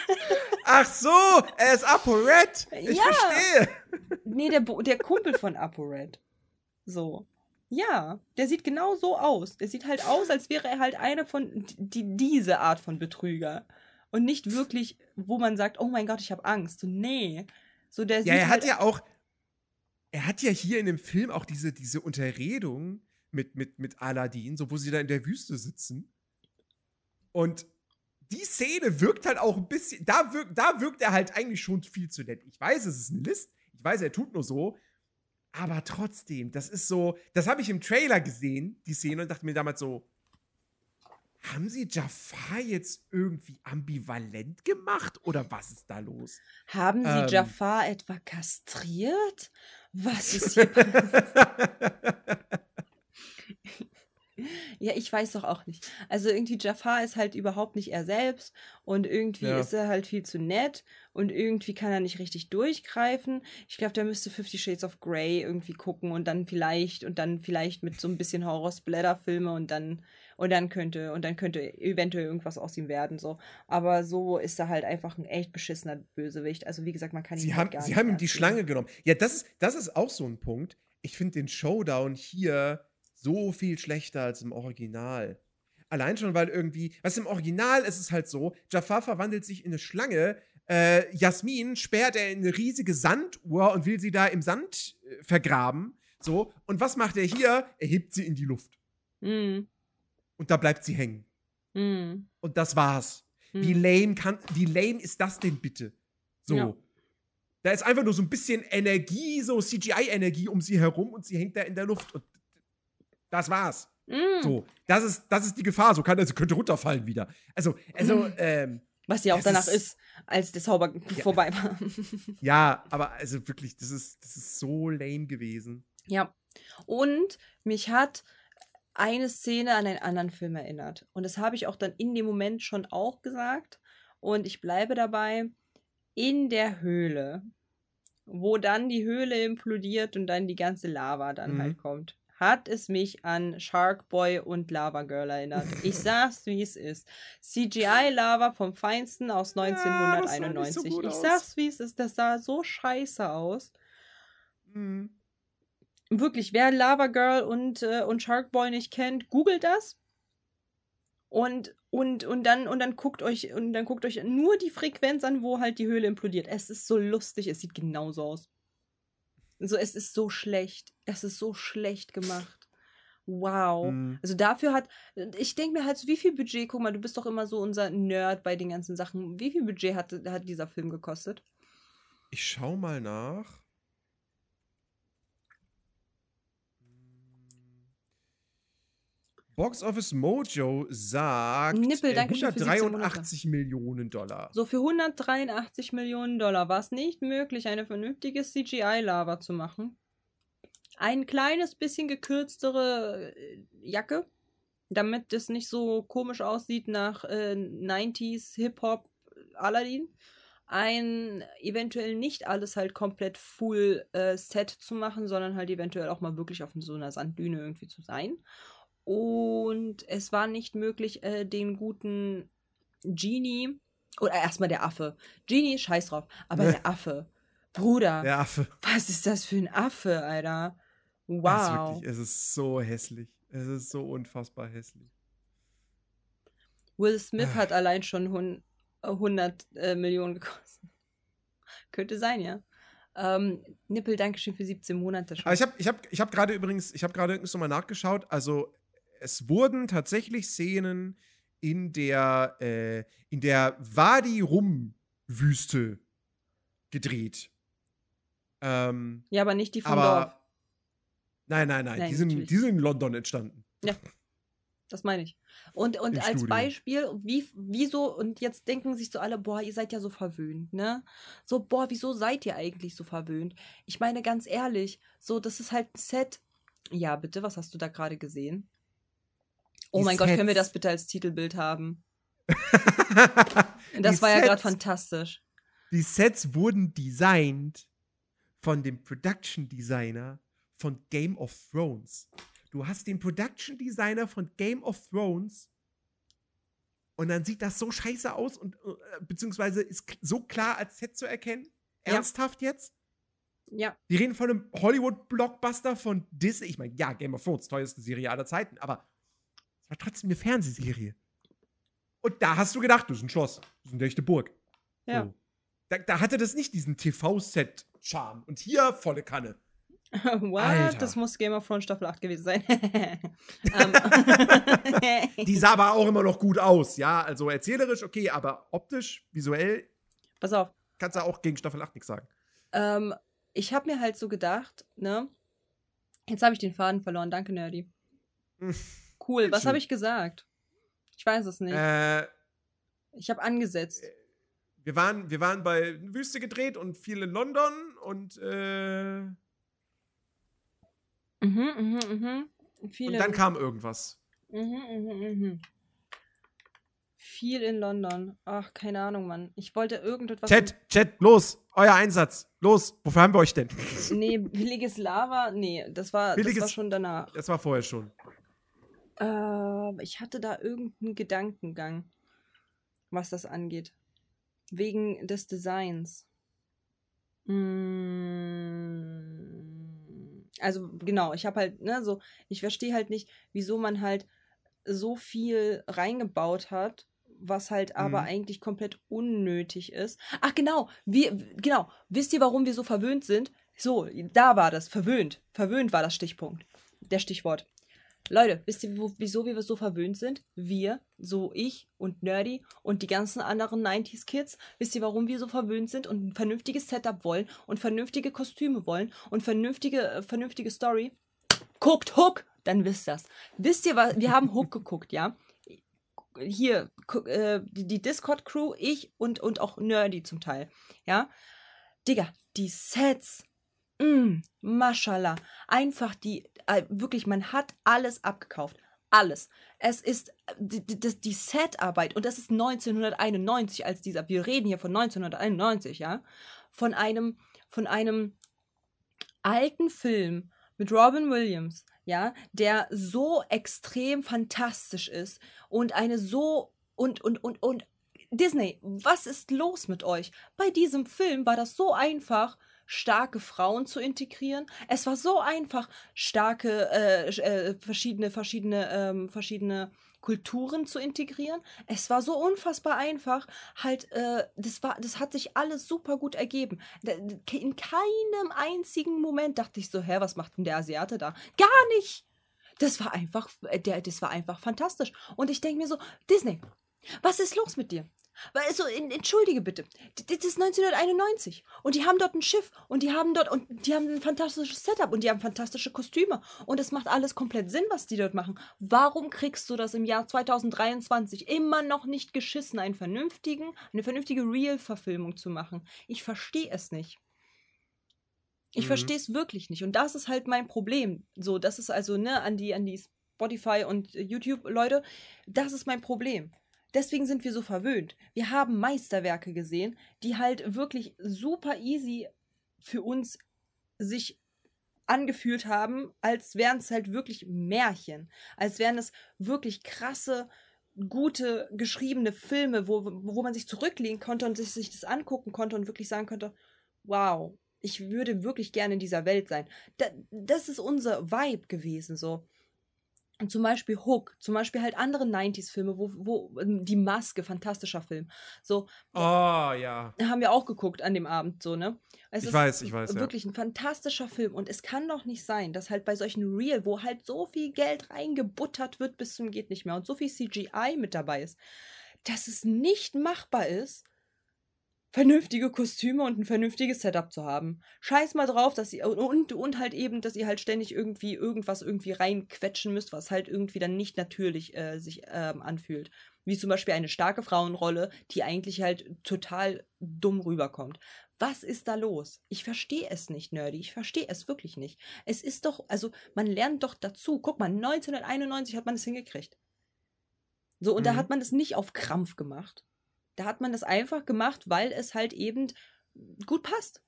Ach so, er ist ApoRed. Ich ja. verstehe. Nee, der, der Kumpel von ApoRed. So. Ja, der sieht genau so aus. Der sieht halt aus, als wäre er halt einer von die, diese Art von Betrüger. Und nicht wirklich, wo man sagt, oh mein Gott, ich habe Angst. So, nee. So, der ja, er halt hat ja auch, er hat ja hier in dem Film auch diese, diese Unterredung mit, mit, mit Aladdin, so wo sie da in der Wüste sitzen. Und die Szene wirkt halt auch ein bisschen, da wirkt, da wirkt er halt eigentlich schon viel zu nett. Ich weiß, es ist ein List, ich weiß, er tut nur so, aber trotzdem, das ist so, das habe ich im Trailer gesehen, die Szene, und dachte mir damals so, haben sie Jafar jetzt irgendwie ambivalent gemacht oder was ist da los? Haben sie ähm, Jafar etwa kastriert? Was ist hier Ja, ich weiß doch auch nicht. Also irgendwie Jafar ist halt überhaupt nicht er selbst und irgendwie ja. ist er halt viel zu nett und irgendwie kann er nicht richtig durchgreifen. Ich glaube, der müsste Fifty Shades of Grey irgendwie gucken und dann vielleicht und dann vielleicht mit so ein bisschen Horror-Splatter-Filme und dann und dann könnte und dann könnte eventuell irgendwas aus ihm werden so. Aber so ist er halt einfach ein echt beschissener Bösewicht. Also wie gesagt, man kann ihn Sie halt haben, gar Sie haben ihm die Schlange genommen. Ja, das ist das ist auch so ein Punkt. Ich finde den Showdown hier so viel schlechter als im Original. Allein schon, weil irgendwie, was im Original ist es halt so, Jafar verwandelt sich in eine Schlange, äh, Jasmin sperrt er in eine riesige Sanduhr und will sie da im Sand äh, vergraben. So, und was macht er hier? Er hebt sie in die Luft. Mm. Und da bleibt sie hängen. Mm. Und das war's. Mm. Wie lame kann, wie lame ist das denn bitte? So. Ja. Da ist einfach nur so ein bisschen Energie, so CGI-Energie um sie herum und sie hängt da in der Luft. Und das war's. Mm. So, das ist, das ist die Gefahr. So kann, also könnte runterfallen wieder. Also, also, mm. ähm, was ja auch danach ist, ist, als der Zauber ja. vorbei war. ja, aber also wirklich, das ist, das ist so lame gewesen. Ja. Und mich hat eine Szene an einen anderen Film erinnert. Und das habe ich auch dann in dem Moment schon auch gesagt. Und ich bleibe dabei. In der Höhle, wo dann die Höhle implodiert und dann die ganze Lava dann mhm. halt kommt hat es mich an Shark Boy und Lava Girl erinnert. Ich sag's, wie es ist. CGI-Lava vom Feinsten aus 1991. Ja, so ich sag's, wie es ist. Das sah so scheiße aus. Mhm. Wirklich, wer Lava Girl und, äh, und Shark Boy nicht kennt, googelt das. Und, und, und, dann, und dann guckt euch und dann guckt euch nur die Frequenz an, wo halt die Höhle implodiert. Es ist so lustig, es sieht genauso aus. So, es ist so schlecht. Es ist so schlecht gemacht. Wow. Mhm. Also dafür hat, ich denke mir halt, so, wie viel Budget, guck mal, du bist doch immer so unser Nerd bei den ganzen Sachen. Wie viel Budget hat, hat dieser Film gekostet? Ich schau mal nach. Box Office Mojo sagt Nippel, äh, 183 Millionen Dollar. So für 183 Millionen Dollar war es nicht möglich, eine vernünftige CGI-Lava zu machen. Ein kleines bisschen gekürztere äh, Jacke, damit es nicht so komisch aussieht nach äh, 90s Hip-Hop Aladdin. Ein eventuell nicht alles halt komplett full äh, Set zu machen, sondern halt eventuell auch mal wirklich auf so einer Sanddüne irgendwie zu sein. Und es war nicht möglich, äh, den guten Genie, oder erstmal der Affe. Genie, scheiß drauf, aber der Affe. Bruder. Der Affe. Was ist das für ein Affe, Alter? Wow. Es ist, wirklich, es ist so hässlich. Es ist so unfassbar hässlich. Will Smith Ach. hat allein schon 100 äh, Millionen gekostet. Könnte sein, ja. Ähm, Nippel, Dankeschön für 17 Monate schon. Aber ich habe ich hab, ich hab gerade übrigens, ich habe gerade übrigens nochmal nachgeschaut. Also es wurden tatsächlich Szenen in der, äh, in der Wadi-Rum-Wüste gedreht. Ähm, ja, aber nicht die vom aber, Dorf. Nein, nein, nein, nein die, sind, die sind in London entstanden. Ja. Das meine ich. Und, und Im als Studio. Beispiel, wie, wieso, und jetzt denken sich so alle, boah, ihr seid ja so verwöhnt, ne? So, boah, wieso seid ihr eigentlich so verwöhnt? Ich meine, ganz ehrlich, so, das ist halt ein Set. Ja, bitte, was hast du da gerade gesehen? Oh Die mein Gott, können wir Sets. das bitte als Titelbild haben? Die Das war ja gerade Sets- fantastisch. Die Sets wurden designt von dem Production Designer von Game of Thrones. Du hast den Production Designer von Game of Thrones und dann sieht das so scheiße aus und äh, beziehungsweise ist so klar als Set zu erkennen. Ja. Ernsthaft jetzt? Ja, Wir reden von einem Hollywood-Blockbuster von Disney. Ich meine, ja, Game of Thrones, teuerste Serie aller Zeiten, aber es war trotzdem eine Fernsehserie. Und da hast du gedacht, das ist ein Schloss, das ist eine echte Burg. ja. So. Da, da hatte das nicht diesen TV-Set-Charme. Und hier volle Kanne. What? Alter. Das muss Game of Thrones Staffel 8 gewesen sein. Ähm. Die sah aber auch immer noch gut aus, ja. Also erzählerisch okay, aber optisch, visuell, Pass auf. kannst du auch gegen Staffel 8 nichts sagen. Ähm, ich habe mir halt so gedacht, ne? Jetzt habe ich den Faden verloren. Danke, Nerdy. Cool. Was habe ich gesagt? Ich weiß es nicht. Äh, ich habe angesetzt. wir, waren, wir waren bei Wüste gedreht und viel in London und, äh, Mhm, mhm, mhm. Viel und dann kam irgendwas. Mhm, mhm, mhm. Viel in London. Ach, keine Ahnung, Mann. Ich wollte irgendetwas. Chat, Chat, los, euer Einsatz. Los, wofür haben wir euch denn? Nee, billiges Lava. Nee, das war, das Billiges- war schon danach. Das war vorher schon. Äh, ich hatte da irgendeinen Gedankengang, was das angeht. Wegen des Designs. Mm, Also genau, ich habe halt, ne, so, ich verstehe halt nicht, wieso man halt so viel reingebaut hat, was halt aber Mhm. eigentlich komplett unnötig ist. Ach genau, wir, genau, wisst ihr, warum wir so verwöhnt sind? So, da war das, verwöhnt. Verwöhnt war das Stichpunkt. Der Stichwort. Leute, wisst ihr, wo, wieso wir so verwöhnt sind? Wir, so ich und Nerdy und die ganzen anderen 90s-Kids. Wisst ihr, warum wir so verwöhnt sind und ein vernünftiges Setup wollen und vernünftige Kostüme wollen und vernünftige, äh, vernünftige Story? Guckt Hook, dann wisst das. Wisst ihr, was? Wir haben Hook geguckt, ja? Hier, äh, die, die Discord-Crew, ich und, und auch Nerdy zum Teil, ja? Digga, die Sets, Mm, Mashallah. Einfach die, äh, wirklich, man hat alles abgekauft. Alles. Es ist die, die- die Setarbeit, und das ist 1991 als dieser, wir reden hier von 1991, ja, von einem, von einem alten Film mit Robin Williams, ja, der so extrem fantastisch ist und eine so und und und und Disney, was ist los mit euch? Bei diesem Film war das so einfach, starke Frauen zu integrieren. Es war so einfach, starke äh, äh, verschiedene verschiedene ähm, verschiedene Kulturen zu integrieren. Es war so unfassbar einfach, halt, äh, das war, das hat sich alles super gut ergeben. In keinem einzigen Moment dachte ich so, hä, was macht denn der Asiate da? Gar nicht! Das war einfach, äh, der, das war einfach fantastisch. Und ich denke mir so, Disney, was ist los mit dir? Weil, Also, in, entschuldige bitte, das ist 1991 und die haben dort ein Schiff und die haben dort und die haben ein fantastisches Setup und die haben fantastische Kostüme und es macht alles komplett Sinn, was die dort machen. Warum kriegst du das im Jahr 2023 immer noch nicht geschissen, einen vernünftigen, eine vernünftige Real-Verfilmung zu machen? Ich verstehe es nicht. Ich Mhm. verstehe es wirklich nicht und das ist halt mein Problem. So, das ist also ne an die an die Spotify und äh, YouTube Leute, das ist mein Problem. Deswegen sind wir so verwöhnt. Wir haben Meisterwerke gesehen, die halt wirklich super easy für uns sich angefühlt haben, als wären es halt wirklich Märchen, als wären es wirklich krasse, gute, geschriebene Filme, wo, wo man sich zurücklehnen konnte und sich, sich das angucken konnte und wirklich sagen konnte, wow, ich würde wirklich gerne in dieser Welt sein. Da, das ist unser Vibe gewesen, so. Und zum Beispiel Hook, zum Beispiel halt andere 90s-Filme, wo, wo ähm, Die Maske, fantastischer Film. So, Oh, ja. haben wir auch geguckt an dem Abend, so, ne? Es Ich ist weiß, ich weiß, ja. Wirklich ein fantastischer Film. Und es kann doch nicht sein, dass halt bei solchen Real, wo halt so viel Geld reingebuttert wird bis zum geht nicht mehr und so viel CGI mit dabei ist, dass es nicht machbar ist, vernünftige Kostüme und ein vernünftiges Setup zu haben. Scheiß mal drauf, dass ihr und, und halt eben, dass ihr halt ständig irgendwie irgendwas irgendwie reinquetschen müsst, was halt irgendwie dann nicht natürlich äh, sich ähm, anfühlt. Wie zum Beispiel eine starke Frauenrolle, die eigentlich halt total dumm rüberkommt. Was ist da los? Ich verstehe es nicht, Nerdy. Ich verstehe es wirklich nicht. Es ist doch, also man lernt doch dazu. Guck mal, 1991 hat man es hingekriegt. So, und mhm. da hat man es nicht auf Krampf gemacht. Da hat man das einfach gemacht, weil es halt eben gut passt.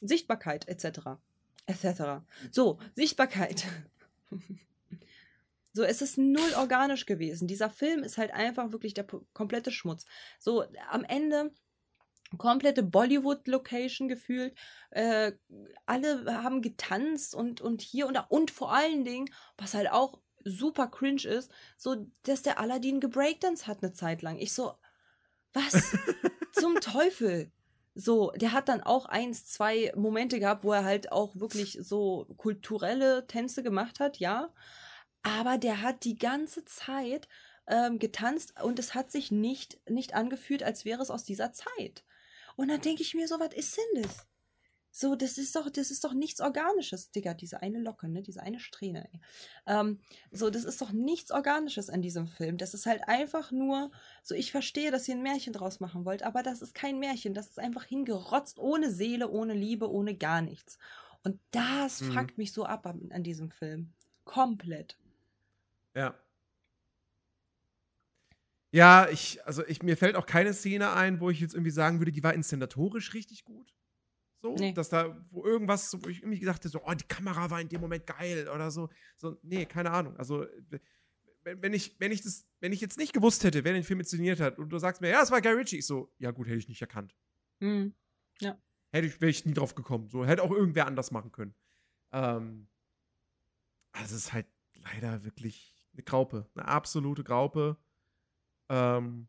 Sichtbarkeit etc. etc. So, Sichtbarkeit. so, es ist null organisch gewesen. Dieser Film ist halt einfach wirklich der komplette Schmutz. So, am Ende komplette Bollywood-Location gefühlt. Äh, alle haben getanzt und, und hier und da. Und vor allen Dingen, was halt auch super cringe ist, so, dass der Aladdin gebreakdance hat eine Zeit lang. Ich so, was zum Teufel? So, der hat dann auch eins, zwei Momente gehabt, wo er halt auch wirklich so kulturelle Tänze gemacht hat, ja. Aber der hat die ganze Zeit ähm, getanzt und es hat sich nicht, nicht angefühlt, als wäre es aus dieser Zeit. Und dann denke ich mir so, was ist denn das? So, das ist doch, das ist doch nichts Organisches, Digga, diese eine Locke, ne, diese eine Strähne, ey. Ähm, so, das ist doch nichts Organisches an diesem Film. Das ist halt einfach nur, so, ich verstehe, dass ihr ein Märchen draus machen wollt, aber das ist kein Märchen. Das ist einfach hingerotzt, ohne Seele, ohne Liebe, ohne gar nichts. Und das mhm. fuckt mich so ab an, an diesem Film. Komplett. Ja. Ja, ich, also ich, mir fällt auch keine Szene ein, wo ich jetzt irgendwie sagen würde, die war inszenatorisch richtig gut. So, nee. dass da, wo irgendwas, wo ich irgendwie gesagt habe, so, oh, die Kamera war in dem Moment geil oder so. So, nee, keine Ahnung. Also, wenn ich, wenn ich das, wenn ich jetzt nicht gewusst hätte, wer den Film inszeniert hat, und du sagst mir, ja, es war Guy Ritchie, ich so, ja gut, hätte ich nicht erkannt. Mhm. Ja. Hätte ich, wäre ich nie drauf gekommen. So, hätte auch irgendwer anders machen können. Ähm, also es ist halt leider wirklich eine Graupe, eine absolute Graupe. Ähm,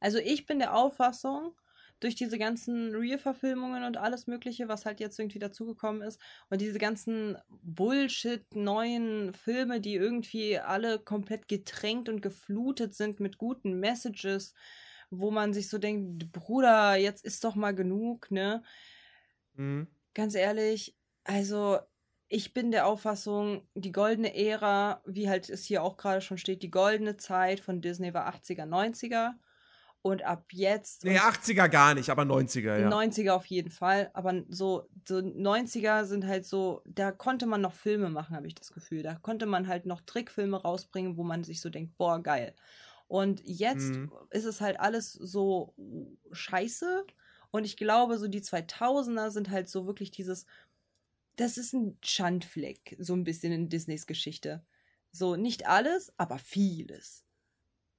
also ich bin der Auffassung, durch diese ganzen Real-Verfilmungen und alles Mögliche, was halt jetzt irgendwie dazugekommen ist und diese ganzen Bullshit-neuen Filme, die irgendwie alle komplett getränkt und geflutet sind mit guten Messages, wo man sich so denkt, Bruder, jetzt ist doch mal genug, ne? Mhm. Ganz ehrlich, also ich bin der Auffassung, die goldene Ära, wie halt es hier auch gerade schon steht, die goldene Zeit von Disney war 80er, 90er. Und ab jetzt. Nee, 80er gar nicht, aber 90er, ja. 90er auf jeden Fall. Aber so, so 90er sind halt so, da konnte man noch Filme machen, habe ich das Gefühl. Da konnte man halt noch Trickfilme rausbringen, wo man sich so denkt, boah, geil. Und jetzt mhm. ist es halt alles so scheiße. Und ich glaube, so die 2000er sind halt so wirklich dieses, das ist ein Schandfleck, so ein bisschen in Disneys Geschichte. So, nicht alles, aber vieles.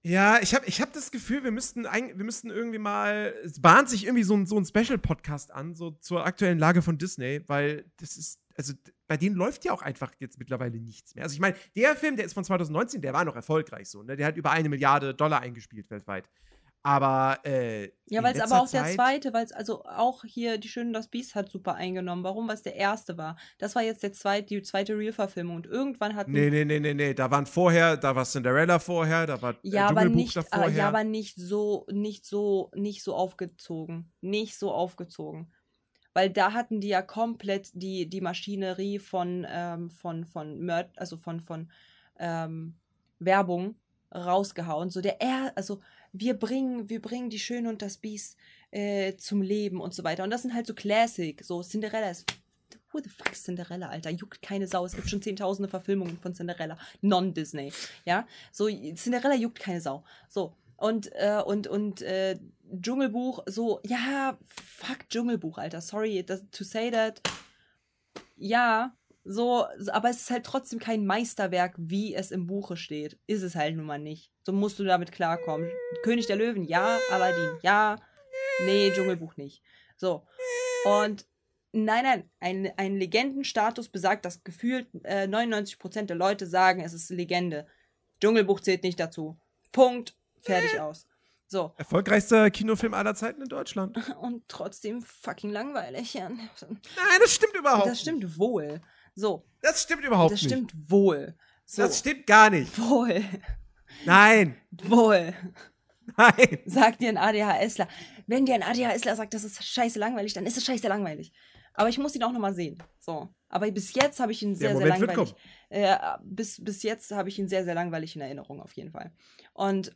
Ja, ich habe ich hab das Gefühl, wir müssten, ein, wir müssten irgendwie mal, es bahnt sich irgendwie so ein, so ein Special-Podcast an, so zur aktuellen Lage von Disney, weil das ist, also bei denen läuft ja auch einfach jetzt mittlerweile nichts mehr. Also ich meine, der Film, der ist von 2019, der war noch erfolgreich so, ne? Der hat über eine Milliarde Dollar eingespielt weltweit. Aber äh, ja, weil es aber auch Zeit der zweite, weil es also auch hier die Schöne das Biest hat super eingenommen. Warum? Weil es der erste war. Das war jetzt der zweite, die zweite Real-Verfilmung und irgendwann hat nee nee nee nee nee, da waren vorher, da war Cinderella vorher, da war äh, ja, aber nicht, davor. Äh, ja, aber nicht so, nicht so, nicht so aufgezogen, nicht so aufgezogen, weil da hatten die ja komplett die die Maschinerie von ähm, von von Mörd, also von von ähm, Werbung rausgehauen. So der er, also wir bringen, wir bringen die Schöne und das Biest äh, zum Leben und so weiter. Und das sind halt so Classic, so Cinderella ist. Who the fuck ist Cinderella, Alter? Juckt keine Sau. Es gibt schon zehntausende Verfilmungen von Cinderella. Non-Disney. Ja? So, Cinderella juckt keine Sau. So. Und, äh, und, und, äh, Dschungelbuch, so, ja, fuck Dschungelbuch, Alter. Sorry das, to say that. Ja, so, aber es ist halt trotzdem kein Meisterwerk, wie es im Buche steht. Ist es halt nun mal nicht. So musst du damit klarkommen. König der Löwen, ja. Aladdin, ja. Nee, Dschungelbuch nicht. So. Und nein, nein, ein, ein Legendenstatus besagt, dass gefühlt äh, 99% der Leute sagen, es ist Legende. Dschungelbuch zählt nicht dazu. Punkt. Fertig aus. So. Erfolgreichster Kinofilm aller Zeiten in Deutschland. Und trotzdem fucking langweilig. Ja. Nein, das stimmt überhaupt. Das stimmt wohl. So. Das stimmt überhaupt nicht. Das stimmt wohl. So. Das stimmt gar nicht. Wohl. Nein. Wohl. Nein. Sagt dir ein ADHSler. Wenn dir ein ADHSler sagt, das ist scheiße langweilig, dann ist es scheiße langweilig. Aber ich muss ihn auch nochmal sehen. So. Aber bis jetzt habe ich ihn sehr, sehr langweilig. Äh, bis, bis jetzt habe ich ihn sehr, sehr langweilig in Erinnerung, auf jeden Fall. Und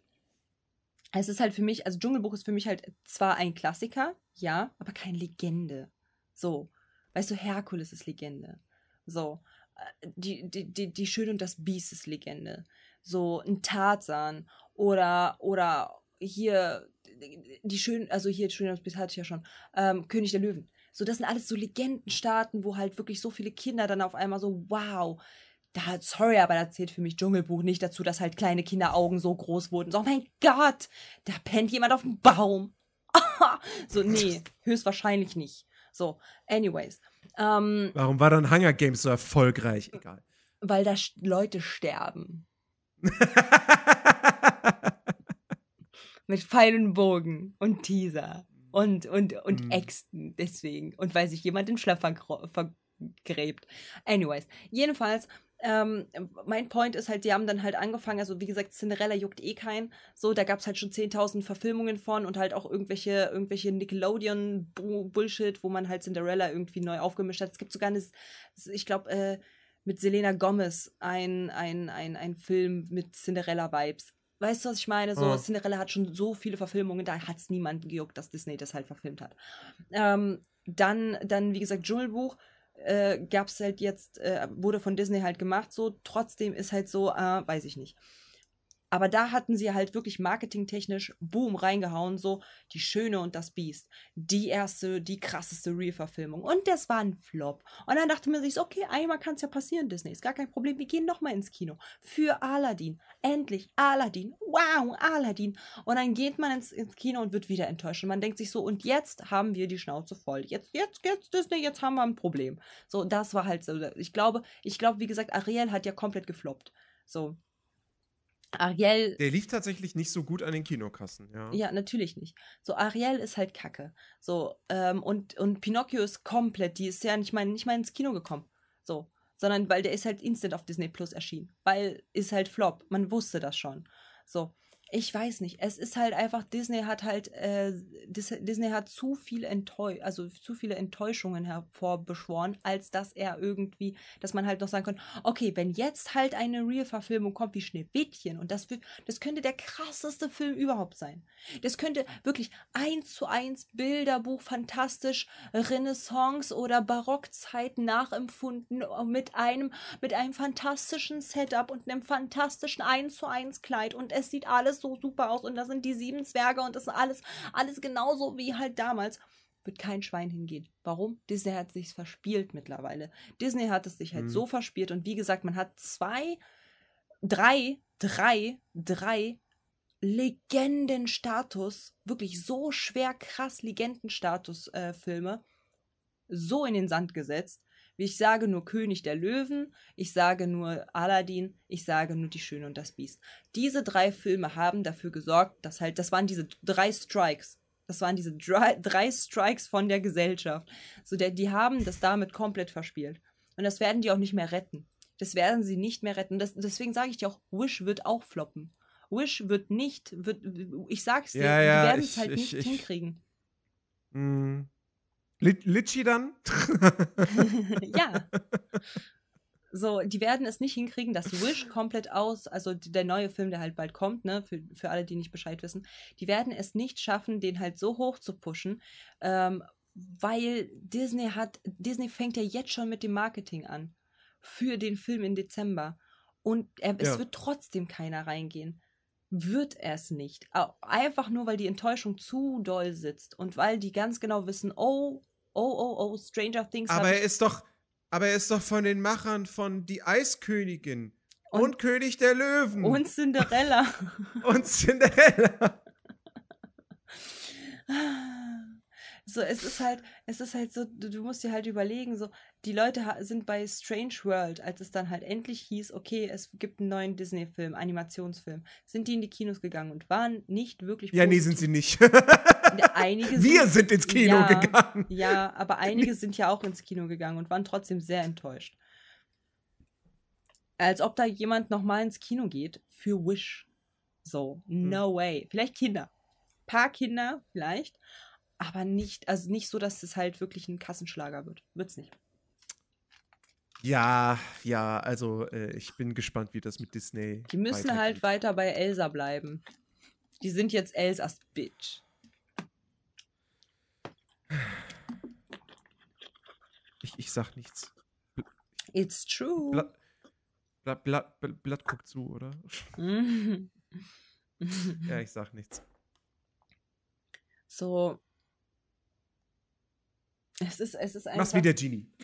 es ist halt für mich, also Dschungelbuch ist für mich halt zwar ein Klassiker, ja, aber keine Legende. So. Weißt du, Herkules ist Legende. So. Äh, Die, die, die, die Schöne und das Biest ist Legende. So, ein Tarzan oder, oder hier, die Schön, also hier, Schöne und das Biest hatte ich ja schon, ähm, König der Löwen. So, das sind alles so Legendenstaaten, wo halt wirklich so viele Kinder dann auf einmal so, wow, da, sorry, aber da zählt für mich Dschungelbuch nicht dazu, dass halt kleine Kinderaugen so groß wurden. So, oh mein Gott, da pennt jemand auf dem Baum. so, nee, höchstwahrscheinlich nicht. So, anyways. Ähm, Warum war dann Hunger Games so erfolgreich? Egal. weil da Leute sterben. Mit Pfeil und Bogen und Teaser und, und, und Mhm. Äxten, deswegen. Und weil sich jemand im Schlaf vergräbt. Anyways, jedenfalls, ähm, mein Point ist halt, die haben dann halt angefangen, also wie gesagt, Cinderella juckt eh keinen. So, da gab es halt schon 10.000 Verfilmungen von und halt auch irgendwelche, irgendwelche Nickelodeon-Bullshit, wo man halt Cinderella irgendwie neu aufgemischt hat. Es gibt sogar eine, ich glaube, äh, mit Selena Gomez ein, ein, ein, ein Film mit Cinderella-Vibes. Weißt du, was ich meine? So, Oh. Cinderella hat schon so viele Verfilmungen, da hat es niemanden gejuckt, dass Disney das halt verfilmt hat. Ähm, dann, dann, wie gesagt, Dschungelbuch äh, gab es halt jetzt, äh, wurde von Disney halt gemacht, so, trotzdem ist halt so, äh, weiß ich nicht. Aber da hatten sie halt wirklich marketingtechnisch Boom reingehauen, so die Schöne und das Biest. Die erste, die krasseste Real-Verfilmung. Und das war ein Flop. Und dann dachte man sich, okay, einmal kann es ja passieren, Disney. Ist gar kein Problem. Wir gehen nochmal ins Kino. Für Aladdin. Endlich, Aladdin. Wow, Aladdin. Und dann geht man ins, ins Kino und wird wieder enttäuscht. Und man denkt sich so, und jetzt haben wir die Schnauze voll. Jetzt, jetzt, jetzt, Disney, jetzt haben wir ein Problem. So, das war halt so. Ich glaube, ich glaube, wie gesagt, Ariel hat ja komplett gefloppt. So. Ariel Der lief tatsächlich nicht so gut an den Kinokassen, ja. ja, natürlich nicht. So, Ariel ist halt Kacke. So, ähm, und, und Pinocchio ist komplett, die ist ja nicht mal, nicht mal ins Kino gekommen. So. Sondern weil der ist halt instant auf Disney Plus erschienen. Weil ist halt Flop. Man wusste das schon. So. Ich weiß nicht. Es ist halt einfach, Disney hat halt, äh, Dis Disney hat zu viel enttäuscht, also zu viele Enttäuschungen hervorbeschworen, als dass er irgendwie, dass man halt noch sagen kann, okay, wenn jetzt halt eine Real-Verfilmung kommt wie Schneewittchen und das das könnte der krasseste Film überhaupt sein. Das könnte wirklich eins zu eins Bilderbuch, fantastisch, Renaissance oder Barockzeit nachempfunden äh, mit einem, mit einem fantastischen Setup und einem fantastischen eins zu eins Kleid und es sieht alles so super aus und da sind die sieben Zwerge und das ist alles, alles genauso wie halt damals. Wird kein Schwein hingehen. Warum? Disney hat sich verspielt mittlerweile. Disney hat es sich halt Mhm. so verspielt und wie gesagt, man hat zwei, drei, drei, drei Legendenstatus, wirklich so schwer krass Legendenstatus-Filme, so in den Sand gesetzt. Wie ich sage nur König der Löwen, ich sage nur Aladdin, ich sage nur Die Schöne und das Biest. Diese drei Filme haben dafür gesorgt, dass halt, das waren diese drei Strikes. Das waren diese drei, drei Strikes von der Gesellschaft. So, der, die haben das damit komplett verspielt. Und das werden die auch nicht mehr retten. Das werden sie nicht mehr retten. Das, deswegen sage ich dir auch, Wish wird auch floppen. Wish wird nicht, wird, ich sag's dir, Ja, die ja, werden ich- es halt ich- nicht ich- hinkriegen. Mm. Lit Litchi dann? ja. So, die werden es nicht hinkriegen, dass Wish komplett aus, also der neue Film, der halt bald kommt, ne, für, für alle, die nicht Bescheid wissen, die werden es nicht schaffen, den halt so hoch zu pushen, ähm, weil Disney hat, Disney fängt ja jetzt schon mit dem Marketing an für den Film im Dezember. Und er, es Ja. wird trotzdem keiner reingehen. Wird er es nicht. Einfach nur, weil die Enttäuschung zu doll sitzt und weil die ganz genau wissen, oh, oh, oh, oh, Stranger Things aber er ist doch, aber er ist doch von den Machern von Die Eiskönigin und, Und- König der Löwen Und Cinderella. und Cinderella. So, es ist halt, es ist halt so, du, du musst dir halt überlegen, so, die Leute sind bei Strange World, als es dann halt endlich hieß, okay, es gibt einen neuen Disney-Film, Animationsfilm, sind die in die Kinos gegangen und waren nicht wirklich Ja, nee, positiv. sind sie nicht. Einige Wir sind, sind ins Kino Ja. gegangen. ja, aber einige sind ja auch ins Kino gegangen und waren trotzdem sehr enttäuscht. Als ob da jemand nochmal ins Kino geht für Wish. So, no way. Vielleicht Kinder. Paar Kinder, vielleicht. Aber nicht, also nicht so, dass es halt wirklich ein Kassenschlager wird. Wird's nicht. Ja, ja, also äh, ich bin gespannt, wie das mit Disney. Die müssen halt weiter bei Elsa bleiben. Die sind jetzt Elsas Bitch. Ich, sag nichts. It's true. Blatt, Blatt, Blatt, Blatt, guckt zu, oder? ja, ich sag nichts. So. Es ist, es ist einfach. Mach's wie der Genie.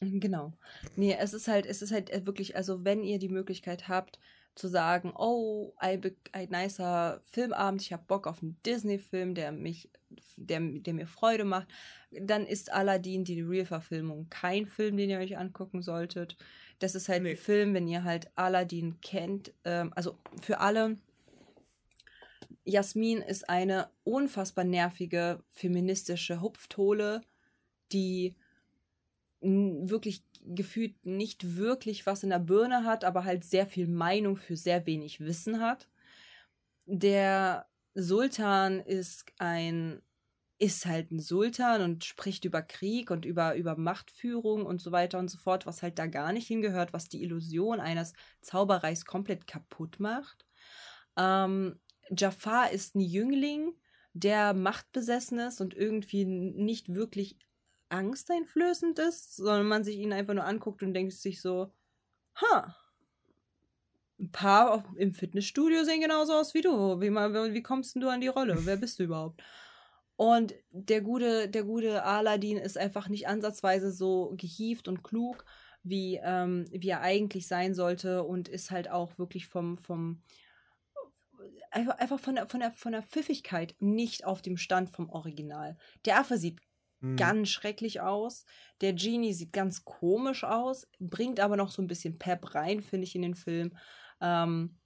Genau. Nee, es ist halt, es ist halt wirklich, also wenn ihr die Möglichkeit habt, zu sagen, oh, ein, ein nicer Filmabend, ich habe Bock auf einen Disney-Film, der mich, der, der mir Freude macht, dann ist Aladdin die Real-Verfilmung kein Film, den ihr euch angucken solltet. Das ist halt nee. ein Film, wenn ihr halt Aladdin kennt, ähm, also für alle, Jasmin ist eine unfassbar nervige feministische Hupftole, die wirklich gefühlt nicht wirklich was in der Birne hat, aber halt sehr viel Meinung für sehr wenig Wissen hat. Der Sultan ist ein ist halt ein Sultan und spricht über Krieg und über, über Machtführung und so weiter und so fort, was halt da gar nicht hingehört, was die Illusion eines Zauberreichs komplett kaputt macht. Ähm, Jafar ist ein Jüngling, der machtbesessen ist und irgendwie nicht wirklich angsteinflößend ist, sondern man sich ihn einfach nur anguckt und denkt sich so, ha, ein paar auf, im Fitnessstudio sehen genauso aus wie du. Wie, wie kommst denn du an die Rolle? Wer bist du überhaupt? Und der gute, der gute Aladdin ist einfach nicht ansatzweise so gehieft und klug, wie, ähm, wie er eigentlich sein sollte und ist halt auch wirklich vom, vom einfach, von, der, von, der, von der Pfiffigkeit nicht auf dem Stand vom Original. Der Affe sieht Mhm. Ganz schrecklich aus. Der Genie sieht ganz komisch aus, bringt aber noch so ein bisschen Pep rein, finde ich, in den Film. Ähm,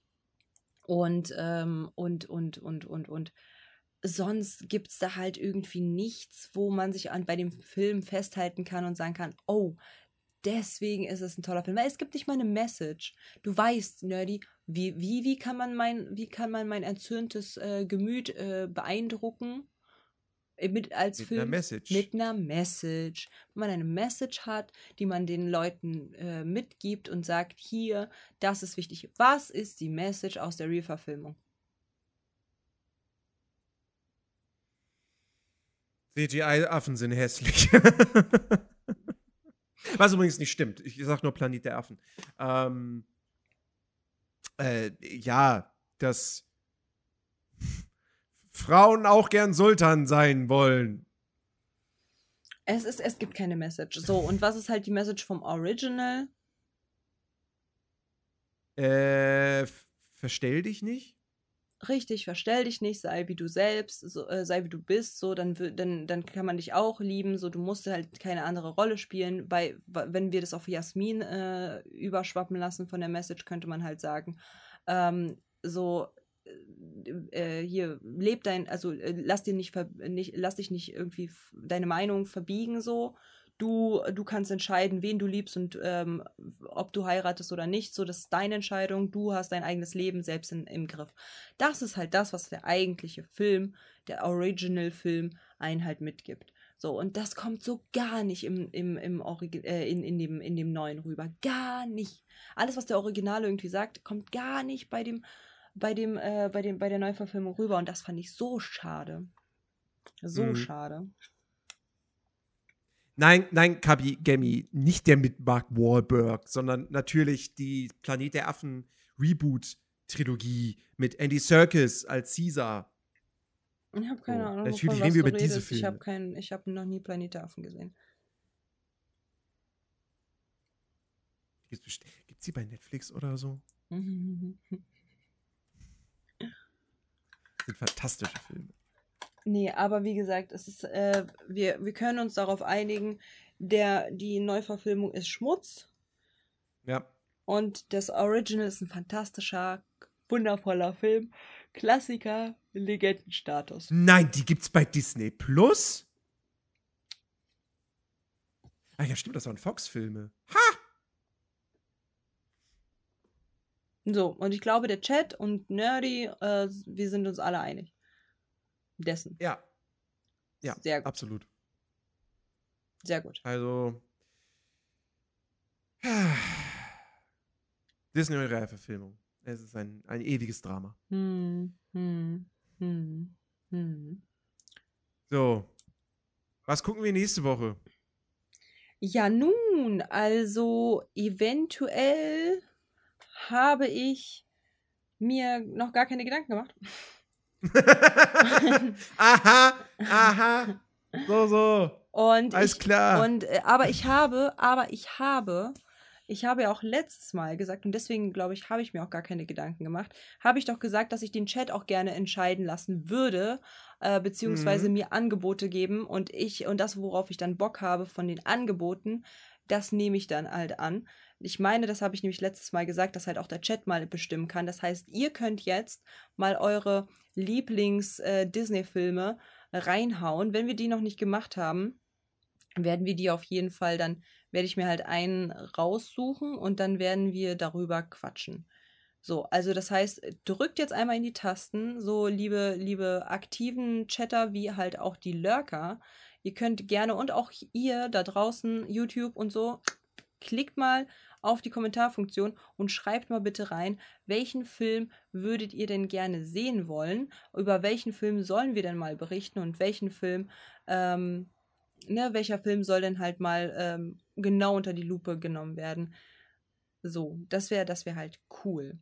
und, ähm, und, und, und, und, und. Sonst gibt es da halt irgendwie nichts, wo man sich an, bei dem Film festhalten kann und sagen kann, oh, deswegen ist es ein toller Film. Weil es gibt nicht mal eine Message. Du weißt, Nerdy, wie, wie, wie, kann, man mein, wie kann man mein erzürntes äh, Gemüt äh, beeindrucken? Äh, mit als mit Film einer Message. mit einer Message. Wenn man eine Message hat, die man den Leuten äh, mitgibt und sagt, hier, das ist wichtig. Was ist die Message aus der Real-Verfilmung? CGI-Affen sind hässlich. Was übrigens nicht stimmt. Ich sag nur Planet der Affen. Ähm, äh, ja, das Frauen auch gern Sultan sein wollen. Es, ist, es gibt keine Message. So, und was ist halt die Message vom Original? Äh, verstell dich nicht. Richtig, verstell dich nicht, sei wie du selbst, so, äh, sei wie du bist, so, dann, dann, dann kann man dich auch lieben, so, du musst halt keine andere Rolle spielen. Bei, wenn wir das auf Jasmin äh, überschwappen lassen von der Message, könnte man halt sagen, ähm, so, äh, hier leb dein, also äh, lass dir nicht, nicht, lass dich nicht irgendwie deine Meinung verbiegen so. Du, du kannst entscheiden, wen du liebst und ähm, ob du heiratest oder nicht. So, das ist deine Entscheidung. Du hast dein eigenes Leben selbst in, im Griff. Das ist halt das, was der eigentliche Film, der Original-Film, einen halt mitgibt. So, und das kommt so gar nicht im, im, im Origi äh, in, in, dem, in dem neuen rüber. Gar nicht. Alles, was der Original irgendwie sagt, kommt gar nicht bei dem bei dem, äh, bei dem, bei der Neuverfilmung rüber und das fand ich so schade. So mhm. schade. Nein, nein, Kabi Gemi, nicht der mit Mark Wahlberg, sondern natürlich die Planet der Affen Reboot-Trilogie mit Andy Serkis als Caesar. Ich habe keine Ahnung. Natürlich reden wir über diese Filme. Ich habe kein, ich habe noch nie Planet der Affen gesehen. Gibt es die bei Netflix oder so? sind fantastische Filme. Nee, aber wie gesagt, es ist, äh, wir, wir können uns darauf einigen, der, die Neuverfilmung ist Schmutz. Ja. Und das Original ist ein fantastischer, wundervoller Film. Klassiker, Legendenstatus. Nein, die gibt's bei Disney Plus? Ah ja, stimmt, das waren Fox-Filme. Ha! So, und ich glaube, der Chat und Nerdy, äh, wir sind uns alle einig. Dessen. Ja. Ja, Sehr gut. absolut. Sehr gut. Also. Disney Realverfilmung. Es ist ein, ein ewiges Drama. Hm, hm, hm, hm. So. Was gucken wir nächste Woche? Ja, nun, also eventuell habe ich mir noch gar keine Gedanken gemacht. aha, aha. So, so. Und Alles ich, klar. Und äh, aber ich habe, aber ich habe, ich habe ja auch letztes Mal gesagt und deswegen glaube ich, habe ich mir auch gar keine Gedanken gemacht. Habe ich doch gesagt, dass ich den Chat auch gerne entscheiden lassen würde, äh, beziehungsweise Mhm. mir Angebote geben und ich und das, worauf ich dann Bock habe von den Angeboten, das nehme ich dann halt an. Ich meine, das habe ich nämlich letztes Mal gesagt, dass halt auch der Chat mal bestimmen kann. Das heißt, ihr könnt jetzt mal eure Lieblings-Disney-Filme reinhauen. Wenn wir die noch nicht gemacht haben, werden wir die auf jeden Fall dann, werde ich mir halt einen raussuchen und dann werden wir darüber quatschen. So, also das heißt, drückt jetzt einmal in die Tasten, so liebe, liebe aktiven Chatter wie halt auch die Lurker. Ihr könnt gerne und auch ihr da draußen, YouTube und so, klickt mal auf die Kommentarfunktion und schreibt mal bitte rein, welchen Film würdet ihr denn gerne sehen wollen? Über welchen Film sollen wir denn mal berichten und welchen Film, ähm, ne, welcher Film soll denn halt mal ähm, genau unter die Lupe genommen werden? So, das wäre, das wäre halt cool.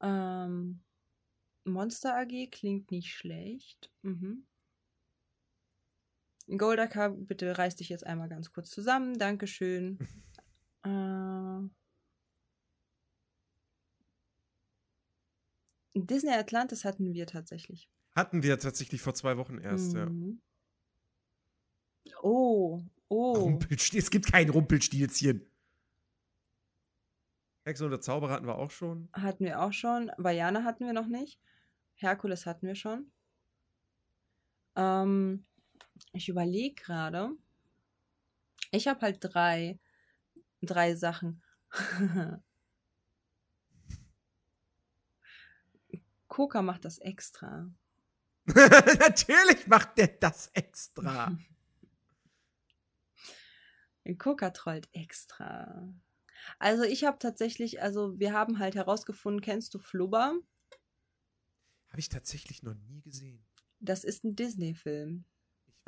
Ähm, Monster AG klingt nicht schlecht. Mhm. Goldacker, bitte reiß dich jetzt einmal ganz kurz zusammen. Dankeschön. äh, Disney Atlantis hatten wir tatsächlich. Hatten wir tatsächlich vor zwei Wochen erst, ja. Mhm. Oh, oh. Rumpelstil. Es gibt kein Rumpelstilzchen. Hexe und der Zauberer hatten wir auch schon. Hatten wir auch schon. Vajana hatten wir noch nicht. Herkules hatten wir schon. Ähm, ich überlege gerade. Ich habe halt drei, drei Sachen. Koka macht das extra. Natürlich macht der das extra. Koka trollt extra. Also ich habe tatsächlich, also wir haben halt herausgefunden, kennst du Flubber? Habe ich tatsächlich noch nie gesehen. Das ist ein Disney-Film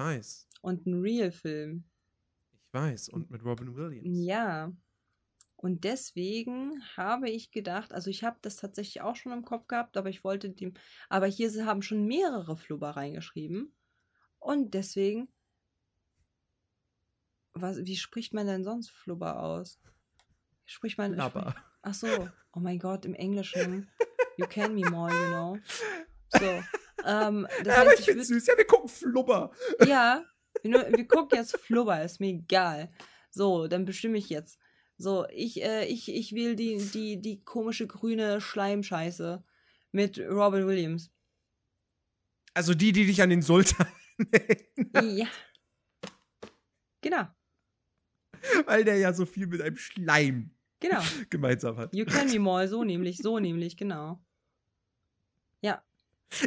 weiß. und ein Real-Film. Ich weiß. Und mit Robin Williams. Ja. Und deswegen habe ich gedacht, also ich habe das tatsächlich auch schon im Kopf gehabt, aber ich wollte dem, aber hier sie haben schon mehrere Flubber reingeschrieben. Und deswegen, was, wie spricht man denn sonst Flubber aus? Spricht man, Flubber. ach so, oh mein Gott, im Englischen, you can me more, you know. So, ähm, das Aber ich ich würd, süß. Ja, wir gucken Flubber. ja, wir, wir gucken jetzt Flubber, ist mir egal. So, dann bestimme ich jetzt. So, ich, äh, ich, ich will die, die, die komische grüne Schleimscheiße mit Robin Williams. Also die, die dich an den Sultan erinnern, ja. Genau, weil der ja so viel mit einem Schleim genau. gemeinsam hat. You can me more, so nämlich, so nämlich, genau. Ja,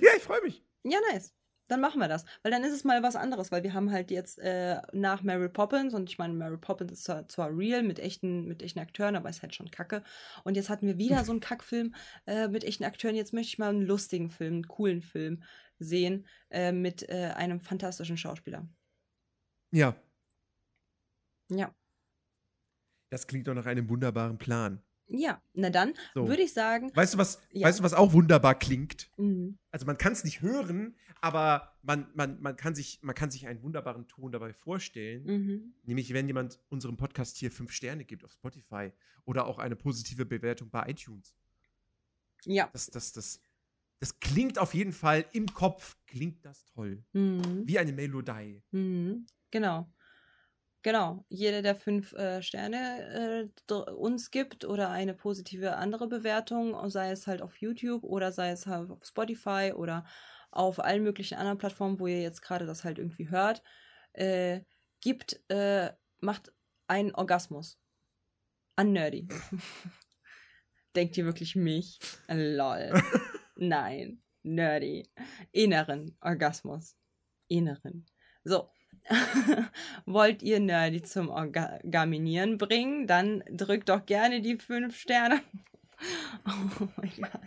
Ja, ich freue mich. ja, nice. Dann machen wir das. Weil dann ist es mal was anderes, weil wir haben halt jetzt äh, nach Mary Poppins, und ich meine, Mary Poppins ist zwar, zwar real mit echten, mit echten Akteuren, aber ist halt schon kacke. Und jetzt hatten wir wieder so einen Kackfilm äh, mit echten Akteuren. Jetzt möchte ich mal einen lustigen Film, einen coolen Film sehen äh, mit äh, einem fantastischen Schauspieler. Ja, Ja. das klingt doch nach einem wunderbaren Plan. Ja, na dann So. würde ich sagen, Weißt du, was, Ja. weißt du, was auch wunderbar klingt? mh, Also man kann es nicht hören, aber man, man, man, kann sich, man kann sich einen wunderbaren Ton dabei vorstellen. mhm. Nämlich, wenn jemand unserem Podcast hier fünf Sterne gibt auf Spotify oder auch eine positive Bewertung bei iTunes. ja, Das, das, das, das klingt auf jeden Fall im Kopf, klingt das toll. mhm. Wie eine Melodie. Mhm, genau. Genau. Jeder, der fünf äh, Sterne äh, uns gibt oder eine positive andere Bewertung, sei es halt auf YouTube oder sei es halt auf Spotify oder auf allen möglichen anderen Plattformen, wo ihr jetzt gerade das halt irgendwie hört, äh, gibt, äh, macht einen Orgasmus. An Nerdy. Denkt ihr wirklich mich? Lol. Nein. Nerdy. Inneren Orgasmus. Inneren. So. Wollt ihr Nerdy zum Orgaminieren bringen? Dann drückt doch gerne die fünf Sterne. oh mein Gott.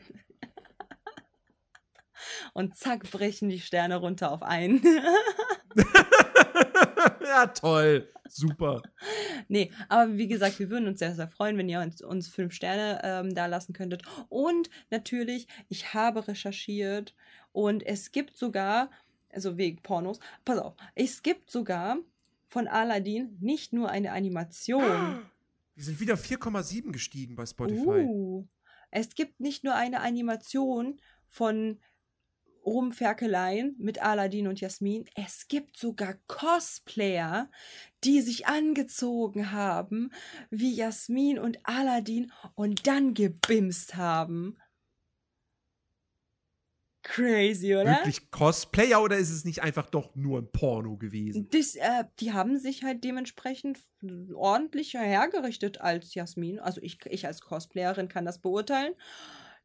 Und zack, brechen die Sterne runter auf einen. ja, toll. Super. Nee, aber wie gesagt, wir würden uns sehr, sehr freuen, wenn ihr uns, uns fünf Sterne ähm, da lassen könntet. Und natürlich, ich habe recherchiert und es gibt sogar, also wegen Pornos, pass auf, es gibt sogar von Aladdin nicht nur eine Animation. Wir sind wieder 4,7 gestiegen bei Spotify. Uh, es gibt nicht nur eine Animation von Rumferkeleien mit Aladdin und Jasmin. Es gibt sogar Cosplayer, die sich angezogen haben wie Jasmin und Aladdin und dann gebimst haben. Crazy, oder? Wirklich Cosplayer oder ist es nicht einfach doch nur ein Porno gewesen? Das, äh, die haben sich halt dementsprechend ordentlicher hergerichtet als Jasmin. Also ich, ich als Cosplayerin kann das beurteilen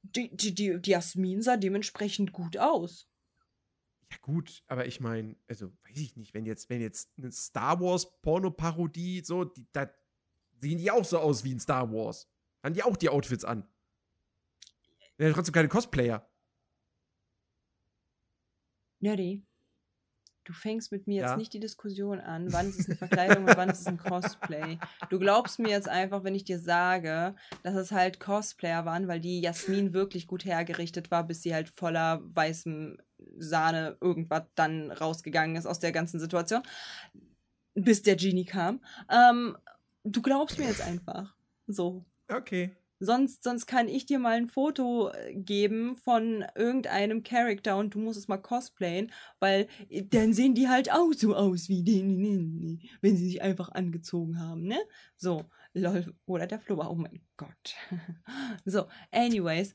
die, die, die, die Jasmin sah dementsprechend gut aus. Ja, gut, aber ich meine, also weiß ich nicht, wenn jetzt, wenn jetzt eine Star Wars Porno-Parodie, so, die, da sehen die auch so aus wie in Star Wars. Haben die auch die Outfits an. Ja, trotzdem keine Cosplayer. Nerdy. Du fängst mit mir ja. jetzt nicht die Diskussion an, wann ist es eine Verkleidung und wann ist es ein Cosplay. Du glaubst mir jetzt einfach, wenn ich dir sage, dass es halt Cosplayer waren, weil die Jasmin wirklich gut hergerichtet war, bis sie halt voller weißem Sahne irgendwas dann rausgegangen ist aus der ganzen Situation, bis der Genie kam. Ähm, du glaubst mir jetzt einfach. So. Okay. Sonst, sonst kann ich dir mal ein Foto äh, geben von irgendeinem Charakter und du musst es mal cosplayen, weil äh, dann sehen die halt auch so aus wie den, wenn sie sich einfach angezogen haben, ne? So, lol, oder der Flubber, oh mein Gott. so, anyways,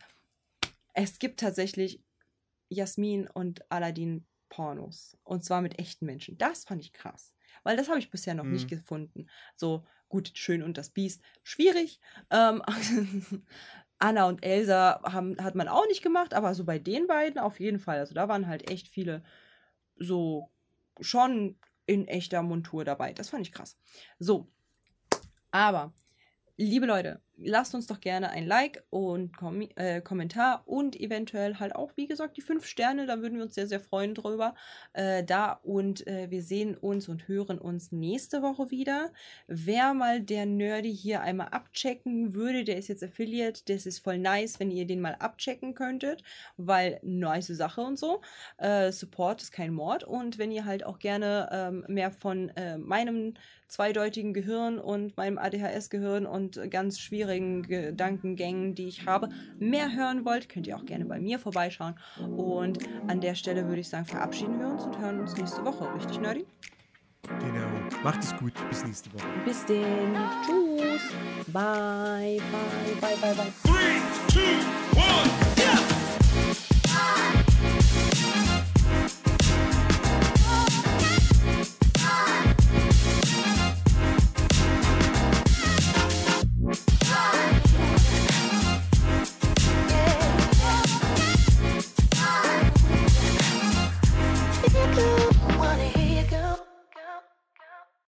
es gibt tatsächlich Jasmin und Aladdin Pornos. Und zwar mit echten Menschen. Das fand ich krass. Weil das habe ich bisher noch mhm. nicht gefunden. So, gut, schön und das Biest. Schwierig. Ähm, Anna und Elsa haben, hat man auch nicht gemacht, aber so bei den beiden auf jeden Fall. Also da waren halt echt viele so schon in echter Montur dabei. Das fand ich krass. So. Aber, liebe Leute, lasst uns doch gerne ein Like und Kom äh, Kommentar und eventuell halt auch, wie gesagt, die fünf Sterne. Da würden wir uns sehr, sehr freuen drüber. Äh, da und äh, wir sehen uns und hören uns nächste Woche wieder. Wer mal der Nerdy hier einmal abchecken würde, der ist jetzt Affiliate. Das ist voll nice, wenn ihr den mal abchecken könntet, weil nice Sache und so. Äh, Support ist kein Mord. Und wenn ihr halt auch gerne ähm, mehr von äh, meinem zweideutigen Gehirn und meinem ADHS-Gehirn und ganz schwierig schwierigen Gedankengängen, die ich habe, mehr hören wollt, könnt ihr auch gerne bei mir vorbeischauen. Und an der Stelle würde ich sagen, verabschieden wir uns und hören uns nächste Woche. Richtig, Nerdy? Genau. Macht es gut. Bis nächste Woche. Bis denn. Tschüss. Bye, bye, bye, bye, bye. Three, two, one.